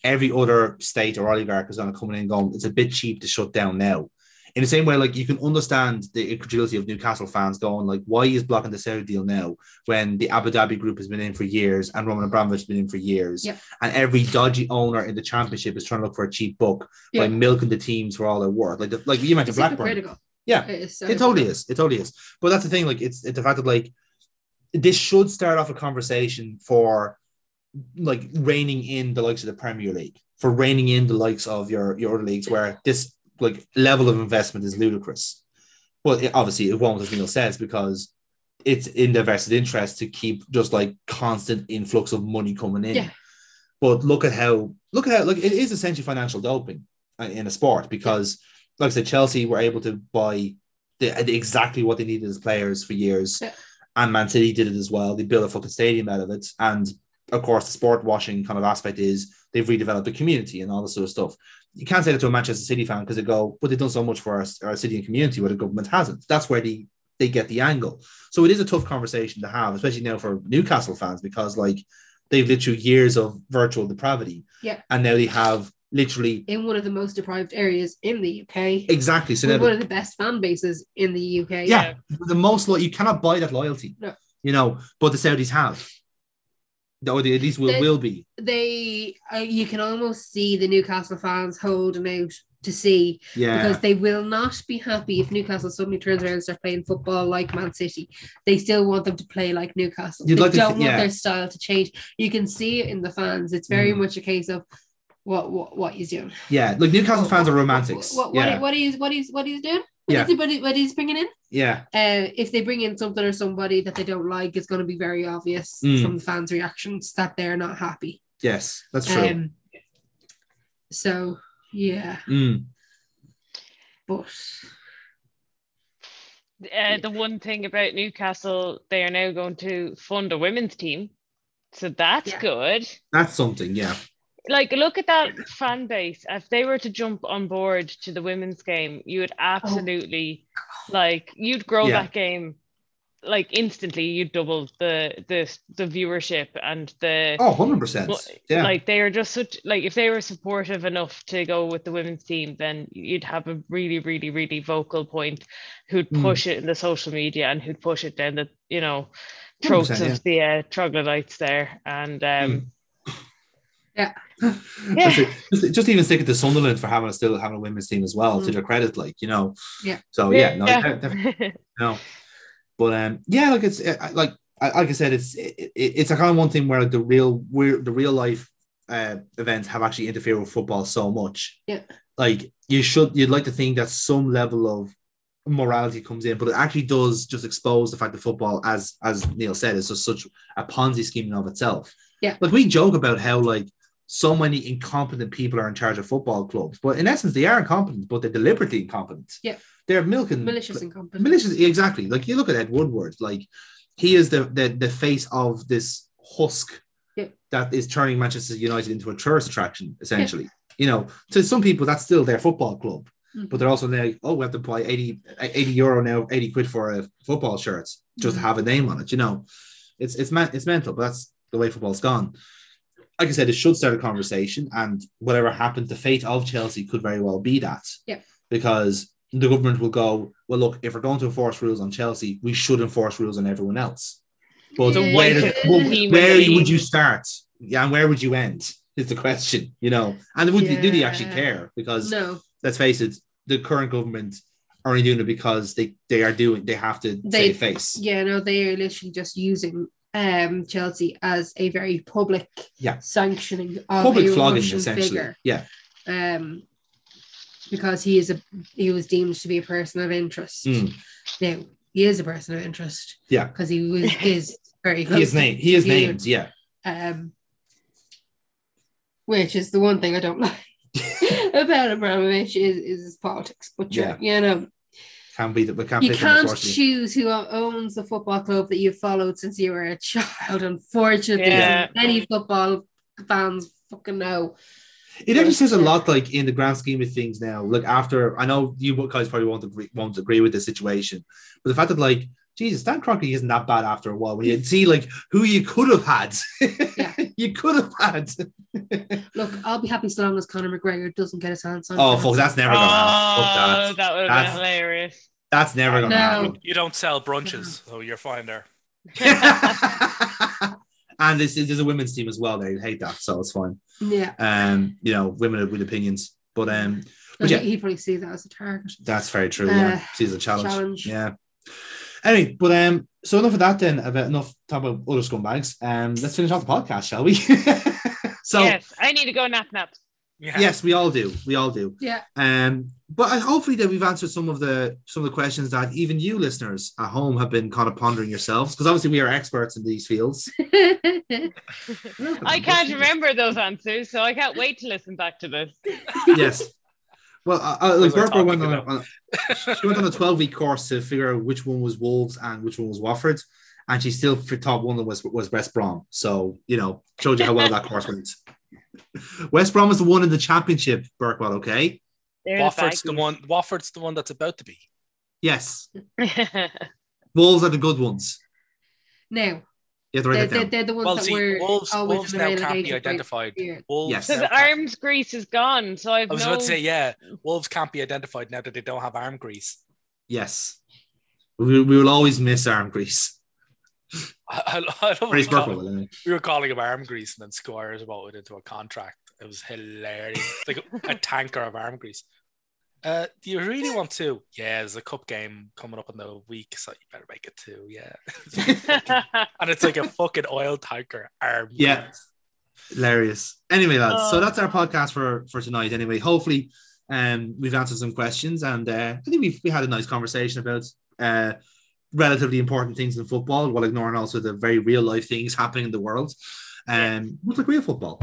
every other state or oligarch is going to come in and go. It's a bit cheap to shut down now. In the same way, like you can understand the incredulity of Newcastle fans going like, why is blocking the Saudi deal now when the Abu Dhabi group has been in for years and Roman Abramovich has been in for years, Yeah. and every dodgy owner in the championship is trying to look for a cheap buck by milking the teams for all they're worth. Like the, like you mentioned It's Blackburn. Yeah. It, so It totally is. It totally is. But that's the thing. Like, it's, it's the fact that like this should start off a conversation for like reining in the likes of the Premier League, for reining in the likes of your your other leagues, where this like level of investment is ludicrous. But it, obviously, it won't, as Neil says, because it's in their vested interest to keep just like constant influx of money coming in. Yeah. But look at how look at how like it is essentially financial doping uh, in a sport because, like I said, Chelsea were able to buy the, exactly what they needed as players for years, Yeah. and Man City did it as well. They built a fucking stadium out of it, and of course, the sport washing kind of aspect is they've redeveloped the community and all this sort of stuff. You can't say that to a Manchester City fan because they go, but they've done so much for our, our city and community where the government hasn't. That's where they they get the angle. So it is a tough conversation to have, especially now for Newcastle fans, because like they've lived through years of virtual depravity. Yeah. And now they have literally In one of the most deprived areas in the UK. exactly so now one of the best fan bases in the UK. yeah, the most lo- you cannot buy that loyalty. No. You know, but the Saudis have. Or they at least will, They- will be. They, uh, you can almost see the Newcastle fans holding out to see Yeah. because they will not be happy if Newcastle suddenly turns around and start playing football like Man City. They still want them to play like Newcastle. You'd they like to don't th- want yeah. their style to change. You can see it in the fans. It's very Mm. much a case of what what what he's doing. yeah. Like Newcastle What- fans are romantics. What what, yeah. what he's what he's what he's doing. What Yeah. is he, what, what he's bringing in? yeah. Uh, if they bring in something or somebody that they don't like, it's going to be very obvious Mm. from the fans' reactions that they're not happy. Yes. That's true. Um, so yeah, Mm. but Uh, the one thing about Newcastle, they are now going to fund a women's team. So that's Yeah. good. That's something. Yeah. Like, look at that fan base. If they were to jump on board to the women's game, you would absolutely, like, you'd grow Yeah. that game like instantly. You'd double the the the viewership and the Oh, 100%. Well, Yeah. Like they are just such like if they were supportive enough to go with the women's team, then you'd have a really, really, really vocal point who'd Mm. push it in the social media and who'd push it down the you know throats 100%, of the uh, troglodytes there. And um That's it. Just, just even stick it to Sunderland for having a still having a women's team as well, to Mm. their credit, like you know. Yeah. So yeah, no, yeah. de- definitely no. But um, yeah, like it's uh, like I- like I said, it's it, it- it's a kind of one thing where like the real where the real life uh, events have actually interfered with football so much. Yeah. Like you should, you'd like to think that some level of morality comes in, but it actually does just expose the fact that football, as as Neil said, is just such a Ponzi scheme in of itself. Yeah. Like we joke about how like so many incompetent people are in charge of football clubs, but in essence, they are incompetent, but they're deliberately incompetent. Yeah. They're milking malicious and competent. malicious exactly like you look at ed woodward like he is the the, the face of this husk Yeah. that is turning manchester united into a tourist attraction essentially you know to some people that's still their football club Mhm. but they're also like oh we have to buy 80 80 euro now 80 quid for a football shirt just to Mhm. have a name on it you know it's it's man, it's mental but that's the way football's gone like I said, it should start a conversation, and whatever happened, the fate of Chelsea could very well be that. Yeah. Because the government will go, well, look, if we're going to enforce rules on Chelsea, we should enforce rules on everyone else. But Yeah. where, does, well, where in would you start? Yeah, and where would you end? Is the question, you know? And would do they actually care? Because No, let's face it, the current government are only doing it because they they are doing they have to They- save face. yeah, no, they are literally just using um Chelsea as a very public Yeah. sanctioning of Public a flogging, Russian essentially. figure. Yeah, Um, because he is a he was deemed to be a person of interest. Mm. Now he is a person of interest. Yeah. because he was is very He is close named. He is to named. Yeah. um, which is the one thing I don't like about Abramovich is, is his politics. But yeah, you know, Can't be that. We can't. you pick can't unfortunately. choose who owns the football club that you've followed since you were a child. Unfortunately, Yeah. many football fans fucking know. It actually says a lot, like in the grand scheme of things. Now, look after I know you guys probably won't agree, won't agree with the situation, but the fact that like Jesus, Stan Kroenke isn't that bad after a while. When you see like who you could have had, Yeah. you could have had. Look, I'll be happy so long as Conor McGregor doesn't get his hands on. Oh it. fuck, that's never gonna happen. Fuck Oh, that. that would have That's- been hilarious. That's never gonna No. happen. You don't sell brunches, so you're fine there. and this is there's a women's team as well. They hate that, so it's fine. yeah. Um, you know, women with opinions, but um, But But yeah. he'd probably see that as a target. That's very true. Yeah, Uh, sees a challenge. challenge. Yeah. Anyway, but um, so enough of that then. About enough talk about other scumbags. Um, let's finish off the podcast, shall we? so yes, I need to go nap nap. Yeah. yes, we all do. We all do. Yeah. Um, but I, hopefully that we've answered some of the some of the questions that even you listeners at home have been kind of pondering yourselves, because obviously we are experts in these fields. I can't remember those answers, so I can't wait to listen back to this. yes. Well, uh, uh, like What was went on, on she went on a twelve week course to figure out which one was Wolves and which one was Watford, and she still for top one was was West Brom. So you know, showed you how well that course went. West Brom was the one in the championship, Burkwell. Okay, They're Watford's the baggies. one. Watford's the one that's about to be. yes, Wolves are the good ones. now, You have to they're, it they're, they're the ones Well, that see, were Wolves, always Wolves now can't be identified. Wolves. Yes. Because now can't- arms grease is gone, so I've I was no. about to say, yeah, Wolves can't be identified now that they don't have arm grease. Yes, we, we will always miss arm grease. I, I, I love Praise how Burkwell. anyway. we were calling him arm grease, and then Squires bought it into a contract. It was hilarious, like a tanker of arm grease. Uh, do you really want to? Yeah, there's a cup game coming up in the week, so you better make it too. Yeah, and it's like a fucking oil tanker arm. Yeah. grease. Hilarious. Anyway, lads, so Oh. that's our podcast for for tonight. Anyway, hopefully, um, we've answered some questions, and uh, I think we've we had a nice conversation about uh, relatively important things in football, while ignoring also the very real life things happening in the world. Um, with like real football.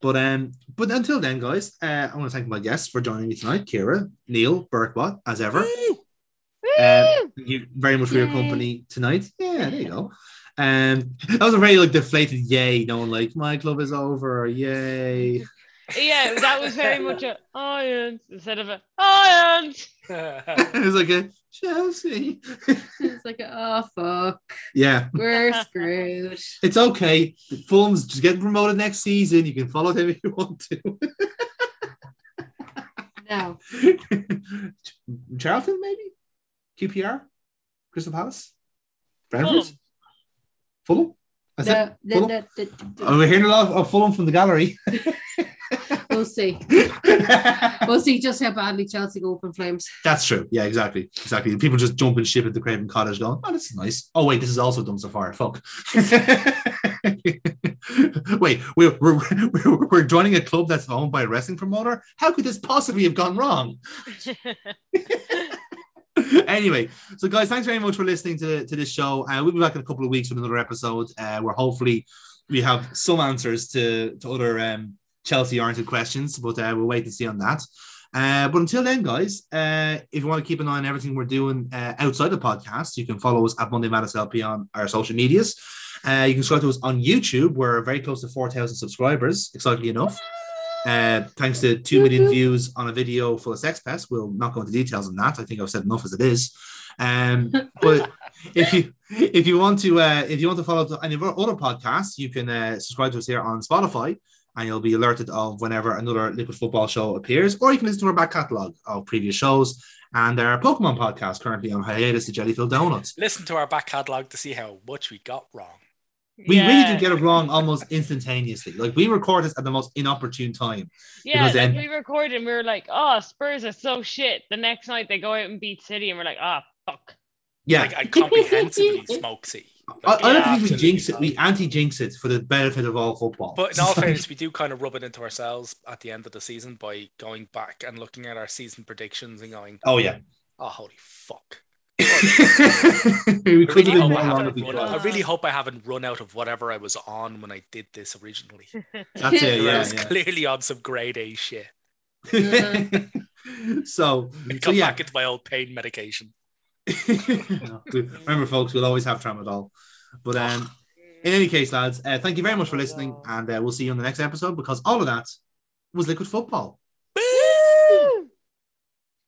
But um, but until then, guys, uh, I want to thank my guests for joining me tonight, Kira, Neil, Burkbot, as ever. Um, thank you very much for your company tonight. Yeah, there you go. Um, that was a very like deflated yay, no one like my club is over, yay. yeah, that was very much a Irons instead of a Irons. it was like a Chelsea. It's like, oh fuck, yeah, we're screwed. it's okay. Fulham's just getting promoted next season. You can follow them if you want to. No, Charlton, maybe? QPR? Crystal Palace? Brentford? Fulham. Fulham? That's it? no, no, Fulham? no, no, no. Oh, we're hearing a lot of, of Fulham from the gallery. We'll see. We'll see just how badly Chelsea go up in flames. That's true. Yeah, exactly. Exactly. People just jump and ship at the Craven Cottage going, oh, this is nice. Oh, wait, this is also done so far. Fuck. wait, we're, we're, we're, we're joining a club that's owned by a wrestling promoter? How could this possibly have gone wrong? anyway, so guys, thanks very much for listening to, to this show. Uh, we'll be back in a couple of weeks with another episode uh, where hopefully we have some answers to, to other um, Chelsea oriented questions, but uh, we'll wait and see on that. Uh, but until then, guys, uh, if you want to keep an eye on everything we're doing uh, outside the podcast, you can follow us at Monday Madness LP on our social medias. Uh, you can subscribe to us on YouTube. We're very close to 4,000 subscribers, excitedly enough. Uh, thanks to 2 million views on a video full of sex pests. We'll not go into details on that. I think I've said enough as it is. Um, but if you if you want to uh, if you want to follow any of our other podcasts, you can uh, subscribe to us here on Spotify and you'll be alerted of whenever another Liquid Football show appears, or you can listen to our back catalogue of previous shows and our Pokemon podcast currently on hiatus to Jellyfield Donuts. Listen to our back catalogue to see how much we got wrong. We really did get it wrong almost instantaneously. Like we record this at the most inopportune time. Yeah, like then- we recorded and we were like, oh, Spurs are so shit. The next night they go out and beat City and we're like, ah, fuck. Yeah, Like I comprehensively smoke City. I, Like, I don't yeah, think we jinx it. We anti-jinx it for the benefit of all football. But in all fairness, we do kind of rub it into ourselves at the end of the season by going back and looking at our season predictions and going, oh yeah, oh holy fuck. I really, hope I, haven't run. I really hope I haven't run out of whatever I was on when I did this originally. That's it, I yeah. was yeah. clearly on some grade A shit. so, And so come yeah. back into my old pain medication. Remember, folks, we'll always have tramadol. But um, in any case, lads, uh, thank you very much for listening, and uh, we'll see you on the next episode because all of that was liquid football.